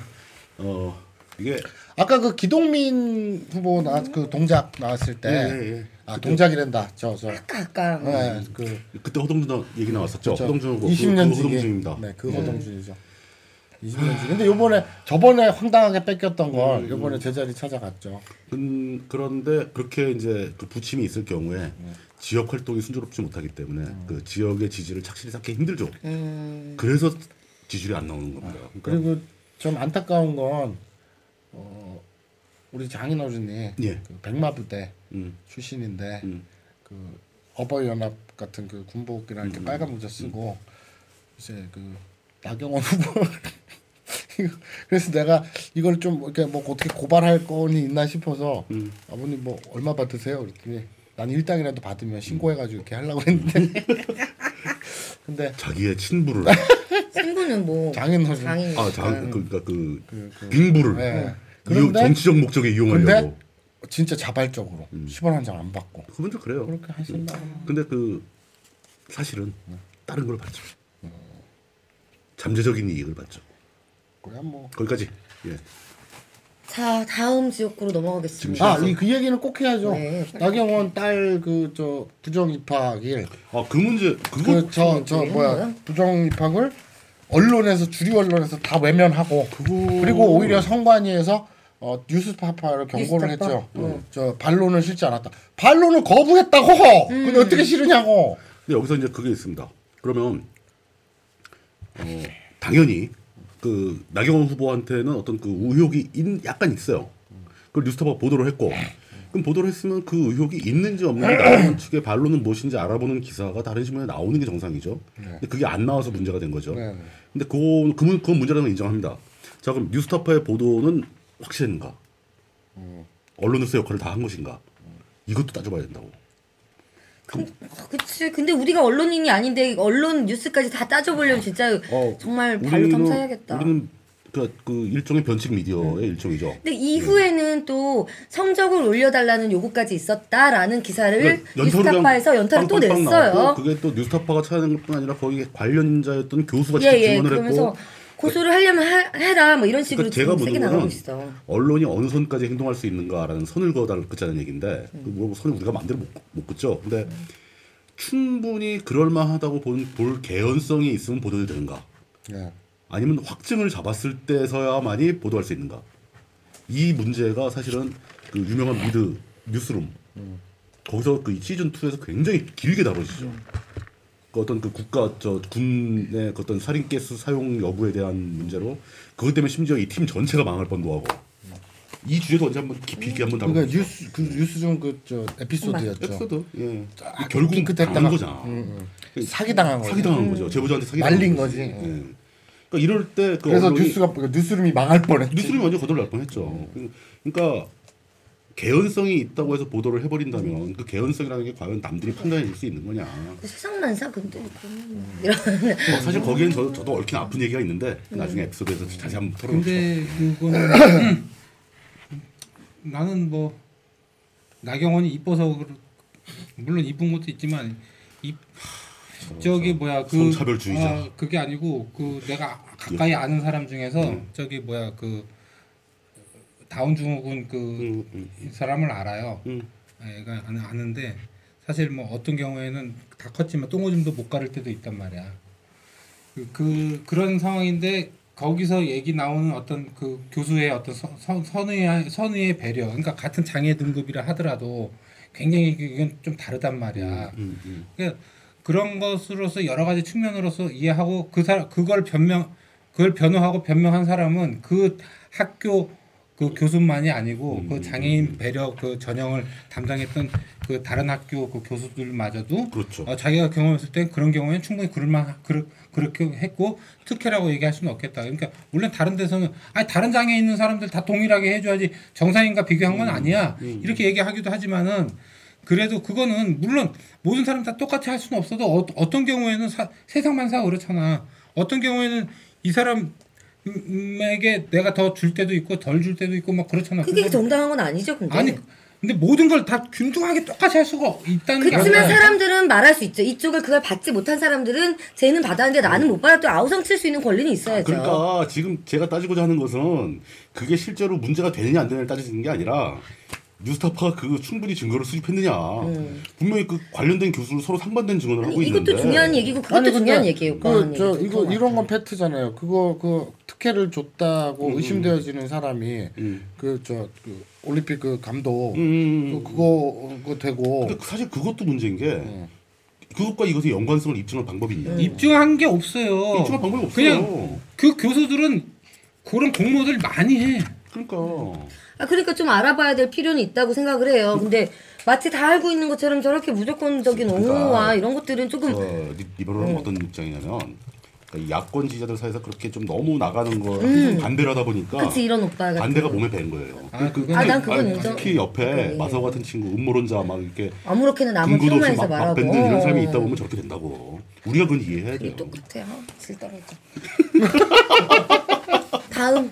어, 이게 아까 그 기동민 후보 나 그 동작 나왔을 때. 예, 예, 예. 아 동작이란다. 저 저. 아까 아까 네, 그 그때 허동준 얘기 나왔었죠. 저 허동준 그, 20년 그 지기. 허동준입니다. 네, 그 허동준이죠. 20년 지. 근데 요번에 저번에 황당하게 뺏겼던 걸 요번에 제자리 찾아갔죠. 음, 그런데 그렇게 이제 그 부침이 있을 경우에 지역 활동이 순조롭지 못하기 때문에 그 지역의 지지를 착실히 쌓기 힘들죠. 음, 그래서 지지율이 안 나오는 겁니다. 그러니까 그리고 좀 안타까운 건 어, 우리 장인 어른이 예. 그 백마부대 음, 출신인데 음. 그 어버이 연합 같은 그 군복이랑 이렇게 빨간 모자 쓰고 이제 그 나경원 후보 그래서 내가 이걸 좀 이렇게 뭐 어떻게 고발할 건이 있나 싶어서 음. 아버님 뭐 얼마 받으세요? 그랬더니 난 일당이라도 받으면 신고해가지고 이렇게 하려고 했는데 근데 자기의 친부를 친구는 뭐 장인어른. 장인. 아, 장 그러니까 그 그, 그 빙부를 네. 이용, 그런데 정치적 목적에 이용하려고. 진짜 자발적으로 10원 한 장 안 받고 좀 그래요. 그렇게 하신다. 근데 그 사실은 다른 걸 받죠. 잠재적인 이익을 받죠. 그야 뭐. 거기까지. 예. 자 다음 지역구로 넘어가겠습니다. 아, 이 그 얘기는 꼭 해야죠. 네. 나경원 딸 그 저 부정 입학일 아, 그 문제 그거 그저저 이런 뭐야? 부정 입학을 언론에서 주류 언론에서 다 외면하고 그거- 그리고 오히려 성관위에서 어, 뉴스파파를 경고를 뉴스타파? 했죠. 응. 저 반론을 실지 않았다. 반론을 거부했다고. 음. 근데 어떻게 싫으냐고. 근데 여기서 이제 그게 있습니다. 그러면 어, 당연히 그 나경원 후보한테는 어떤 그 의혹이 있, 약간 있어요. 그걸 뉴스타파 보도를 했고 그럼 보도를 했으면 그 의혹이 있는지 없는지 나경원 측의 반론은 무엇인지 알아보는 기사가 다른 신문에 나오는 게 정상이죠. 근데 그게 안 나와서 문제가 된 거죠. 네, 네. 근데 그거 그건, 그건 문제라는 걸 인정합니다. 자 그럼 뉴스타파의 보도는 확실한가? 언론으로서 역할을 다 한 것인가? 이것도 따져봐야 된다고. 아, 그치. 근데 우리가 언론인이 아닌데 언론 뉴스까지 다 따져보려면 진짜 어, 정말 발로 탐사해야겠다. 우리는 그, 그 일종의 변칙 미디어의 네. 일종이죠. 근데 이후에는 또 성적을 올려달라는 요구까지 있었다라는 기사를 뉴스타파에서 연타를 또 냈어요. 나왔고 그게 또 뉴스타파가 찾아낸 것뿐 아니라 거기 관련자였던 교수가 예, 직접 예. 증언을 그러면서 했고 고소를 하려면 하, 해라 뭐 이런 식으로 그러니까 제가 세게 나가고 거는 있어. 언론이 어느 선까지 행동할 수 있는가라는 선을 그어달라는 얘기인데 음. 그뭐 선을 우리가 마음대로 못, 못 긋죠. 근데 충분히 그럴만하다고 볼, 볼 개연성이 있으면 보도도 되는가? 네. 아니면 확증을 잡았을 때서야만이 보도할 수 있는가? 이 문제가 사실은 그 유명한 미드 뉴스룸 거기서 그 시즌 2에서 굉장히 길게 다뤄지죠. 그 어떤 그 국가 저 군의 그 어떤 살인가스 사용 여부에 대한 문제로 그것 때문에 심지어 이 팀 전체가 망할 뻔도 하고 이 주제도 언제 한번 깊이 있게 한번 그러니까. 뉴스 그 뉴스 중 그 저 에피소드였죠. 에피소드 예 아, 결국 핑크됐다가- 당한 거잖아. 사기 당한 거죠. 사기 당한 거죠. 제보자한테 사기 당한 거지. 예. 그러니까 이럴 때그 그래서 뉴스가 그 뉴스룸이 망할 뻔했지. 뉴스룸이 완전 거덜날 뻔했죠. 그러니까 개연성이 있다고 해서 보도를 해버린다면 그 개연성이라는 게 과연 남들이 판단해줄 수 있는 거냐? 그 세상만사 근데 이런 어, 사실 거기엔 저, 저도 얽힌 아픈 얘기가 있는데 나중에 에피소드에서 자세히 한번 털어놓죠. 근데 그거는 나는 뭐 나경원이 이뻐서 물론 이쁜 것도 있지만 이 저기 뭐야 그 성차별주의자. 아, 그게 아니고 그 내가 가까이 아는 사람 중에서 저기 뭐야 그 다운 증후군 그 음, 음, 이 사람을 알아요. 음. 애가 아는- 아는데 사실 뭐 어떤 경우에는 다 컸지만 똥오줌도 못 가를 때도 있단 말이야. 그, 그 그런 상황인데 거기서 얘기 나오는 어떤 그 교수의 어떤 선, 선, 선의 선의의 배려, 그러니까 같은 장애 등급이라 하더라도 굉장히 이건 좀 다르단 말이야. 음, 음. 그러니까 그런 것으로서 여러 가지 측면으로서 이해하고 그 사람 그걸 변명 그걸 변호하고 변명한 사람은 그 학교 그 교수만이 아니고 음, 그 장애인 배려 그 전형을 담당했던 그 다른 학교 그 교수들마저도 그렇죠. 어, 자기가 경험했을 때 그런 경우에는 충분히 그럴만 그렇, 그렇게 했고 특혜라고 얘기할 수는 없겠다. 그러니까 물론 다른 데서는 아니 다른 장애 있는 사람들 다 동일하게 해줘야지 정상인과 비교한 건 아니야. 이렇게 얘기하기도 하지만은 그래도 그거는 물론 모든 사람 다 똑같이 할 수는 없어도 어, 어떤 경우에는 사- 세상 만 사 그렇잖아. 어떤 경우에는 이 사람 에게 내가 더 줄 때도 있고 덜 줄 때도 있고 막 그렇잖아. 그게 정당한 건 아니죠, 근데. 아니 근데 모든 걸 다 균등하게 똑같이 할 수가 있다는 게 그렇지만 아니라 사람들은 말할 수 있죠. 이쪽을 그걸 받지 못한 사람들은 쟤는 받았는데 나는 못 받았도 아우성 칠 수 있는 권리는 있어야죠. 그러니까 지금 제가 따지고자 하는 것은 그게 실제로 문제가 되느냐 안 되느냐를 따지는 게 아니라 뉴스타파가 그 충분히 증거를 수집했느냐. 분명히 그 관련된 교수를 서로 상반된 증언을 음. 아니, 하고 있는데. 이것도 중요한 얘기고 그것도 아니, 중요한 얘기예요. 그, 저. 이거 이런 건 팩트잖아요. 그거 그 특혜를 줬다고 의심되어지는 사람이 음. 그저 그 올림픽 그 감독 음. 그, 그거 그거 되고 근데 사실 그것도 문제인 게 그것과 이것의 연관성을 입증할 방법이 있냐? 음. 입증한 게 없어요. 입증할 방법이 없어요. 그냥 그 교수들은 그런 공모들 많이 해. 그러니까 아 그러니까 좀 알아봐야 될 필요는 있다고 생각을 해요. 근데 마치 다 알고 있는 것처럼 저렇게 무조건적인 그러니까 옹호와 이런 것들은 조금 저 리- 리버럴은 어떤 입장이냐면 그러니까 야권 지지자들 사이에서 그렇게 좀 너무 나가는 걸 반대를 하다 보니까 음. 그치 이런 오빠 같은 반대가 거. 몸에 배는 거예요. 아, 그건 아, 난 그건 인정. 특히 옆에 그래. 마사오 같은 친구 음모론자 막 이렇게 아무렇게나 남은 막 말하고 뱉는 이런 사람이 있다 보면 저렇게 된다고. 우리가 그건 이해해야 돼요. 똑같아요. 질 떨어져. 다음.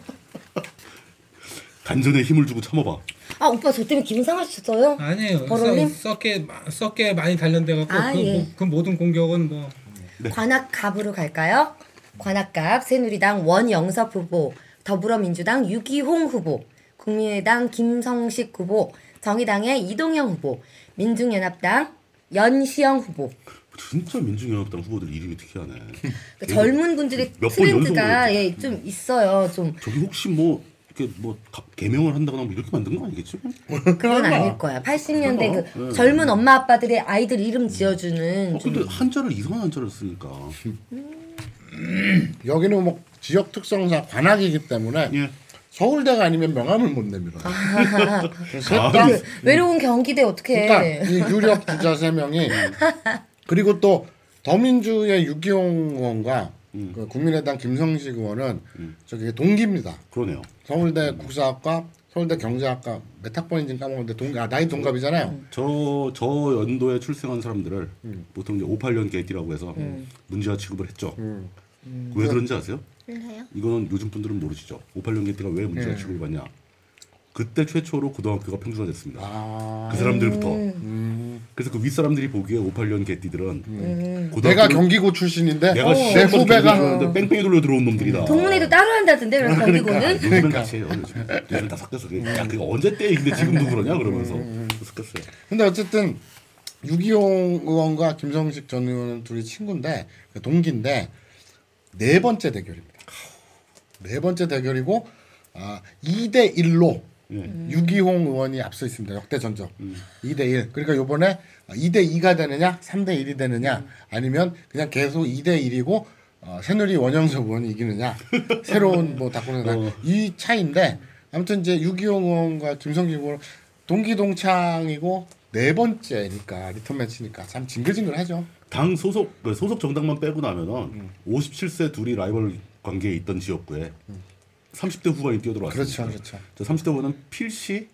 단전에 힘을 주고 참아봐. 아 오빠 저 때문에 기분 상하셨어요? 아니에요. 버럴님? 썩게 썩게 많이 단련돼 갖고 아, 그, 예. 모- 그 모든 공격은 뭐 관악갑으로 갈까요? 관악갑 새누리당 원영섭 후보, 더불어민주당 유기홍 후보, 국민의당 김성식 후보, 정의당의 이동영 후보, 민중연합당 연시영 후보. 진짜 민중연합당 후보들 이름이 특이하네. 그러니까 젊은 분들의 트렌드가 예, 좀 있어요. 좀 저기 혹시 뭐 이렇게 뭐 가- 개명을 한다거나 뭐 이렇게 만든 거 아니겠지? 그건 아닐 거야. 80년대 그 젊은 엄마 아빠들의 아이들 이름 지어주는 어, 좀 근데 한자를 이상한 한자를 쓰니까. 여기는 뭐 지역 특성상 관악이기 때문에 예. 서울대가 아니면 명함을 못 내밀어요. 그래서 아, 딱그 외로운 경기대 어떻게 그러니까 이 유력 주자 세 명이 그리고 또 더민주의 유기용 의원과 그 국민의당 김성식 의원은 저기 동기입니다. 그러네요. 서울대 국사학과, 서울대 경제학과 몇 학번인지 까먹었는데 동 아, 나이 동갑이잖아요. 저, 저 연도에 출생한 사람들을 보통 이제 58년 개띠라고 해서 문제와 취급을 했죠. 왜 그런지 아세요? 이거는 요즘 분들은 모르시죠. 58년 개띠가 왜 문제와 취급을 받냐? 그때 최초로 고등학교가 평준화됐습니다. 아, 그 사람들부터. 음. 그래서 그 윗사람들이 보기에 58년 개띠들은 고등학교 내가 경기고 출신인데 내가 내 시험 후배가 뺑뺑이 돌려 들어온 놈들이다. 동문회도 따로 한다던데 그래서 경기고는 요즘은 같이 해요. 요즘. 요즘 다 섞였어. 야, 그거 언제 때? 근데 지금도 그러냐? 그러면서 섞였어요. 근데 어쨌든 유기용 의원과 김성식 전 의원은 둘이 친구인데 그 동기인데 네 번째 대결입니다. 네 번째 대결이고 아, 2대 1로 예. 유기홍 의원이 앞서 있습니다. 역대 전적 2대 1. 그러니까 요번에 2대 2가 되느냐, 3대 1이 되느냐, 아니면 그냥 계속 2대 1이고 어, 새누리 원영섭 의원이 이기느냐, 새로운 뭐 다꾸는 어. 이 차인데 아무튼 이제 유기홍 의원과 김성식 의원 동기 동창이고 네 번째니까 리턴 매치니까 참 징글징글하죠. 당 소속 그 소속 정당만 빼고 나면은 57세 둘이 라이벌 관계에 있던 지역구에 30대 후반이 뛰어들어왔습니다. 그렇죠, 그렇죠. 저 30대 후반은 필시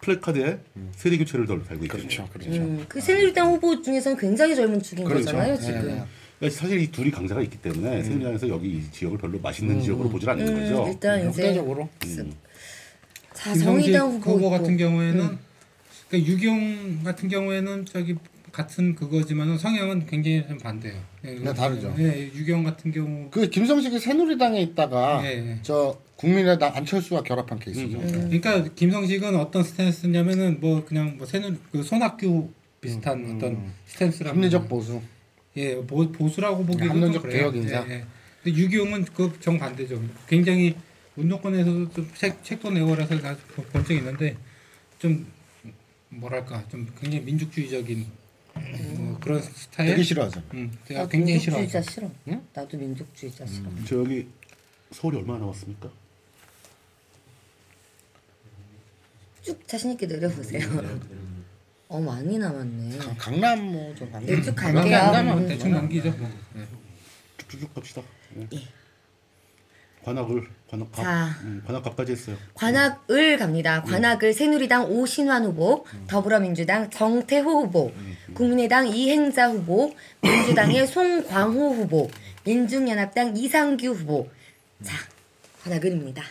플래카드에 세대 교체를 덜 달고 있거든요. 그렇죠, 그렇죠. 음, 그 새누리당 후보 중에서는 굉장히 젊은 축인 그렇죠. 거잖아요 네, 지금. 네. 그러니까 사실 이 둘이 강자가 있기 때문에 새누리당에서 여기 이 지역을 별로 맛있는 지역으로 보질 않는 음, 거죠. 일단 이제 역대적으로 자 정의당 후보, 후보. 같은 경우에는 그러니까 유경 같은 경우에는 저기 같은 그거지만은 성향은 굉장히 좀 반대예요. 예, 네, 다르죠. 예, 유경 같은 경우 그 김성식이 새누리당에 있다가 예, 예. 저 국민의당 안철수와 결합한 케이스죠. 음. 그러니까 김성식은 어떤 스탠스냐면은 뭐 그냥 뭐 새누 그 손학규 비슷한 어떤 스탠스라고 합리적 보수. 예 보, 보수라고 보기도 합리적 좀 그래요. 개혁 인사. 예, 예. 근데 유경은 그 정반대죠. 굉장히 운동권에서도 좀 책, 책도 내고 그래서 본 적이 있는데 좀 뭐랄까 좀 굉장히 민족주의적인 뭐 그런 스타일. 되게 싫어하죠. 음, 제가 나도 굉장히 민족주의자 싫어하죠. 싫어. 나도 민족주의자 싫어. 저 여기 서울이 얼마나 남았습니까? 쭉 자신 있게 내려보세요. 어 많이 남았네. 강- 강남 강남. 네, 쭉 강남 갈게요. 안 가면 음. 대충 넘기죠. 뭐. 예. 쭉쭉쭉 갑시다. 예. 관악을 관악 갑 자. 음, 관악 갑까지 했어요. 관악을 갑니다. 관악을 새누리당 오신환 후보, 더불어민주당 정태호 후보, 국민의당 이행자 후보, 민주당의 송광호 후보, 민중연합당 이상규 후보. 자, 관악을입니다.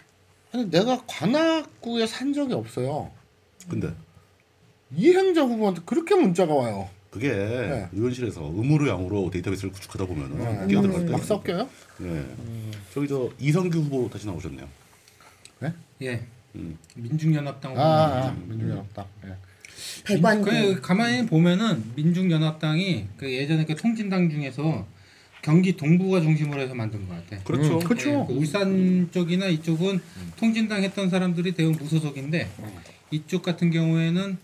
아니 내가 관악구에 산 적이 없어요. 근데 이행자 후보한테 그렇게 문자가 와요. 그게 네. 의원실에서 음으로 양으로 데이터베이스를 구축하다 보면은 네. 끼어들어갈 때 막 섞여요? 네. 저기 저 이성규 후보 다시 나오셨네요. 예. 음. 민중연합당 아, 아, 아 민주연합당. 예. 백관구. 그 가만히 보면은 민중연합당이 그 예전에 그 통진당 중에서 경기 동부가 중심으로 해서 만든 것 같아. 그렇죠. 음, 그렇죠. 예, 그 울산 쪽이나 이쪽은 통진당 했던 사람들이 대부분 무소속인데 이쪽 같은 경우에는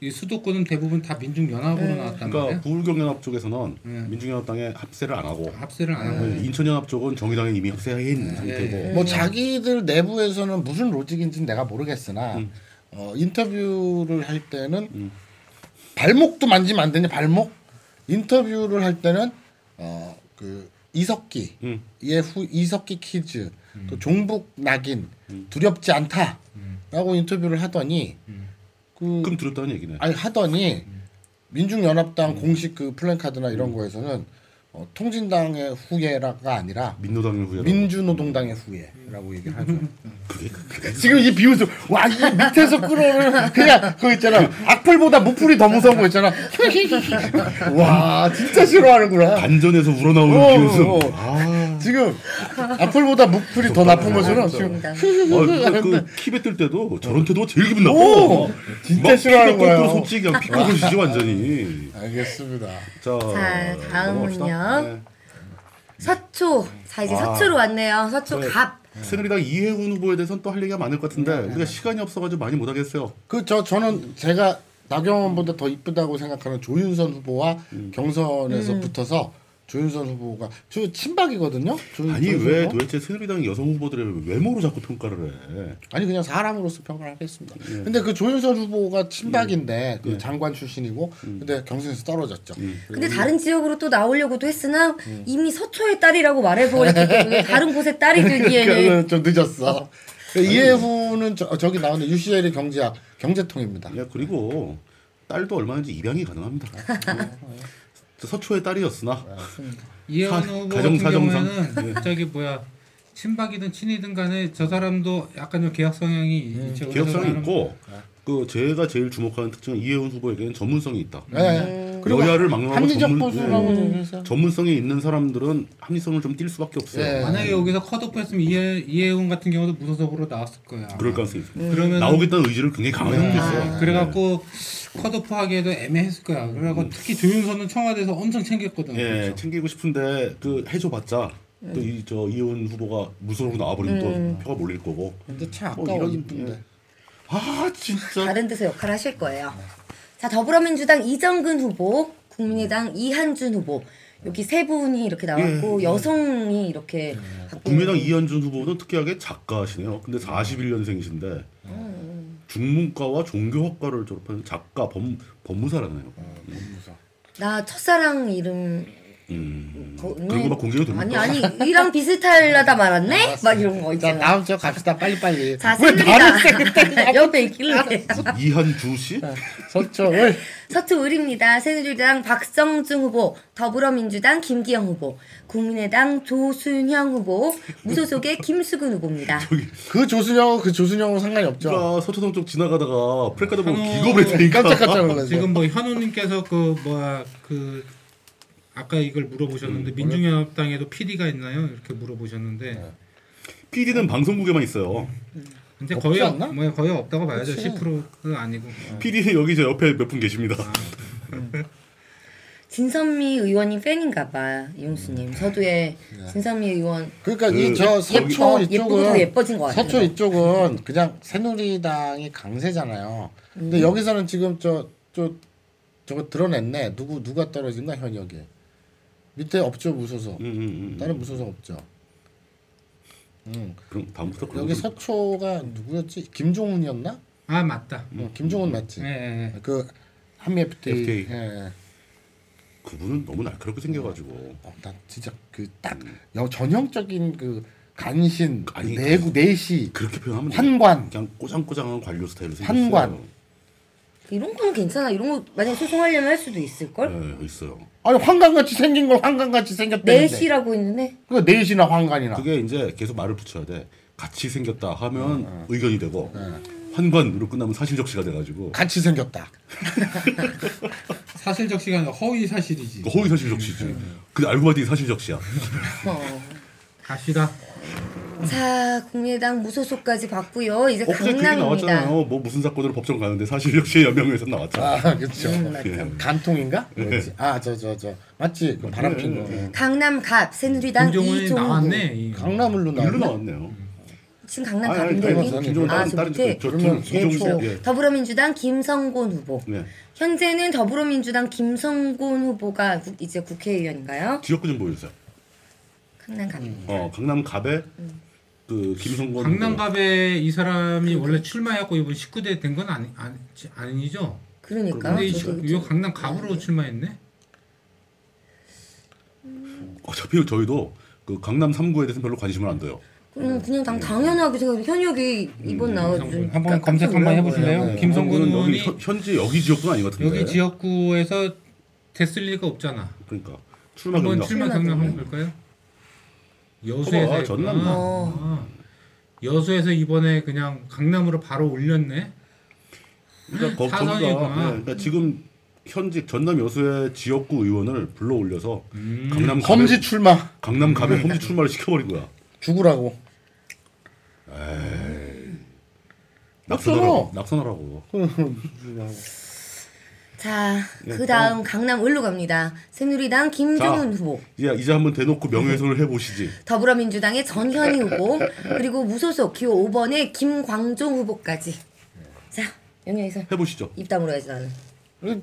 이 수도권은 대부분 다 민중연합으로 나왔단 그러니까 말이야. 부울경연합 쪽에서는 네. 민중연합당에 합세를 안 하고 합세를 안 하고 네, 인천연합 쪽은 정의당에 이미 합세해 있는 상태고 예. 뭐 자기들 내부에서는 무슨 logic인지는 내가 모르겠으나 음. 어, 인터뷰를 할 때는 음. 발목도 만지면 안 되냐 발목 인터뷰를 할 때는 어, 그 이석기 음. 예후 이석기 kids 또 종북 낙인 두렵지 않다라고 인터뷰를 하더니 그 그럼 들었다는 얘기네. 아니 하더니 민중연합당 공식 그 플랜카드나 이런 거에서는 어, 통진당의 후예라가 아니라 민노당의 후예라고. 민주노동당의 후예라고 얘기를 하죠. 그게 그게 지금 이 비웃음 와 이게 밑에서 끌어오는 그냥 그거 있잖아 악플보다 무플이 더 무서운 거 있잖아 와 진짜 싫어하는구나 반전에서 우러나오는 어, 비웃음. 어. 아, 지금 악플보다 무플이 더 나쁜 것처럼 지금 좋습니다. 아 근데 그 키베 뜰 때도 저런 태도가 제일 기분 나빠. 오, 진짜 막 싫어하는 거예요. 솔직히 그냥 것이지 완전히. 알겠습니다 자, 자, 다음은요. 네. 서초. 자, 이제 아. 서초로 왔네요. 서초 네. 갑. 새누리당 이해훈 후보에 대해서는 또 할 얘기가 많을 것 같은데 우리가 시간이 없어가지고 많이 못하겠어요. 그 저 저는 제가 나경원보다 더 이쁘다고 생각하는 조윤선 후보와 경선에서 붙어서 조윤선 후보가 저 친박이거든요. 조, 아니 조윤선 왜 후보? 도대체 새누리당 여성 후보들의 외모로 자꾸 평가를 해? 아니 그냥 사람으로서 평가를 하겠습니다. 근데 그 조윤선 후보가 친박인데 그 예. 장관 출신이고 근데 경선에서 떨어졌죠. 근데 다른 지역으로 또 나오려고도 했으나 이미 서초의 딸이라고 말해버렸기 때문에 다른 곳의 딸이 되기에는 좀 늦었어. 그 이해후는 저, 저기 나오는 UCL의 경제학 경제통입니다. 야 그리고 딸도 얼마든지 입양이 가능합니다. 저 서초의 딸이었으나 이해원 사- 후보 가정 같은 사정상. 경우에는 저기 뭐야 친박이든 친이든 간에 저 사람도 약간 좀 개혁 성향이 있죠. 개혁성이 그래서 있고 그 제가 제일 주목하는 특징은 이해훈 후보에게는 전문성이 있다. 네. 그리고 여야를 막론하고 전문- 예. 전문성이 있는 사람들은 합리성을 좀 띌 수밖에 없어요. 예. 만약에 여기서 컷오프했으면 이해 이해훈 같은 경우도 무소속으로 나왔을 거야. 그럴 가능성이 있습니다. 그러면 나오겠다는 의지를 굉장히 강하게 갖고 있어요. 그래갖고 컷오프 하기에도 애매했을 거야. 그래갖고 특히 조윤선은 청와대에서 엄청 챙겼거든. 예, 그래서. 챙기고 싶은데 그 해줘봤자 또 이 저 이혜원 후보가 무소속으로 나와버리면 또 표가 몰릴 거고. 근데 참뭐 아까워 이런- 이쁜데. 아 진짜. 다른 데서 역할을 하실 거예요. 자, 더불어민주당 이정근 후보, 국민의당 이한준 후보. 여기 세 분이 이렇게 나왔고 여성이 이렇게 국민당 있는 이현준 후보는 특이하게 작가시네요. 근데 41년생이신데 중문과와 종교학과를 졸업한 작가 범 법무사라네요. 나 첫사랑 이름 음. 거- 그런 거막 공개가 됩니까? 아니 아니 이랑 비슷하려다 말았네? 막 이런 거자 있잖아. 다음 주 갑시다 빨리 빨리. 자, 왜 나를 새누리당 옆에 있길래 이한주 씨? 서초를 서초을입니다. 새누리당 박성중 후보, 더불어민주당 김기영 후보, 국민의당 조순형 후보, 무소속의 김수근 후보입니다. 그 조순영 그 조순영은 상관이 없죠. 그러니까 서초동 쪽 지나가다가 프레카드 보고 기겁을 했다니까. 깜짝깜짝 놀랐어요. 지금 뭐 현우님께서 그 뭐야 그 아까 이걸 물어보셨는데 음, 민중연합당에도 PD가 있나요? 이렇게 물어보셨는데 네. PD는 방송국에만 있어요. 근데 거의 않나? 없, 뭐 거의 없다고 봐야죠. 그치. 10%는 아니고. PD는 여기 저 옆에 몇 분 계십니다. 진선미 의원님 팬인가 봐, 이용수님. 서두에 진선미 의원 그러니까 그 이저 서초 이쪽은 예뻐진 것 같아요. 서초 이쪽은 그냥 새누리당이 강세잖아요. 근데 음. 여기서는 지금 저 저 저거 드러냈네. 누구 누가 떨어진가 현역에. 밑에 없죠 무소속. 음, 음, 음. 다른 무소속 없죠. 음. 그럼 다음부터 그런 여기 거- 서초가 누구였지? 김종훈이었나? 아 맞다. 어, 김종훈 맞지? 예, 예, 예. 그 한미 FTA. FTA. 예. 그분은 너무 날카롭게 생겨가지고 어, 난 진짜 그 딱 전형적인 그 간신, 아니, 내구, 내시, 그렇게 표현하면. 환관. 그냥 꼬장꼬장한 관료 스타일로 환관. 생겼어요. 이런 거는 괜찮아. 이런 거 만약 소송하려면 할 수도 있을 걸. 네, 있어요. 아니 황관같이 생긴 걸 황관같이 생겼다는데. 넷이라고 있는데 그 내시나 황관이나. 그게 이제 계속 말을 붙여야 돼. 같이 생겼다 하면 의견이 되고 환관으로 끝나면 사실적시가 돼가지고 같이 생겼다. 사실적시가 아니라 허위 사실이지. 그 허위 사실적시지. 근데 알고 봤더니 사실적시야. 어. 갑시다. 자 국민의당 무소속까지 봤고요. 이제 그 얘기 강남입니다. 나왔잖아요. 뭐 무슨 사건으로 법정 가는데 사실적시에 연명해서 나왔잖아. 아 그렇죠. 음. 예. 간통인가? 뭐지? 아저 저 저 맞지? 그 바람 핀 거. 네. 강남 갑 새누리당 김종훈이 이종구 나왔네. 이. 강남을로 나왔나? 나왔네요. 지금 강남갑인데 아니, 여기 김종훈 아 다른 저 다른 밑에 저 그러면 김종훈 최초. 예. 더불어민주당 김성곤 후보. 네. 현재는 더불어민주당 김성곤 후보가 국- 이제 국회의원인가요? 지역구 좀 보여주세요. 강남갑. 어 강남 갑에 그 김성권 강남갑에 이 사람이 원래 출마했고 이번 19대 된 건 아니, 아니 아니죠? 그러니까 근데 이, 강남 갑으로 출마했네. 어차피 저희도 그 강남 3구에 대해서 별로 관심을 안 둬요. 그냥 그냥 당 당연하게 생각 현역이 이번 나와서 김성군. 한번 검색 한번 해보실래요? 네. 김성근 여기 의원이 현- 현지 여기 지역구는 아닌 것 같은데. 여기 지역구에서 됐을 리가 없잖아. 그러니까 출마 한번. 출마 경력 한번. 볼까요? 여수에서 했구나. 전남. 어. 아, 여수에서 이번에 그냥 강남으로 바로 올렸네. 그러니까 거. 거기가 네, 그러니까 지금 현직 전남 여수의 지역구 의원을 불러 올려서 음. 강남 갑에, 험지 출마 강남 갑에 험지 출마를 시켜버린 거야. 죽으라고. 낙선하라고. 낙선하라고. 자, 예, 그 다음 강남 을로 갑니다. 새누리당 김종훈 자. 후보, 이제 이제 한번 대놓고 명예훼손을 해보시지. 더불어민주당의 전현희 후보, 그리고 무소속 기호 5번의 김광종 후보까지. 자, 영예에서 해보시죠. 입 다물어야지 나는.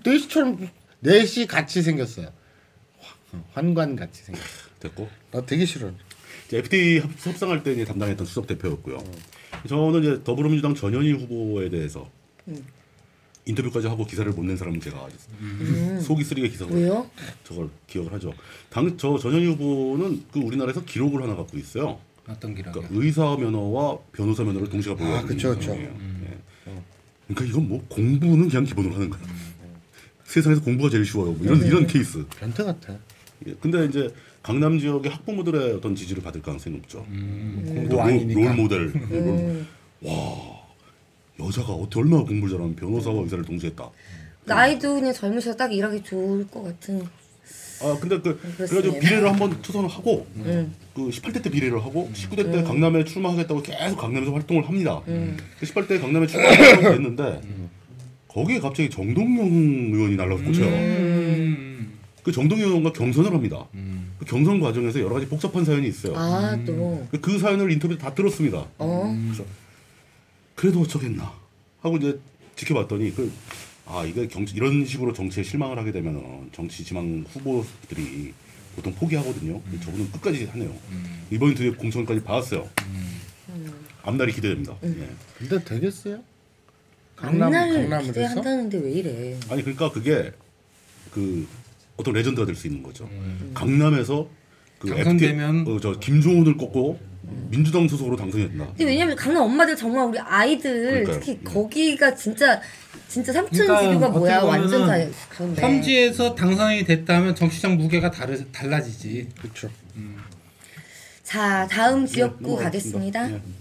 내시처럼 내시 같이 생겼어요. 환- 환관 같이 생겼어. 됐고. 나 되게 싫어. FTA 협- 협상할 때 이제 담당했던 수석 대표였고요. 저는 이제 더불어민주당 전현희 후보에 대해서 인터뷰까지 하고 기사를 못 낸 사람은 제가 속이 쓰리게 기사를 왜요? 저걸 기억을 하죠. 당 저 전현희 후보는 그 우리나라에서 기록을 하나 갖고 있어요. 어떤 기록이야? 그러니까 의사 면허와 변호사 면허를 동시에 보유하는 아. 사람이에요. 예. 그러니까 이건 뭐 공부는 그냥 기본으로 하는 거야. 세상에서 공부가 제일 쉬워요. 뭐 이런 이런 케이스. 변태 같아. 예, 근데 이제 강남 지역의 학부모들의 어떤 지지를 받을 가능성이 높죠. 또 롤, 왕이니까. 롤 모델. 롤- 와 여자가 어떻게 얼마나 공부를 잘하면 변호사와 의사를 동시에 했다. 나이도 그냥 젊으셔서 딱 일하기 좋을 것 같은. 아 근데 그 그렇습니다. 그래가지고 비례를 한번 투선을 하고 음. 그 18대 때 비례를 하고 19대 때 강남에 출마하겠다고 계속 강남에서 활동을 합니다. 음. 그 18대 강남에 출마하려고 했는데 거기에 갑자기 정동영 의원이 날라서 꽂혀요. 음. 그 정동영 의원과 경선을 합니다. 음. 그 경선 과정에서 여러 가지 복잡한 사연이 있어요. 아, 또. 그- 그 사연을 인터뷰 다 들었습니다. 어? 그래서 그래도 어쩌겠나 하고 이제 지켜봤더니 그 아 이게 정치 이런 식으로 정치에 실망을 하게 되면 정치 지망 후보들이 보통 포기하거든요. 근데 저분은 끝까지 하네요. 이번 뒤에 공천까지 받았어요. 앞날이 기대됩니다. 예. 근데 되겠어요? 강남 강남을 기대한다는데 왜 이래? 아니 그러니까 그게 그 어떤 레전드가 될 수 있는 거죠. 강남에서 그 당선되면- FT 어, 저 김종훈을 꺾고 민주당 소속으로. 근데 왜냐면 강남 엄마들 정말 우리 아이들 그러니까요. 특히 거기가 진짜 진짜 삼촌 그러니까 집이가 뭐야 완전 다 그런데. 험지에서 당선이 됐다면 정치적 무게가 다르, 달라지지. 그렇죠. 자 다음 네, 지역구 넘어가겠습니다. 가겠습니다. 예.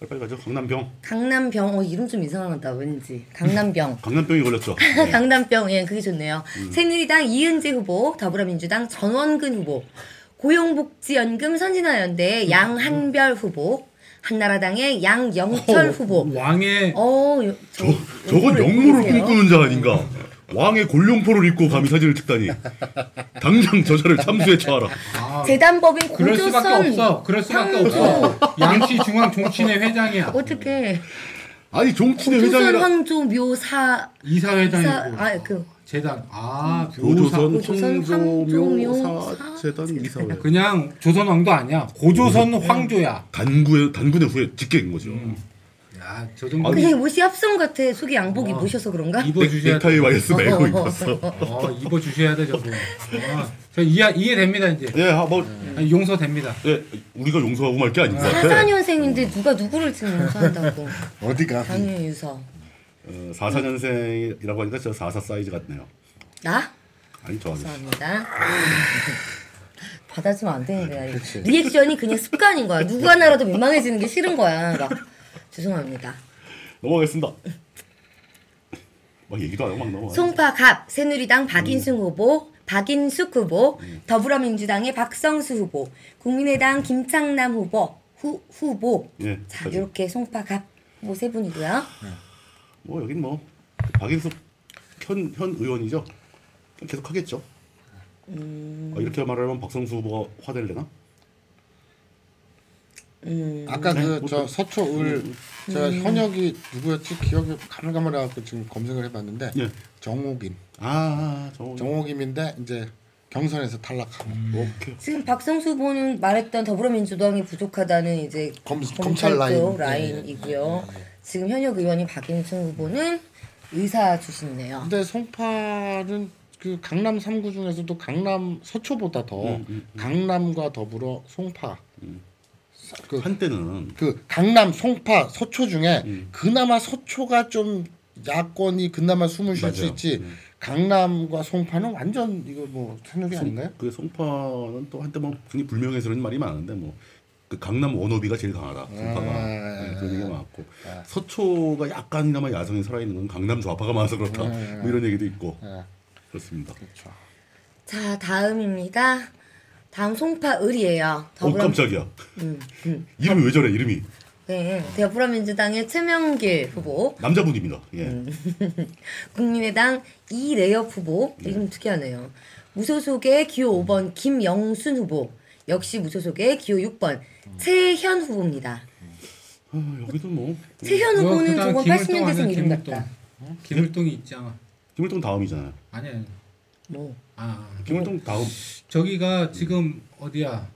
빨리빨리 가죠. 강남병. 강남병 어 이름 좀 이상하다 왠지 강남병. 강남병이 걸렸죠. 강남병 예 그게 좋네요. 새누리당 이은재 후보, 더불어민주당 전원근 후보, 고용복지연금 선진화연대 양한별 후보, 한나라당의 양영철 후보. 왕의 어, 요- 저, 저, 저건 영모를 꿈꾸는 자 아닌가. 왕의 골룡포를 입고 감히 사진을 찍다니. 당장 저자를 참수에 처하라. 재단법인 그럴 수밖에 고조선 없어. 그럴 수밖에. 없어. 양시 중앙 종친회 회장이야. 어떻게 아니 종친의 회장이라 황조 묘사 이사 회장이고 아그 재단 아 고조선 고조선 황조묘사 황조묘 사 재단 이사회. 그냥 조선 왕도 아니야. 고조선 황조야. 단구의 단군의 후에 직계인 거죠. 야, 저 정도 그냥 옷이 합성 같아. 속에 양복 어. 입으셔서 그런가? 입어 주셔야 돼. 넥타이 와이어스 메고 입었어. 어, 입어 주셔야 돼 저거. 어, 저 이해 이해됩니다 이제. 예, 아, 뭐 아니, 용서됩니다. 예, 우리가 용서하고 말 게 아닌 것 같아. 44년생인데 누가 누구를 지금 용서한다고. 어디가? 당연히 유서. 어, 44년생이라고 하니까 저 44 사이즈 같네요. 나? 아니 저 아저씨. 감사합니다. 받아주면 안 되는데 리액션이 그냥 습관인 거야. 누구 하나라도 민망해지는 게 싫은 거야. 막 죄송합니다. 넘어가겠습니다. 막 얘기도 안 하고 막 넘어가. 송파갑 새누리당 박인승 후보, 박인숙 후보, 더불어민주당의 박성수 후보, 국민의당 김창남 후보, 후, 후보. 예. 자. 이렇게 송파갑 후보 세 분이고요. 뭐 여긴 뭐 박인숙 현, 현 의원이죠. 계속 하겠죠. 음. 아, 이렇게 말하면 박성수 후보가 화를 내나? 음. 아까 네, 그뭐저 서초을 제가 현역이 누구였지 기억이 가물가물해갖고 지금 검색을 해봤는데 예. 정옥임 아, 저 정옥임인데 이제 경선에서 탈락하고 오케이. 지금 박성수 후보는 말했던 더불어민주당이 부족하다는 이제 검- 검찰 검찰 라인. 쪽 예, 라인이고요. 지금 현역 의원이 박인승 후보는 의사 출신이네요. 근데 송파는 그 강남 3구 중에서도 강남 서초보다 더 음, 음, 강남과 더불어 송파 그, 한때는 그 강남 송파 서초 중에 음. 그나마 서초가 좀 야권이 그나마 숨을 쉴 수. 있지 음. 강남과 송파는 완전 이거 뭐 새누리 아닌가요? 그 송파는 또 한때 뭐 굉장히 불명예스러운 말이 많은데 뭐 그 강남 원어비가 제일 강하다. 송파가 아, 네, 그런 얘기가 많았고 서초가 약간이나마 야성이 살아있는 건 강남 좌파가 많아서 그렇다. 네, 뭐 이런 얘기도 있고 예, 그렇습니다. 그렇죠. 자 다음입니다. 다음 송파 을이에요. 어 깜짝이야. 음, 음. 이름이 왜 저래 이름이 네, 더불어민주당의 최명길 후보, 남자분입니다. 예. 음. 국민의당 이래엽 후보 이름 특이하네요. 무소속의 기호 5번 김영순 후보, 역시 무소속의 기호 6번 최현 후보입니다. 아, 여기도 뭐 최현 어, 후보는 저거 김을동 80년대생 아니야, 이름. 같다. 어? 김을동이 있잖아. 김을동 다음이잖아요. 아니야. 뭐 아 김을동 다음 저기가 지금 어디야?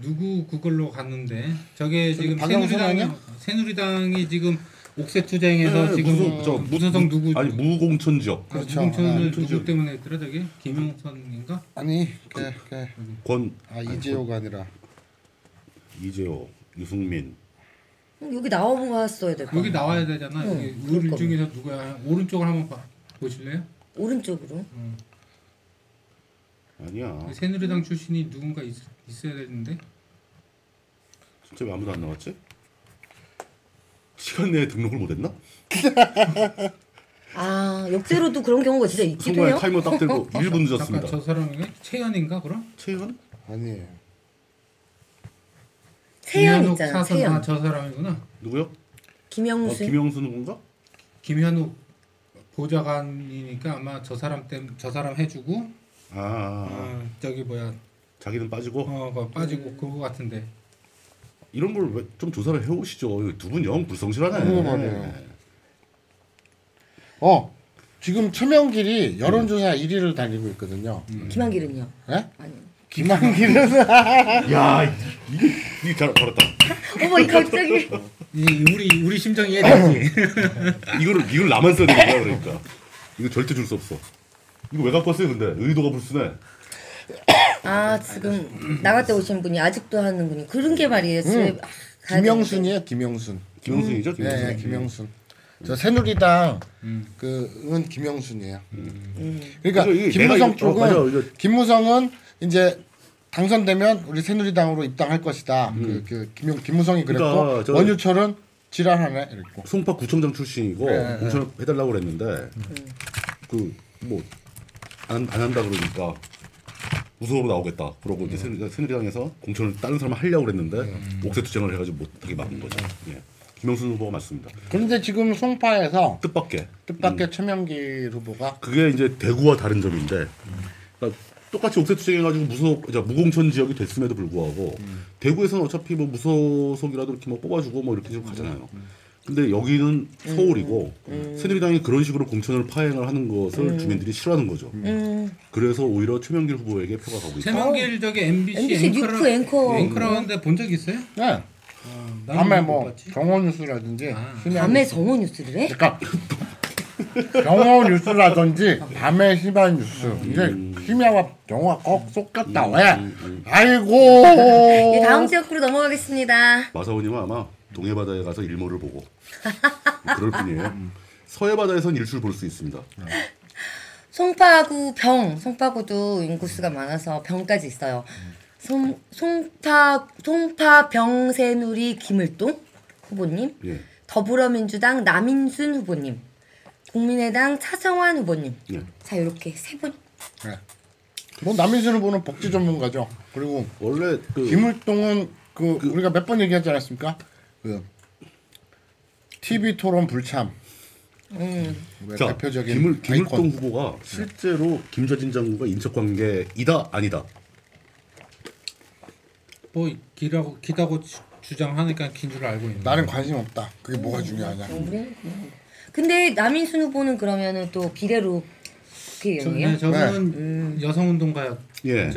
누구 그걸로 갔는데 저게 지금 아니야? 새누리당이 지금 옥새 투쟁에서 네, 지금 무소- 저 무소속 누구 아니 무공천 지역 아, 그렇죠. 무공천을 아, 누구 무공천 때문에 했더라 저게 김영선인가? 아니 그, 그, 권아 이재호가 아니라 이재호 유승민 음, 여기 나와봤어야 될 거. 여기 나와야 되잖아. 응, 여기 거면. 중에서 누구야? 오른쪽을 한번 봐, 보실래요? 오른쪽으로. 아니야. 새누리당 출신이 누군가 있, 있어야 되는데 진짜 왜 아무도 안 나왔지? 시간 내에 등록을 못했나? 아 역대로도 그런 경우가 진짜 있기도 순간에 해요. 타이머 딱 들고 1분 잠깐 늦었습니다. 저 사람이 채연인가 그럼? 최현? 아니에요. 세연 김현욱 있잖아. 사선 세연. 아저 사람이구나. 누구요? 어, 김영수. 김영수 누군가? 김현욱 보좌관이니까 아마 저 사람 때문에 저 사람 해주고 아, 아, 아. 어, 저기 뭐야 자기는 빠지고 어 그거 빠지고 음. 그거 같은데 이런 걸왜좀 조사를 해오시죠. 두 분 영 불성실하네. 그러고 말이에요. 어 지금 최명길이 여론조사 1위를 달리고 있거든요. 김한길은요? 예? 아니. 김한길은 야 이게 이게 잘 벌었다. 어머 이 갑자기. 이 우리 우리 심정 이해되지? 이거를 이걸 나만 써야 되는 거야 그러니까. 이거 절대 줄 수 없어. 이거 왜 갖고 왔어요 근데 의도가 불순해. 아 지금 나갈 때 오신 분이 아직도 하는 분이 그런 게 말이에요. 음. 아, 김영순이에요. 김영순. 김영순이죠 김영순. 네, 김영순. 저 새누리당 음. 그은 김영순이에요. 음. 그러니까 김무성 내가 이거- 어, 맞아, 쪽은 김무성은 이제 당선되면 우리 새누리당으로 입당할 것이다. 음. 그, 그 김용 김무성이 그랬고 그러니까 저- 원유철은 지랄하네 이랬고. 송파 구청장 출신이고 네, 공천 해달라고 그랬는데 그 뭐 안 안 한다 그러니까 무소로 나오겠다. 그러고 이제 새누리- 새누리당에서 공천을 다른 사람 하려고 그랬는데 옥새 투쟁을 해가지고 못하게 막은 거죠. 예. 김영순 후보가 맞습니다. 그런데 지금 송파에서 뜻밖의 뜻밖의 최명길 후보가 그게 이제 대구와 다른 점인데 그러니까 똑같이 옥새 투쟁해가지고 무소 이제 무공천 지역이 됐음에도 불구하고 대구에서는 어차피 뭐 무소속이라도 이렇게 뭐 뽑아주고 뭐 이렇게 좀 가잖아요. 근데 여기는 서울이고 새누리당이 그런 식으로 공천을 파행을 하는 것을 주민들이 싫어하는 거죠. 음. 그래서 오히려 최명길 후보에게 표가 가고 있다. 최명길 저기 MBC, MBC 앵커라, 뉴스 앵커. 앵커라는데 본 적 있어요? 네. 나는 밤에 못뭐 봤지. 경호 뉴스라든지 아. 밤에 뉴스. 정오 뉴스를 해? 그러니까 경호 뉴스라든지 밤에 심야 뉴스 이제 심야와 경호가 꼭 섞였다 왜? 아이고 예, 다음 지역구로 넘어가겠습니다. 마사오님은 아마 동해 바다에 가서 일몰을 보고 그럴 뿐이에요. 서해 바다에선 일출 볼 수 있습니다. 송파구 병, 송파구도 인구수가 많아서 병까지 있어요. 송, 송파 송파 병새누리 김을동 후보님, 예. 더불어민주당 남인순 후보님, 국민의당 차성환 후보님. 예. 자 이렇게 세 분. 네. 뭐 남인순 후보는 복지 전문가죠 그리고 원래 그 김을동은 그, 우리가 몇 번 얘기하지 않았습니까? 그 TV 토론 불참 음, 왜 자, 대표적인 김을, 김을동 아이콘. 후보가 실제로 김좌진 장군과 인척 관계이다 아니다. 뭐 기라고 기다고 주- 주장하니까 긴 줄 알고 있는. 나는 관심 없다. 그게 뭐가 중요하냐? 근데 남인순 후보는 그러면은 또 비례로 저, 국회의원이에요? 네, 저분은 여성운동가였죠. 예. 예.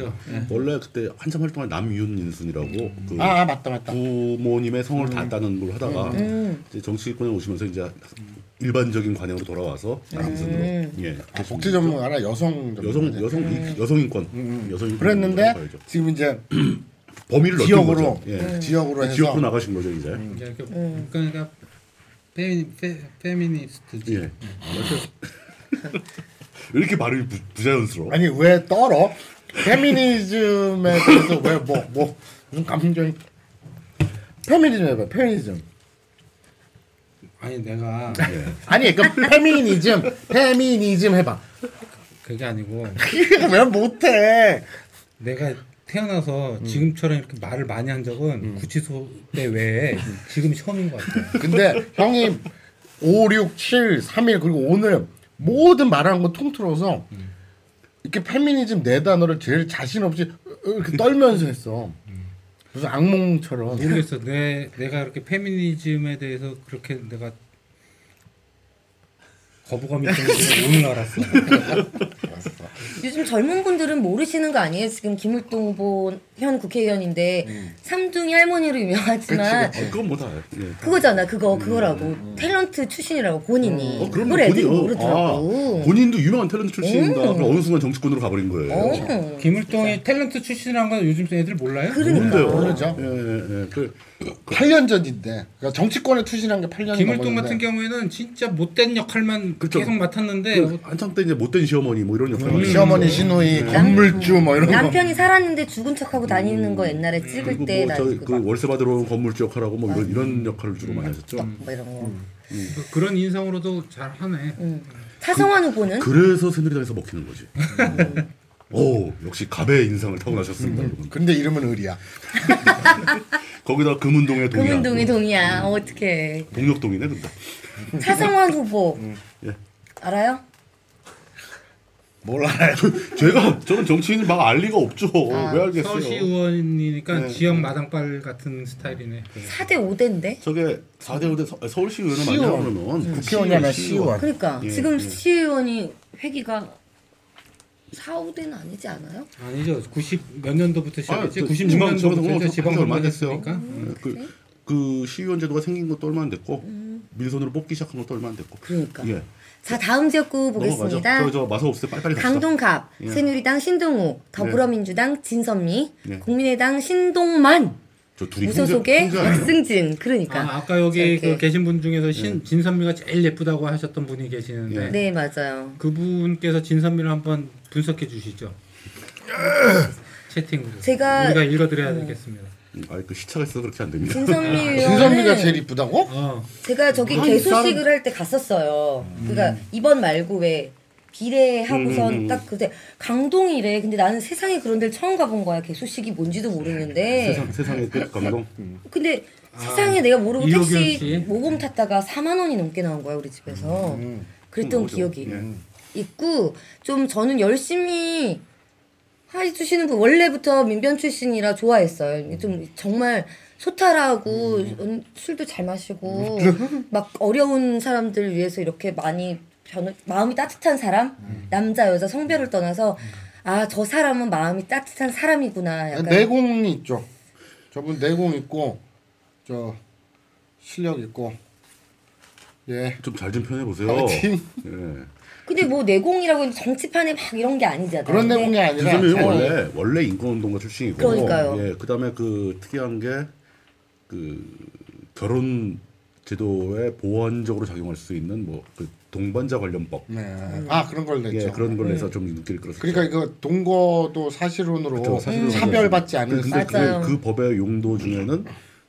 원래 그때 한참 활동한 남윤인순이라고 그 아, 아 맞다 맞다. 부모님의 성을 땄다는 걸 하다가 음. 이제 정치권에 오시면서 이제 일반적인 관행으로 돌아와서 남순으로 예. 아, 복지 전문가라 여성 여성 전문가지. 여성 이- 여성 인권 여성 인권 그랬는데. 지금 이제 범위를 지역으로 거죠. 예. 음. 지역으로 해서 지역으로 나가신 거죠 이제. 그- 그러니까 페미, 페, 페미니스트지. 예. 왜 이렇게 발음이 부, 부자연스러워? 아니 왜 떨어? 페미니즘에 대해서 왜 뭐뭐 무슨 감정 페미니즘 해봐 페미니즘 아니 내가 예. 아니 그 페미니즘 페미니즘 해봐 그게 아니고 왜 못해 내가 태어나서 지금처럼 이렇게 말을 많이 한 적은 구치소 때 외에 지금 처음인 것 같아. 근데 형이 5, 6, 7, 3일 그리고 오늘 모든 말하는 거 통틀어서 이렇게 페미니즘 네 단어를 제일 자신 없이 이렇게 떨면서 했어. 무슨 악몽처럼. 모르겠어. 내 내가 이렇게 페미니즘에 대해서 그렇게 내가 거부감이 있는지 오늘 알았어. 요즘 젊은 분들은 모르시는 거 아니에요? 지금 김을동 후보 현 국회의원인데 삼둥이 할머니로 유명하지만 그치, 어, 그건 뭐다. 예. 그거잖아 그거 그거라고 탤런트 출신이라고 본인이 어, 그럼 그걸 애들이 본인- 어, 모르더라고 아, 본인도 유명한 탤런트 출신이다. 음. 그럼 어느 순간 정치권으로 가버린 거예요. 어. 김을동이 탤런트 출신이란 건 요즘 애들 몰라요? 그러니까. 모르죠. 예, 예, 예. 그, 8년 전인데 그러니까 정치권에 투신한 게 8년 김을동 같은 경우에는 진짜 못된 역할만 그쵸. 계속 맡았는데 그 한참 때 이제 못된 시어머니 뭐 이런 역할을 하셨죠. 시어머니 시누이 건물주 뭐 이런 거. 남편이 살았는데 죽은 척하고 다니는 거 옛날에 찍을 그리고 때뭐나 저희 그거 그 월세 받으러 온 건물주 역할하고 뭐 이런 이런 역할을 주로 많이 하셨죠. 뭐 이런 거 그- 그런 인성으로도 잘하네. 음. 차성환 후보는 그래서 새누리당에서 먹히는 거지. 오 역시 갑의 인상을 타고나셨습니다, 여러분. 근데 이름은 의리야. 거기다 금운동의 동이야. 금은동이 동이야 어, 어떡해 동력동이네, 근데. 차성환 후보 예. 알아요? 몰라요. 제가 저는 정치인을 막 알 리가 없죠. 아, 왜 알겠어요? 서울시 의원이니까 네. 지역 마당발 같은 스타일이네. 4대 5대인데 저게 4대 5대 서 울시 의원은 맞냐 시의원. 그러면 국회의원이나 시의원. 시의원. 그러니까 예, 지금 예. 시의원이 회기가 4, 5대는 아니지 않아요? 아니죠. 90 몇 년도부터 시작했지? 아, 저 96년도부터 지방- 얼마 선거했으니까. 예, 그, 그 시의원 제도가 생긴 것도 얼마 안 됐고 민선으로 뽑기 시작한 것도 얼마 안 됐고. 그러니까 예. 자 다음 지역구. 보겠습니다 저, 저때 빨리빨리. 강동갑 예. 새누리당 신동우 더불어민주당 진선미 예. 국민의당 신동만 저 둘이 무소속의? 박승진 그러니까 아, 아까 여기. 그 계신 분 중에서 신, 진선미가 제일 예쁘다고 하셨던 분이 계시는데 예. 네 맞아요 그분께서 진선미를 한번 분석해 주시죠. 채팅으로. 제가- 우리가 읽어드려야 되겠습니다. 음, 아이 그 시차가 있어서 그렇게 안 됩니다. 진선미 진선미가 의원은 제일 이쁘다고? 어, 제가 저기 아니, 개소식을 할 때 갔었어요. 그러니까 이번 말고 왜 비례하고선 음, 음, 음. 딱 그때 강동이래. 근데 나는 세상에 그런 데를 처음 가본 거야. 개소식이 뭔지도 모르는데. 세상 세상의 끝 감동. 근데 세상에 내가 모르고 택시 씨. 모금 탔다가 4만 원이 넘게 나온 거야 우리 집에서. 그랬던 나오죠. 기억이 예. 있고 좀 저는 열심히 해주시는 분 원래부터 민변 출신이라 좋아했어요. 좀 정말 소탈하고 음, 술도 잘 마시고 막 어려운 사람들 위해서 이렇게 많이 변 마음이 따뜻한 사람 남자 여자 성별을 떠나서 아 저 사람은 마음이 따뜻한 사람이구나 약간 내공이 있죠. 저분 내공 있고 저 실력 있고 예 좀 잘좀 표현해 보세요. 파이팅. 예. 근데 뭐 내공이라고 정치판에 막 이런 게 아니잖아요. 그런 근데 내용이 아니라 유선은 잘- 원래 원래 인권운동가 출신이고, 그러니까요. 예, 그다음에 그 특이한 게 그 결혼 제도에 보완적으로 작용할 수 있는 뭐그 동반자 관련법, 네. 아 그런 걸 냈죠. 예, 그런 걸 내서 좀 인기를 끌었어요. 그러니까 이거 동거도 사실혼으로 그렇죠. 사실혼으로 차별받지 않은 근데 맞아요. 그, 그 법의 용도 중에는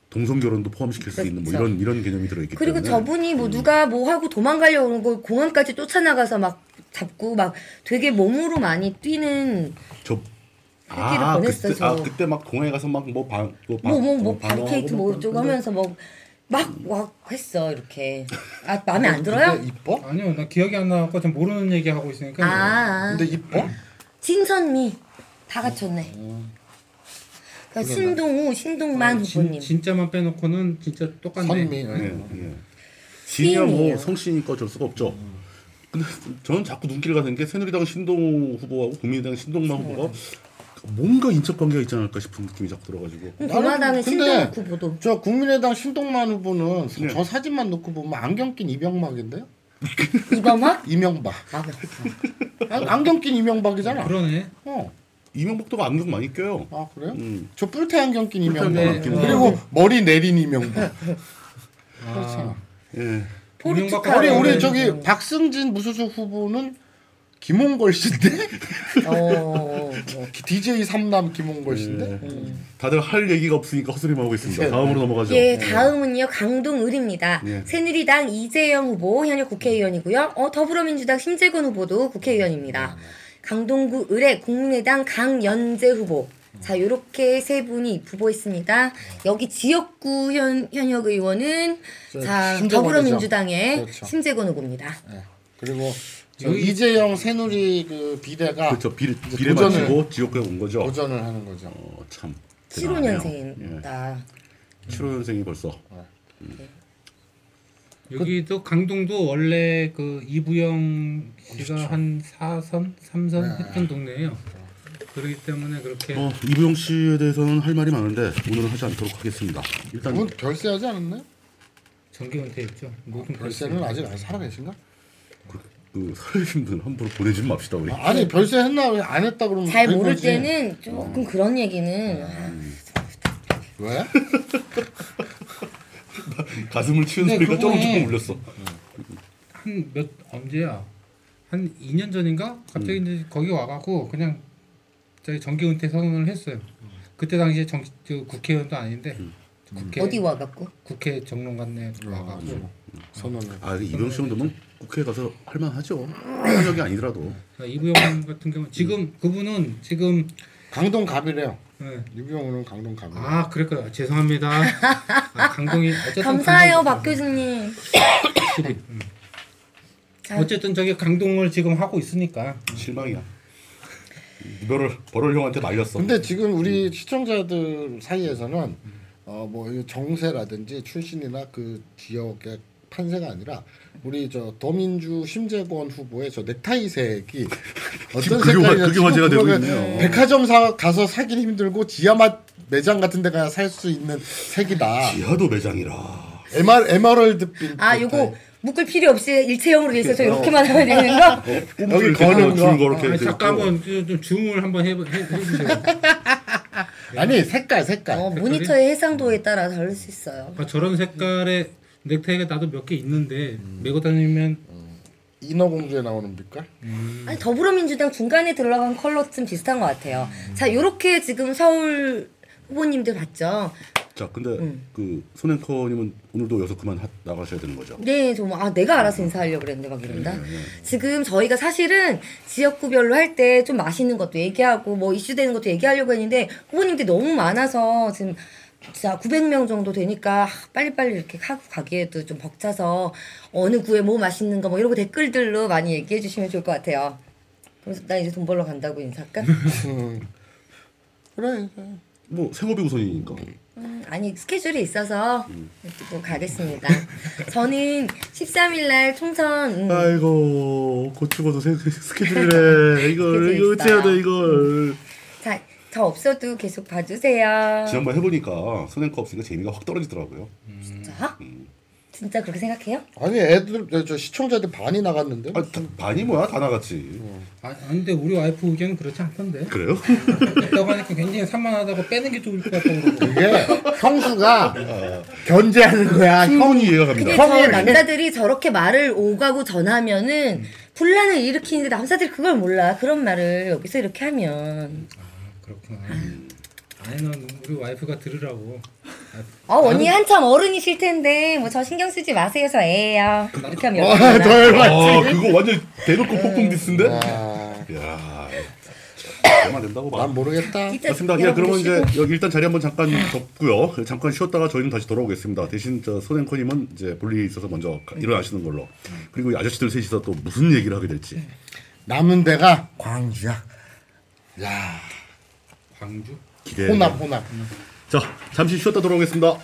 동성 결혼도 포함시킬 수 있는 뭐 그렇죠. 이런 이런 개념이 들어 있기 그리고 때문에 저분이 뭐 누가 뭐 하고 도망가려고 하는 걸 공항까지 쫓아나가서 막 잡고 막 되게 몸으로 많이 뛰는 저 아, 보냈어요, 그때, 아 저. 그때 막 공항에 가서 막뭐방뭐 뭐뭐뭐 바리케이트 뭐 어쩌고 하면서 뭐막막 했어 이렇게 아 마음에 안 들어요? 근데 이뻐? 아니요, 나 기억이 안 나고 좀 모르는 얘기 하고 있으니까. 아, 근데 이뻐? 진선미 다 갖췄네. 그러니까 신동우, 신동만 어, 후보님. 진, 진짜만 빼놓고는 진짜 똑같네. 선미. 예, 예. 예. 진이야 뭐 시인이에요. 성씨니까 어쩔 수가 없죠. 근데 저는 자꾸 눈길 가는 게 새누리당 신동 후보하고 국민의당 신동만 후보가 뭔가 인적 관계가 있지 않을까 싶은 느낌이 자꾸 들어가지고 음, 공화당은 신동우 후보도. 저 국민의당 신동만 후보는 네. 저 사진만 놓고 보면 안경 낀 이명박인데요? 이범학? 이명박. 아, 아, 안경 낀 이명박이잖아. 그러네. 어. 이명박도가 안경 많이 껴요. 아 그래요? 음. 저 뿔테 안경 낀 이명박. 네. 그리고 머리 내린 이명박. 아, 예. 포르투갈. 우리 네, 우리 네. 저기 박승진 무소속 후보는 김홍걸 씨인데 어, 어. DJ 삼남 김홍걸 씨인데. 예. 다들 할 얘기가 없으니까 헛소리만 하고 있습니다. 다음으로 넘어가죠. 예, 다음은요 강동 을입니다. 예. 새누리당 이재영 후보 현역 국회의원이고요. 어, 더불어민주당 신재근 후보도 국회의원입니다. 강동구 을의 국민의당 강연재 후보. 자, 요렇게 세 분이 후보했습니다. 여기 지역구 현, 현역 의원은 저 자, 신재권이죠. 더불어민주당의 그렇죠. 신재권 후보입니다. 네. 그리고 저 여기- 이재영 새누리 그 비대가 그렇죠. 비례 이제 비례 도전을- 마치고 지역구에 온 거죠. 도전을 하는 거죠. 어, 참. 75년생입니다. 7호년생이 벌써. 여기도 강동도 원래 그 이부영 씨가 한 4선, 3선 했던 동네예요. 그렇기 때문에 그렇게 어, 이부영 씨에 대해서는 할 말이 많은데 오늘은 하지 않도록 하겠습니다. 일단 그분 별세하지 않았나요? 정기 은퇴했죠. 모든 별세는 아직 안 살아 계신가? 그, 그 살아계신 분 함부로 보내지 맙시다 우리. 아니 별세 했나 왜 안 했다 그러면 잘된 모를 거지. 때는 조금 그런 얘기는 아, 왜? 가슴을 치는 근데 소리가 조금 조금 울렸어. 한 몇 언제야? 한 2년 전인가? 갑자기 이제 거기 와갖고 그냥 저기 정기 은퇴 선언을 했어요. 그때 당시에 정 저 국회의원도 아닌데 국회 어디 와갖고 국회 정론관에 와갖고 선언을. 아 이병 씨 정도면 국회에 가서 할 만하죠. 현역이 아니더라도. 이부영 같은 경우 지금 그분은 지금 강동 갑이래요. 예. 유병우는 강동 갑. 아 그랬구나 죄송합니다. 아, 강동이 어쨌든 감사해요 강동- 박 교수님. 음. 자, 어쨌든 저기 강동을 지금 하고 있으니까 실망이야. 이별을 벌을 형한테 말렸어. 근데 지금 우리 시청자들 사이에서는 어 뭐 정세라든지 출신이나 그 지역의 판세가 아니라 우리 저 더민주 심재권 후보의 저 넥타이 색이 어떤 색깔이냐 그게 화제가 되고 있네요. 백화점 사 가서 사긴 힘들고 지하맛 매장 같은 데 가야 살 수 있는 색이다. 지하도 매장이라. 에메 에메랄드빛 아 요거 묶을 필요 없이 일체형으로 돼 있어서 이렇게만 하면 되는 거? 여기 이렇게 거는 줄 거. 그렇게 아, 돼 잠깐. 한번 좀, 좀 줌을 한번 해, 해, 해주세요. 아니 색깔 색깔 어, 모니터의 해상도에 따라 다를 수 있어요. 아, 저런 색깔의 넥타이가 나도 몇 개 있는데 메고 다니면 인어공주에 나오는 빛깔 아니 더불어민주당 중간에 들어간 컬러쯤 비슷한 것 같아요. 자 요렇게 지금 서울 후보님들 봤죠. 자, 근데 음. 그 손앵커님은 오늘도 여기서 그만 하, 나가셔야 되는 거죠. 네, 정말 아 내가 알아서 인사하려고 그랬는데 막 이런다. 지금 저희가 사실은 지역구별로 할 때 좀 맛있는 것도 얘기하고 뭐 이슈 되는 것도 얘기하려고 했는데 후보님들이 너무 많아서 지금 진짜 900명 정도 되니까 아, 빨리빨리 이렇게 하고 가기에도 좀 벅차서 어느 구에 뭐 맛있는 거 뭐 이런 거 댓글들로 많이 얘기해 주시면 좋을 것 같아요. 그래서 나 이제 돈 벌러 간다고 인사할까? 음. 그래 뭐 생업이 우선이니까. 음, 아니 스케줄이 있어서 이렇게 또 가겠습니다. 저는 13일 날 총선 음, 아이고 세- 스케줄이래. 이걸 이거 어째야 있어요. 돼 이걸. 자, 저 없어도 계속 봐주세요. 지난번 해보니까 손앵커 없으니까 재미가 확 떨어지더라고요. 진짜? 음. 진짜 그렇게 생각해요? 아니 애들 저- 저 시청자들 반이 나갔는데. 아, 다- 반이 뭐야 다 나갔지. 아 근데 우리 와이프 의견은 그렇지 않던데. 그래요? 있다고 하니까 굉장히 산만하다고 빼는 게 좋을 것 같다고 그러고. 이게 형수가 견제하는 거야. 형 충분히 이해가 갑니다. 근데 남자들이 저렇게 말을 오가고 전하면은 분란을 일으키는데 남자들이 그걸 몰라. 그런 말을 여기서 이렇게 하면. 그렇구나. 아니 넌 우리 와이프가 들으라고. 어, 언니 한참 어른이실 텐데 뭐 저 신경 쓰지 마세요. 저 애예요. 이렇게 하면 아. 더 열받지. 아 그거 완전 대놓고 폭풍 디스인데? 아, 야, 얼마 된다고 봐. 난 모르겠다. 진짜 맞습니다. 예, 그러면 이제. 여기 일단 자리 한번 잠깐 덮고요. 잠깐 쉬었다가 저희는 다시 돌아오겠습니다. 대신 저 손앵커님은 이제 볼일이 있어서 먼저 가- 일어나시는 걸로. 그리고 이 아저씨들 셋이서 또 무슨 얘기를 하게 될지. 남은 데가 광주야. 야, 광주? 기대. 호남 호남. 자, 잠시 쉬었다 돌아오겠습니다.